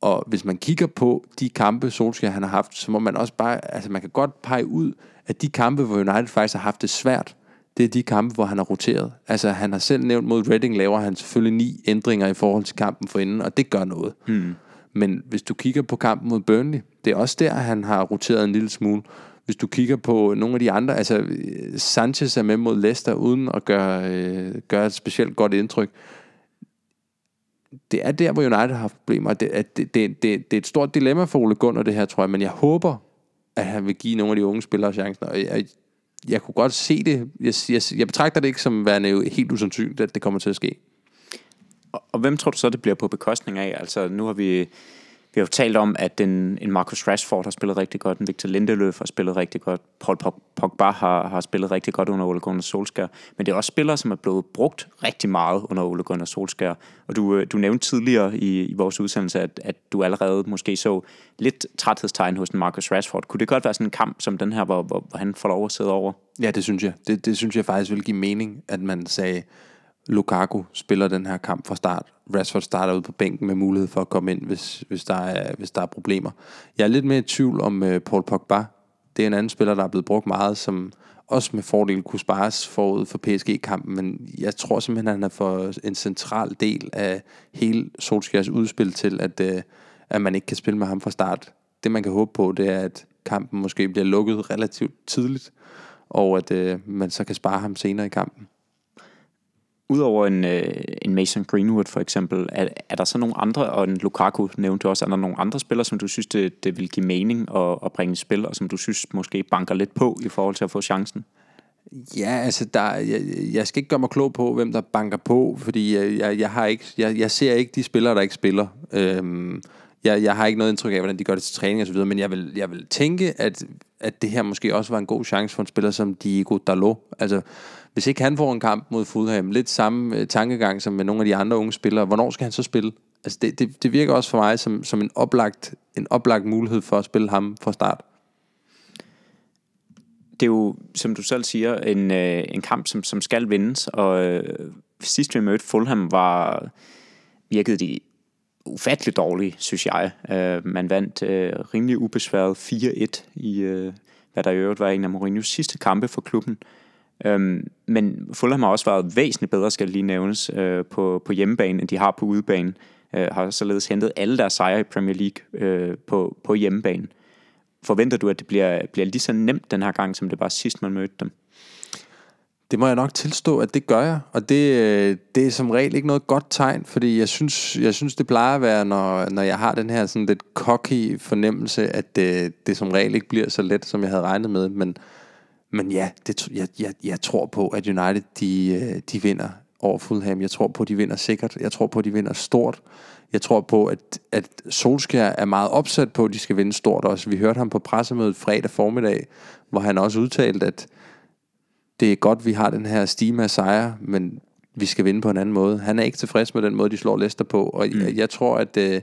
Og hvis man kigger på de kampe, Solskjaer han har haft, så må man også bare, altså man kan godt pege ud, at de kampe, hvor United faktisk har haft det svært, det er de kampe, hvor han har roteret. Altså han har selv nævnt mod Reading, laver han selvfølgelig ni ændringer i forhold til kampen for inden, og det gør noget. Hmm. Men hvis du kigger på kampen mod Burnley, det er også der, han har roteret en lille smule. Hvis du kigger på nogle af de andre, altså Sanchez er med mod Leicester uden at gøre, øh, gøre et specielt godt indtryk det er der, hvor United har haft problemer. Det, det, det, det, det er et stort dilemma for Ole Gunnar, det her, tror jeg. Men jeg håber, at han vil give nogle af de unge spillere chancen. Og jeg, jeg kunne godt se det. Jeg, jeg, jeg betragter det ikke som værende helt usandsynligt, at det kommer til at ske. Og, og hvem tror du så, det bliver på bekostning af? Altså, nu har vi vi har jo talt om, at en, en Marcus Rashford har spillet rigtig godt, en Victor Lindeløf har spillet rigtig godt, Paul Pogba har, har spillet rigtig godt under Ole Gunnar Solskjaer, men det er også spillere, som er blevet brugt rigtig meget under Ole Gunnar Solskjaer. Og du, øh, du nævnte tidligere i, i vores udsendelse, at, at du allerede måske så lidt træthedstegn hos en Marcus Rashford. Kunne det godt være sådan en kamp som den her, hvor, hvor, hvor han får lov at sidde over? Ja, det synes jeg. Det, det synes jeg faktisk vil give mening, at man sagde, Lukaku spiller den her kamp fra start. Rashford starter ud på bænken med mulighed for at komme ind, hvis, hvis, der, er, hvis der er problemer. Jeg er lidt mere i tvivl om øh, Paul Pogba. Det er en anden spiller, der er blevet brugt meget, som også med fordel kunne spares forud for PSG-kampen, men jeg tror simpelthen, at han er for en central del af hele Solskjaers udspil til, at, øh, at man ikke kan spille med ham fra start. Det man kan håbe på, det er, at kampen måske bliver lukket relativt tidligt, og at øh, man så kan spare ham senere i kampen. Udover en, øh, en Mason Greenwood for eksempel, er, er der så nogle andre, og en Lukaku nævnte også, er der nogle andre spillere, som du synes, det, det vil give mening at, at bringe i spil, og som du synes måske banker lidt på i forhold til at få chancen? Ja, altså, der, jeg, jeg skal ikke gøre mig klog på, hvem der banker på, fordi jeg, jeg, jeg, har ikke, jeg, jeg ser ikke de spillere, der ikke spiller. Øhm, jeg, jeg har ikke noget indtryk af, hvordan de gør det til træning og så videre, men jeg vil, jeg vil tænke, at, at det her måske også var en god chance for en spiller som Diego Dalot. Altså, hvis ikke han får en kamp mod Fulham, lidt samme øh, tankegang som med nogle af de andre unge spillere, hvornår skal han så spille? Altså det, det, det virker også for mig som, som en, oplagt, en oplagt mulighed for at spille ham fra start. Det er jo, som du selv siger, en, øh, en kamp, som, som skal vindes, og øh, sidst vi mødte Fulham var, virkede de ufattelig dårlige, synes jeg. Øh, man vandt øh, rimelig ubesværet 4-1 i, øh, hvad der i øvrigt var en af Mourinho's sidste kampe for klubben. Øhm, men Fulham har også været væsentligt bedre, skal lige nævnes, øh, på, på hjemmebane, end de har på udebane. Øh, har således hentet alle deres sejre i Premier League øh, på, på hjemmebane. Forventer du, at det bliver, bliver lige så nemt den her gang, som det var sidst, man mødte dem? Det må jeg nok tilstå, at det gør jeg. Og det, øh, det er som regel ikke noget godt tegn, fordi jeg synes, jeg synes det plejer at være, når, når jeg har den her sådan lidt cocky fornemmelse, at det, det som regel ikke bliver så let, som jeg havde regnet med. Men, men ja, det, jeg, jeg, jeg tror på, at United de, øh, de vinder over Fulham. Jeg tror på, at de vinder sikkert. Jeg tror på, at de vinder stort. Jeg tror på, at, at Solskjaer er meget opsat på, at de skal vinde stort også. Vi hørte ham på pressemødet fredag formiddag, hvor han også udtalte, at det er godt, vi har den her stime af sejre, men vi skal vinde på en anden måde. Han er ikke tilfreds med den måde, de slår Leicester på, og mm. jeg, jeg tror, at øh,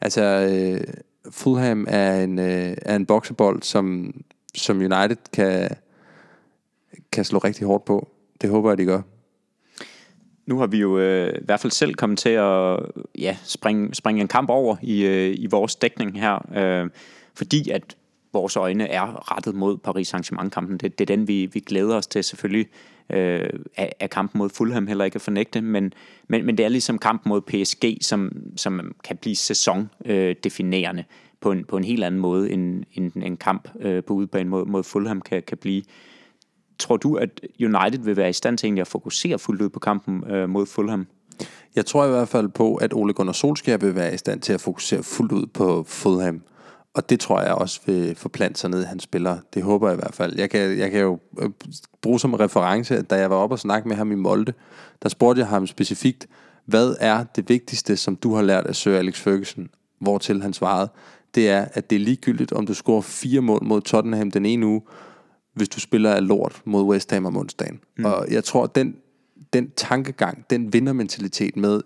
altså, øh, Fulham er en, øh, er en boksebold, som, som United kan, kan slå rigtig hårdt på. Det håber jeg, de gør. Nu har vi jo øh, i hvert fald selv kommet til at ja, springe, springe en kamp over i, øh, i vores dækning her, øh, fordi at vores øjne er rettet mod Paris Saint-Germain-kampen. Det, det er den, vi, vi glæder os til selvfølgelig. Øh, er kampen mod Fulham heller ikke at fornægte, men, men, men det er ligesom kampen mod PSG, som, som kan blive sæsondefinerende øh, på, en, på en helt anden måde, end, end en kamp øh, på udebane mod, mod Fulham kan, kan blive. Tror du, at United vil være i stand til at fokusere fuldt ud på kampen øh, mod Fulham? Jeg tror i hvert fald på, at Ole Gunnar Solskjaer vil være i stand til at fokusere fuldt ud på Fulham. og det tror jeg også vil forplante sig ned i hans spillere. Det håber jeg i hvert fald. Jeg kan, jeg kan jo øh, bruge som reference, at da jeg var oppe og snakke med ham i Molde, der spurgte jeg ham specifikt, hvad er det vigtigste, som du har lært af Sir Alex Ferguson? Hvortil han svarede, det er, at det er ligegyldigt, om du scorer fire mål mod Tottenham den ene uge, hvis du spiller af lort mod West Ham om onsdagen. Mm. Og jeg tror, den, den tankegang, den vindermentalitet med,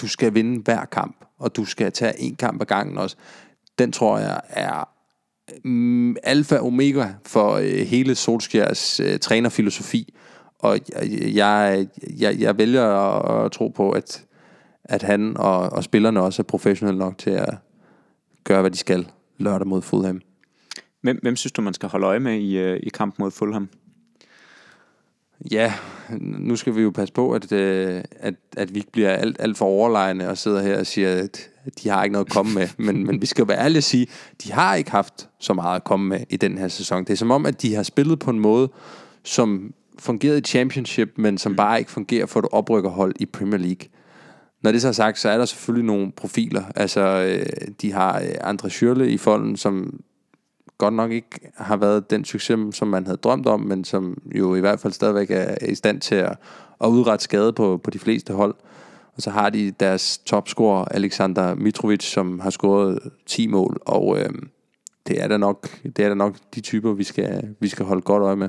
du skal vinde hver kamp, og du skal tage en kamp ad gangen også, den tror jeg er mm, alfa og omega for øh, hele Solskjærs øh, trænerfilosofi. Og jeg, jeg, jeg vælger at, at tro på, at, at han og, og spillerne også er professionelle nok til at gøre, hvad de skal lørdag mod Fulham. Hvem, hvem synes du, man skal holde øje med i, øh, i kamp mod Fulham? Ja, nu skal vi jo passe på, at, øh, at, at vi ikke bliver alt, alt for overlegne og sidder her og siger, at de har ikke noget at komme med. Men, men vi skal jo være ærlige og sige, de har ikke haft så meget at komme med i den her sæson. Det er som om, at de har spillet på en måde, som fungerede i Championship, men som bare ikke fungerer for et oprykkerhold i Premier League. Når det så er sagt, så er der selvfølgelig nogle profiler. Altså, øh, de har Andre Schürrle i folden, som godt nok ikke har været den succes, som man havde drømt om, men som jo i hvert fald stadigvæk er i stand til at, at udrette skade på, på de fleste hold. Og så har de deres topscorer, Alexander Mitrovic, som har scoret 10 mål, og øh, det, er da nok, det er da nok de typer, vi skal, vi skal holde godt øje med.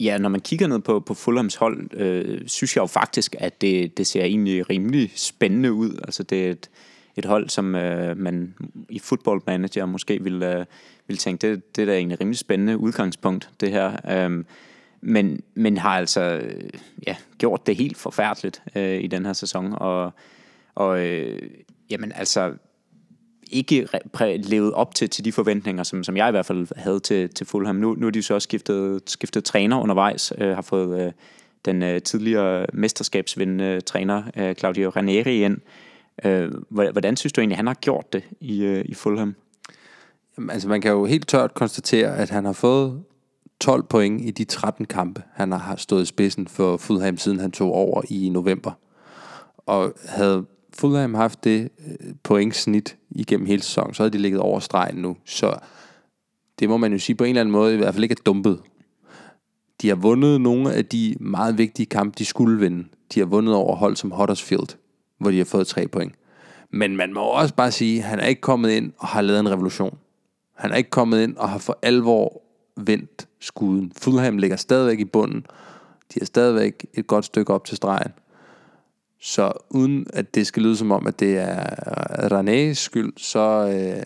Ja, når man kigger ned på, på Fulhams hold, øh, synes jeg jo faktisk, at det, det ser egentlig rimelig spændende ud. Altså det er et, et hold, som øh, man i football manager måske ville, øh, ville tænke, det, det er da egentlig rimelig spændende udgangspunkt, det her. Øh, men, men har altså øh, ja, gjort det helt forfærdeligt øh, i den her sæson, og, og øh, jamen altså ikke levet op til, til de forventninger, som, som jeg i hvert fald havde til, til Fulham. Nu, nu er de så også skiftet, skiftet træner undervejs, øh, har fået øh, den øh, tidligere mesterskabsvindende træner, øh, Claudio Ranieri, ind. Øh, Øh, hvordan synes du egentlig, han har gjort det i, øh, i Fulham? Jamen, altså man kan jo helt tørt konstatere, at han har fået 12 point i de 13 kampe, han har stået i spidsen for Fulham, siden han tog over i november. Og havde Fulham haft det øh, pointsnit igennem hele sæsonen, så havde de ligget over stregen nu. Så det må man jo sige på en eller anden måde i hvert fald ikke er dumpet. De har vundet nogle af de meget vigtige kampe, de skulle vinde. De har vundet over hold som Huddersfield, hvor de har fået tre point. Men man må også bare sige, at han er ikke kommet ind og har lavet en revolution. Han er ikke kommet ind og har for alvor vendt skuden. Fulham ligger stadigvæk i bunden. De er stadigvæk et godt stykke op til stregen. Så uden at det skal lyde som om, at det er Renés skyld, så, øh,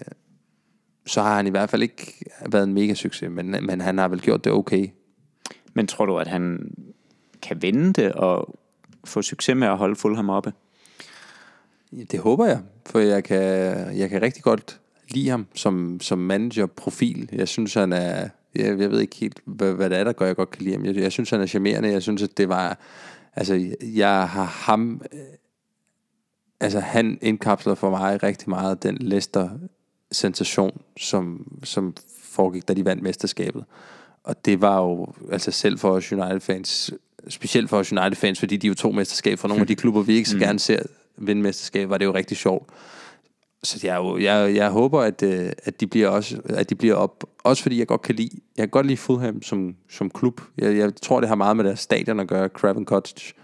så har han i hvert fald ikke været en mega succes, men, men han har vel gjort det okay. Men tror du, at han kan vende det og få succes med at holde Fulham oppe? Det håber jeg, for jeg kan, jeg kan rigtig godt lide ham som, som manager-profil. Jeg synes, han er... Jeg, jeg ved ikke helt, hvad, hvad det er, der gør, jeg godt kan lide ham. Jeg, jeg synes, han er charmerende. Jeg synes, at det var... Altså, jeg har ham... Altså, han indkapsler for mig rigtig meget den Leicester-sensation, som, som foregik, da de vandt mesterskabet. Og det var jo, altså selv for os United-fans, specielt for os United-fans, fordi de jo to mesterskab fra nogle af de klubber, vi ikke så mm. gerne ser vinde mesterskab, var det jo rigtig sjovt. Så jeg, jeg, jeg håber, at, øh, at, de bliver også, at de bliver op. Også fordi jeg godt kan lide, jeg kan godt lide Fulham som, som klub. Jeg, jeg tror, det har meget med deres stadion at gøre. Craven Cottage.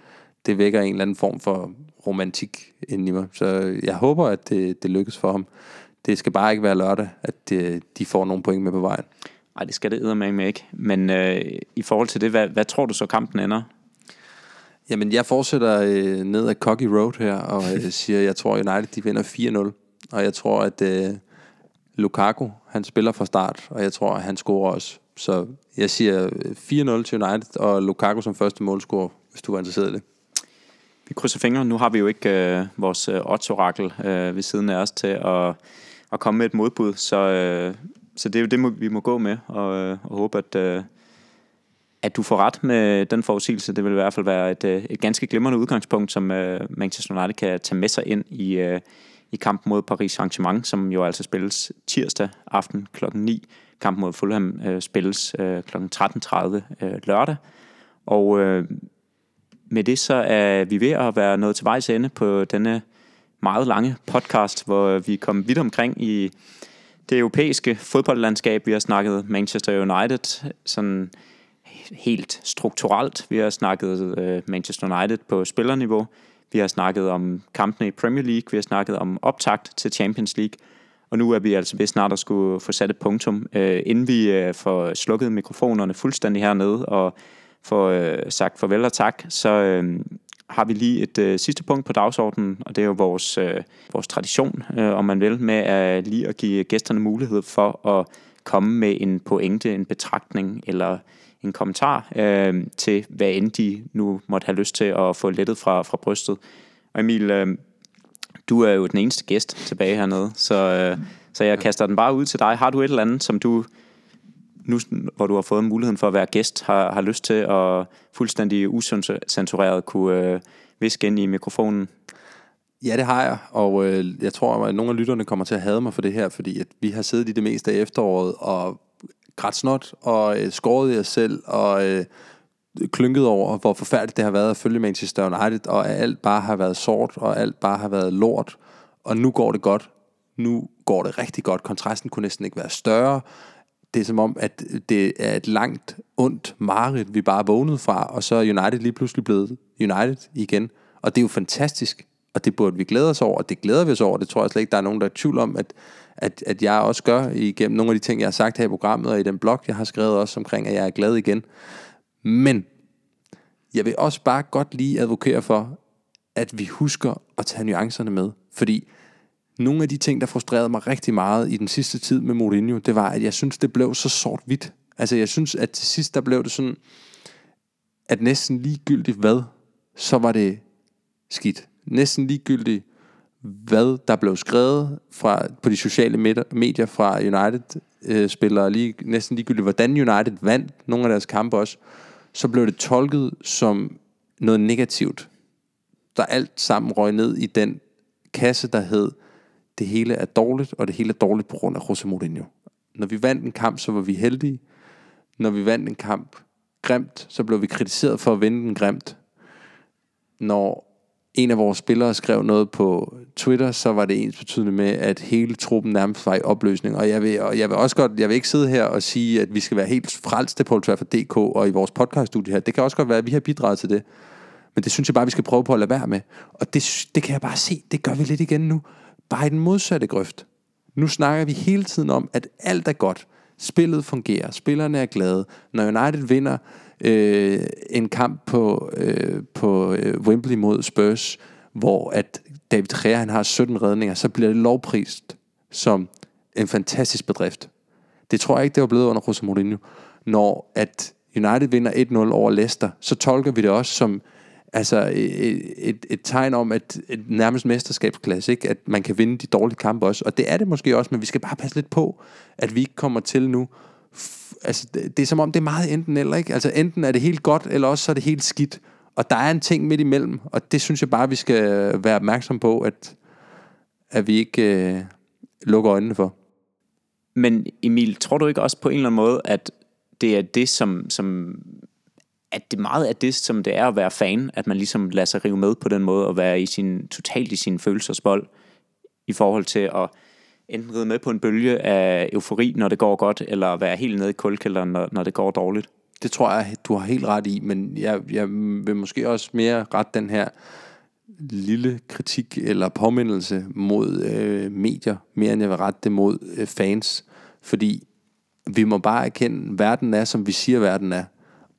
Det vækker en eller anden form for romantik ind i mig. Så jeg håber, at det, det lykkes for ham. Det skal bare ikke være lørdag, at de, de får nogle point med på vejen. Nej, det skal det med ikke. Men øh, i forhold til det, hvad, hvad tror du så kampen ender? Jamen, jeg fortsætter øh, ned ad Cocky Road her, og øh, siger, jeg tror, United de vinder 4-0 og jeg tror, at øh, Lukaku, han spiller fra start, og jeg tror, at han scorer også. Så jeg siger 4-0 til United, og Lukaku som første målscorer, hvis du er interesseret i det. Vi krydser fingre. Nu har vi jo ikke øh, vores øh, odds-orakel øh, ved siden af os til at, at komme med et modbud, så, øh, så det er jo det, vi må gå med, og, øh, og håbe, at, øh, at du får ret med den forudsigelse. Det vil i hvert fald være et, øh, et ganske glimrende udgangspunkt, som øh, Manchester United kan tage med sig ind i, øh, i kampen mod Paris Saint-Germain, som jo altså spilles tirsdag aften kl. 9. Kampen mod Fulham øh, spilles øh, kl. 13.30 øh, lørdag. Og øh, med det så er vi ved at være nået til vejs ende på denne meget lange podcast, hvor vi kom vidt omkring i det europæiske fodboldlandskab. Vi har snakket Manchester United sådan helt strukturelt. Vi har snakket øh, Manchester United på spillerniveau. Vi har snakket om kampene i Premier League. Vi har snakket om optakt til Champions League. Og nu er vi altså ved snart at skulle få sat et punktum, øh, inden vi øh, får slukket mikrofonerne fuldstændig hernede og får øh, sagt farvel og tak, så øh, har vi lige et øh, sidste punkt på dagsordenen, og det er jo vores, øh, vores tradition, øh, om man vil, med at lige at give gæsterne mulighed for at komme med en pointe, en betragtning eller en kommentar øh, til, hvad end de nu måtte have lyst til at få lettet fra, fra brystet. Og Emil, øh, du er jo den eneste gæst tilbage hernede, så, øh, så jeg kaster den bare ud til dig. Har du et eller andet, som du, nu hvor du har fået muligheden for at være gæst, har, har lyst til at fuldstændig usensureret kunne øh, viske ind i mikrofonen? Ja, det har jeg, og øh, jeg tror, at nogle af lytterne kommer til at hade mig for det her, fordi at vi har siddet i det meste af efteråret og grætsnot og øh, skåret i os selv og øh, klynket over, hvor forfærdeligt det har været at følge Manchester United, og at alt bare har været sort, og alt bare har været lort, og nu går det godt. Nu går det rigtig godt. Kontrasten kunne næsten ikke være større. Det er som om, at det er et langt, ondt mareridt, vi bare er vågnet fra, og så er United lige pludselig blevet United igen. Og det er jo fantastisk, og det burde vi glæde os over, og det glæder vi os over. Det tror jeg slet ikke, der er nogen, der er tvivl om, at, at, at jeg også gør igennem nogle af de ting, jeg har sagt her i programmet, og i den blog, jeg har skrevet også omkring, at jeg er glad igen. Men jeg vil også bare godt lige advokere for, at vi husker at tage nuancerne med. Fordi nogle af de ting, der frustrerede mig rigtig meget i den sidste tid med Mourinho, det var, at jeg synes, det blev så sort-hvidt. Altså jeg synes, at til sidst, der blev det sådan, at næsten ligegyldigt hvad, så var det skidt. Næsten ligegyldigt, hvad der blev skrevet fra, på de sociale medier fra United-spillere, øh, lige, næsten ligegyldigt, hvordan United vandt nogle af deres kampe også, så blev det tolket som noget negativt. Der alt sammen røg ned i den kasse, der hed, det hele er dårligt, og det hele er dårligt på grund af Jose Mourinho. Når vi vandt en kamp, så var vi heldige. Når vi vandt en kamp grimt, så blev vi kritiseret for at vinde den grimt. Når en af vores spillere skrev noget på Twitter, så var det ens betydende med, at hele truppen nærmest var i opløsning. Og jeg vil, og jeg vil også godt, jeg vil ikke sidde her og sige, at vi skal være helt frelste på DK og i vores podcaststudie her. Det kan også godt være, at vi har bidraget til det. Men det synes jeg bare, vi skal prøve på at lade være med. Og det, det kan jeg bare se, det gør vi lidt igen nu. Bare i den modsatte grøft. Nu snakker vi hele tiden om, at alt er godt. Spillet fungerer, spillerne er glade. Når United vinder, øh, en kamp på, øh, på øh, Wembley mod Spurs, hvor at David Rea, han har 17 redninger, så bliver det lovprist som en fantastisk bedrift. Det tror jeg ikke, det var blevet under Jose Mourinho. Når at United vinder 1-0 over Leicester, så tolker vi det også som altså et, et, et tegn om, at et nærmest mesterskabsklasse, ikke? at man kan vinde de dårlige kampe også. Og det er det måske også, men vi skal bare passe lidt på, at vi ikke kommer til nu altså, det, er som om, det er meget enten eller, ikke? Altså, enten er det helt godt, eller også så er det helt skidt. Og der er en ting midt imellem, og det synes jeg bare, vi skal være opmærksom på, at, at vi ikke øh, lukker øjnene for. Men Emil, tror du ikke også på en eller anden måde, at det er det, som, som at det meget er det, som det er at være fan, at man ligesom lader sig rive med på den måde, og være i sin, totalt i sin følelsesbold, i forhold til at enten ride med på en bølge af eufori, når det går godt, eller være helt nede i kulkælderen, når, når det går dårligt. Det tror jeg, du har helt ret i, men jeg, jeg vil måske også mere ret den her lille kritik eller påmindelse mod øh, medier, mere end jeg vil rette det mod øh, fans. Fordi vi må bare erkende, at verden er, som vi siger, verden er.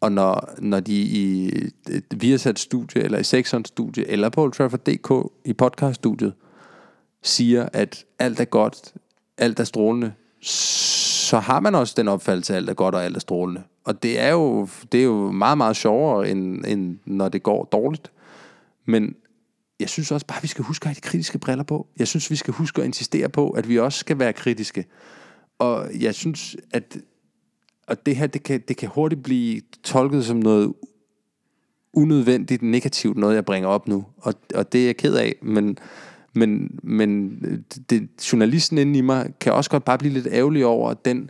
Og når, når de i øh, et Viasat studie, eller i Sexon studie, eller på Trafford.dk i podcaststudiet, siger, at alt er godt, alt er strålende, så har man også den opfattelse, at alt er godt og alt er strålende. Og det er jo, det er jo meget, meget sjovere, end, end når det går dårligt. Men jeg synes også bare, at vi skal huske at have de kritiske briller på. Jeg synes, vi skal huske at insistere på, at vi også skal være kritiske. Og jeg synes, at og det her, det kan, det kan hurtigt blive tolket som noget unødvendigt negativt, noget jeg bringer op nu. Og, og det er jeg ked af, men men, men det, journalisten inde i mig kan også godt bare blive lidt ærgerlig over den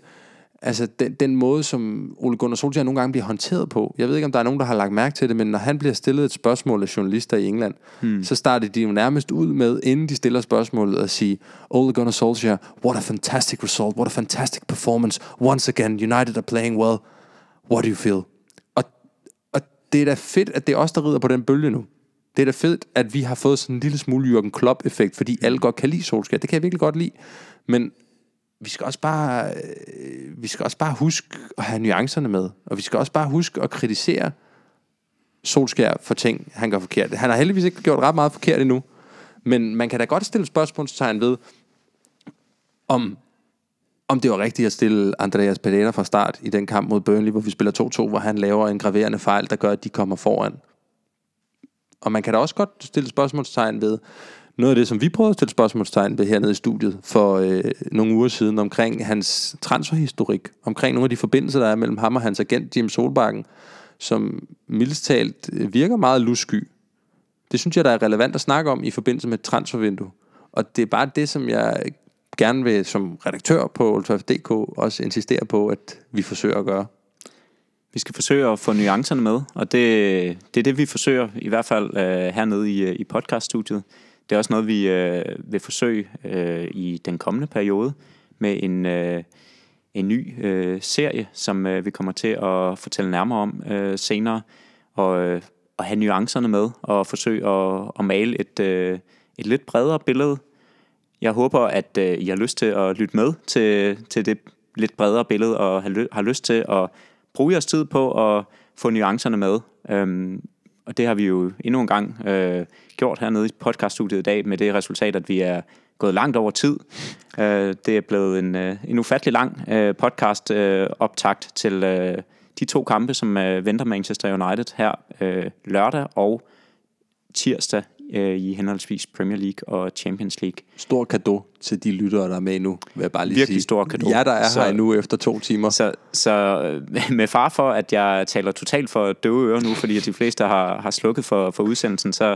altså den, den måde, som Ole Gunnar Solskjaer nogle gange bliver håndteret på. Jeg ved ikke, om der er nogen, der har lagt mærke til det, men når han bliver stillet et spørgsmål af journalister i England, hmm. så starter de jo nærmest ud med, inden de stiller spørgsmålet, at sige, Ole Gunnar Solskjaer, what a fantastic result, what a fantastic performance, once again, United are playing well, what do you feel? Og, og det er da fedt, at det er os, der rider på den bølge nu. Det er da fedt, at vi har fået sådan en lille smule Jürgen Klopp-effekt, fordi alle godt kan lide Solskjaer. Det kan jeg virkelig godt lide. Men vi skal også bare, øh, vi skal også bare huske at have nuancerne med. Og vi skal også bare huske at kritisere Solskær for ting, han gør forkert. Han har heldigvis ikke gjort ret meget forkert endnu. Men man kan da godt stille spørgsmålstegn ved, om, om det var rigtigt at stille Andreas Pereira fra start i den kamp mod Burnley, hvor vi spiller 2-2, hvor han laver en graverende fejl, der gør, at de kommer foran. Og man kan da også godt stille spørgsmålstegn ved, noget af det, som vi prøvede at stille spørgsmålstegn ved hernede i studiet for øh, nogle uger siden, omkring hans transferhistorik, omkring nogle af de forbindelser, der er mellem ham og hans agent, Jim Solbakken, som mildest talt øh, virker meget lusky. Det synes jeg, der er relevant at snakke om i forbindelse med et transfervindue. Og det er bare det, som jeg gerne vil som redaktør på Ultraf.dk også insistere på, at vi forsøger at gøre. Vi skal forsøge at få nuancerne med, og det, det er det, vi forsøger, i hvert fald øh, hernede i, øh, i podcaststudiet. Det er også noget, vi øh, vil forsøge øh, i den kommende periode med en, øh, en ny øh, serie, som øh, vi kommer til at fortælle nærmere om øh, senere, og, øh, og have nuancerne med, og forsøge at, at male et, øh, et lidt bredere billede. Jeg håber, at øh, I har lyst til at lytte med til, til det lidt bredere billede, og har lyst til at bruge jeres tid på at få nuancerne med. Øhm, og det har vi jo endnu en gang øh, gjort hernede i podcaststudiet i dag, med det resultat, at vi er gået langt over tid. Øh, det er blevet en, øh, en ufattelig lang øh, podcast øh, optakt til øh, de to kampe, som øh, venter Manchester United her øh, lørdag og tirsdag øh, i henholdsvis Premier League og Champions League. Stor kado til de lyttere, der er med nu, vil jeg bare lige Virkelig sige. stor kado. Ja, der er så, her nu efter to timer. Så, så øh, med far for, at jeg taler totalt for døve ører nu, fordi de fleste har, har slukket for, for udsendelsen, så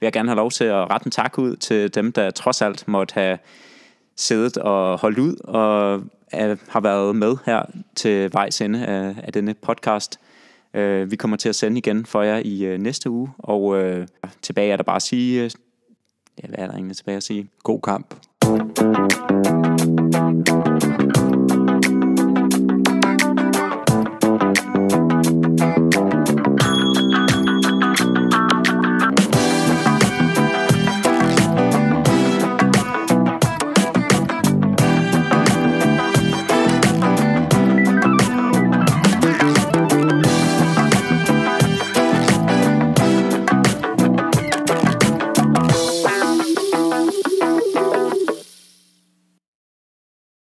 vil jeg gerne have lov til at rette en tak ud til dem, der trods alt måtte have siddet og holdt ud og øh, har været med her til vejs ende af, af denne podcast. Øh, vi kommer til at sende igen for jer i øh, næste uge, og øh, tilbage er der bare at sige, øh, ja, hvad er der egentlig tilbage at sige? God kamp. Thank you.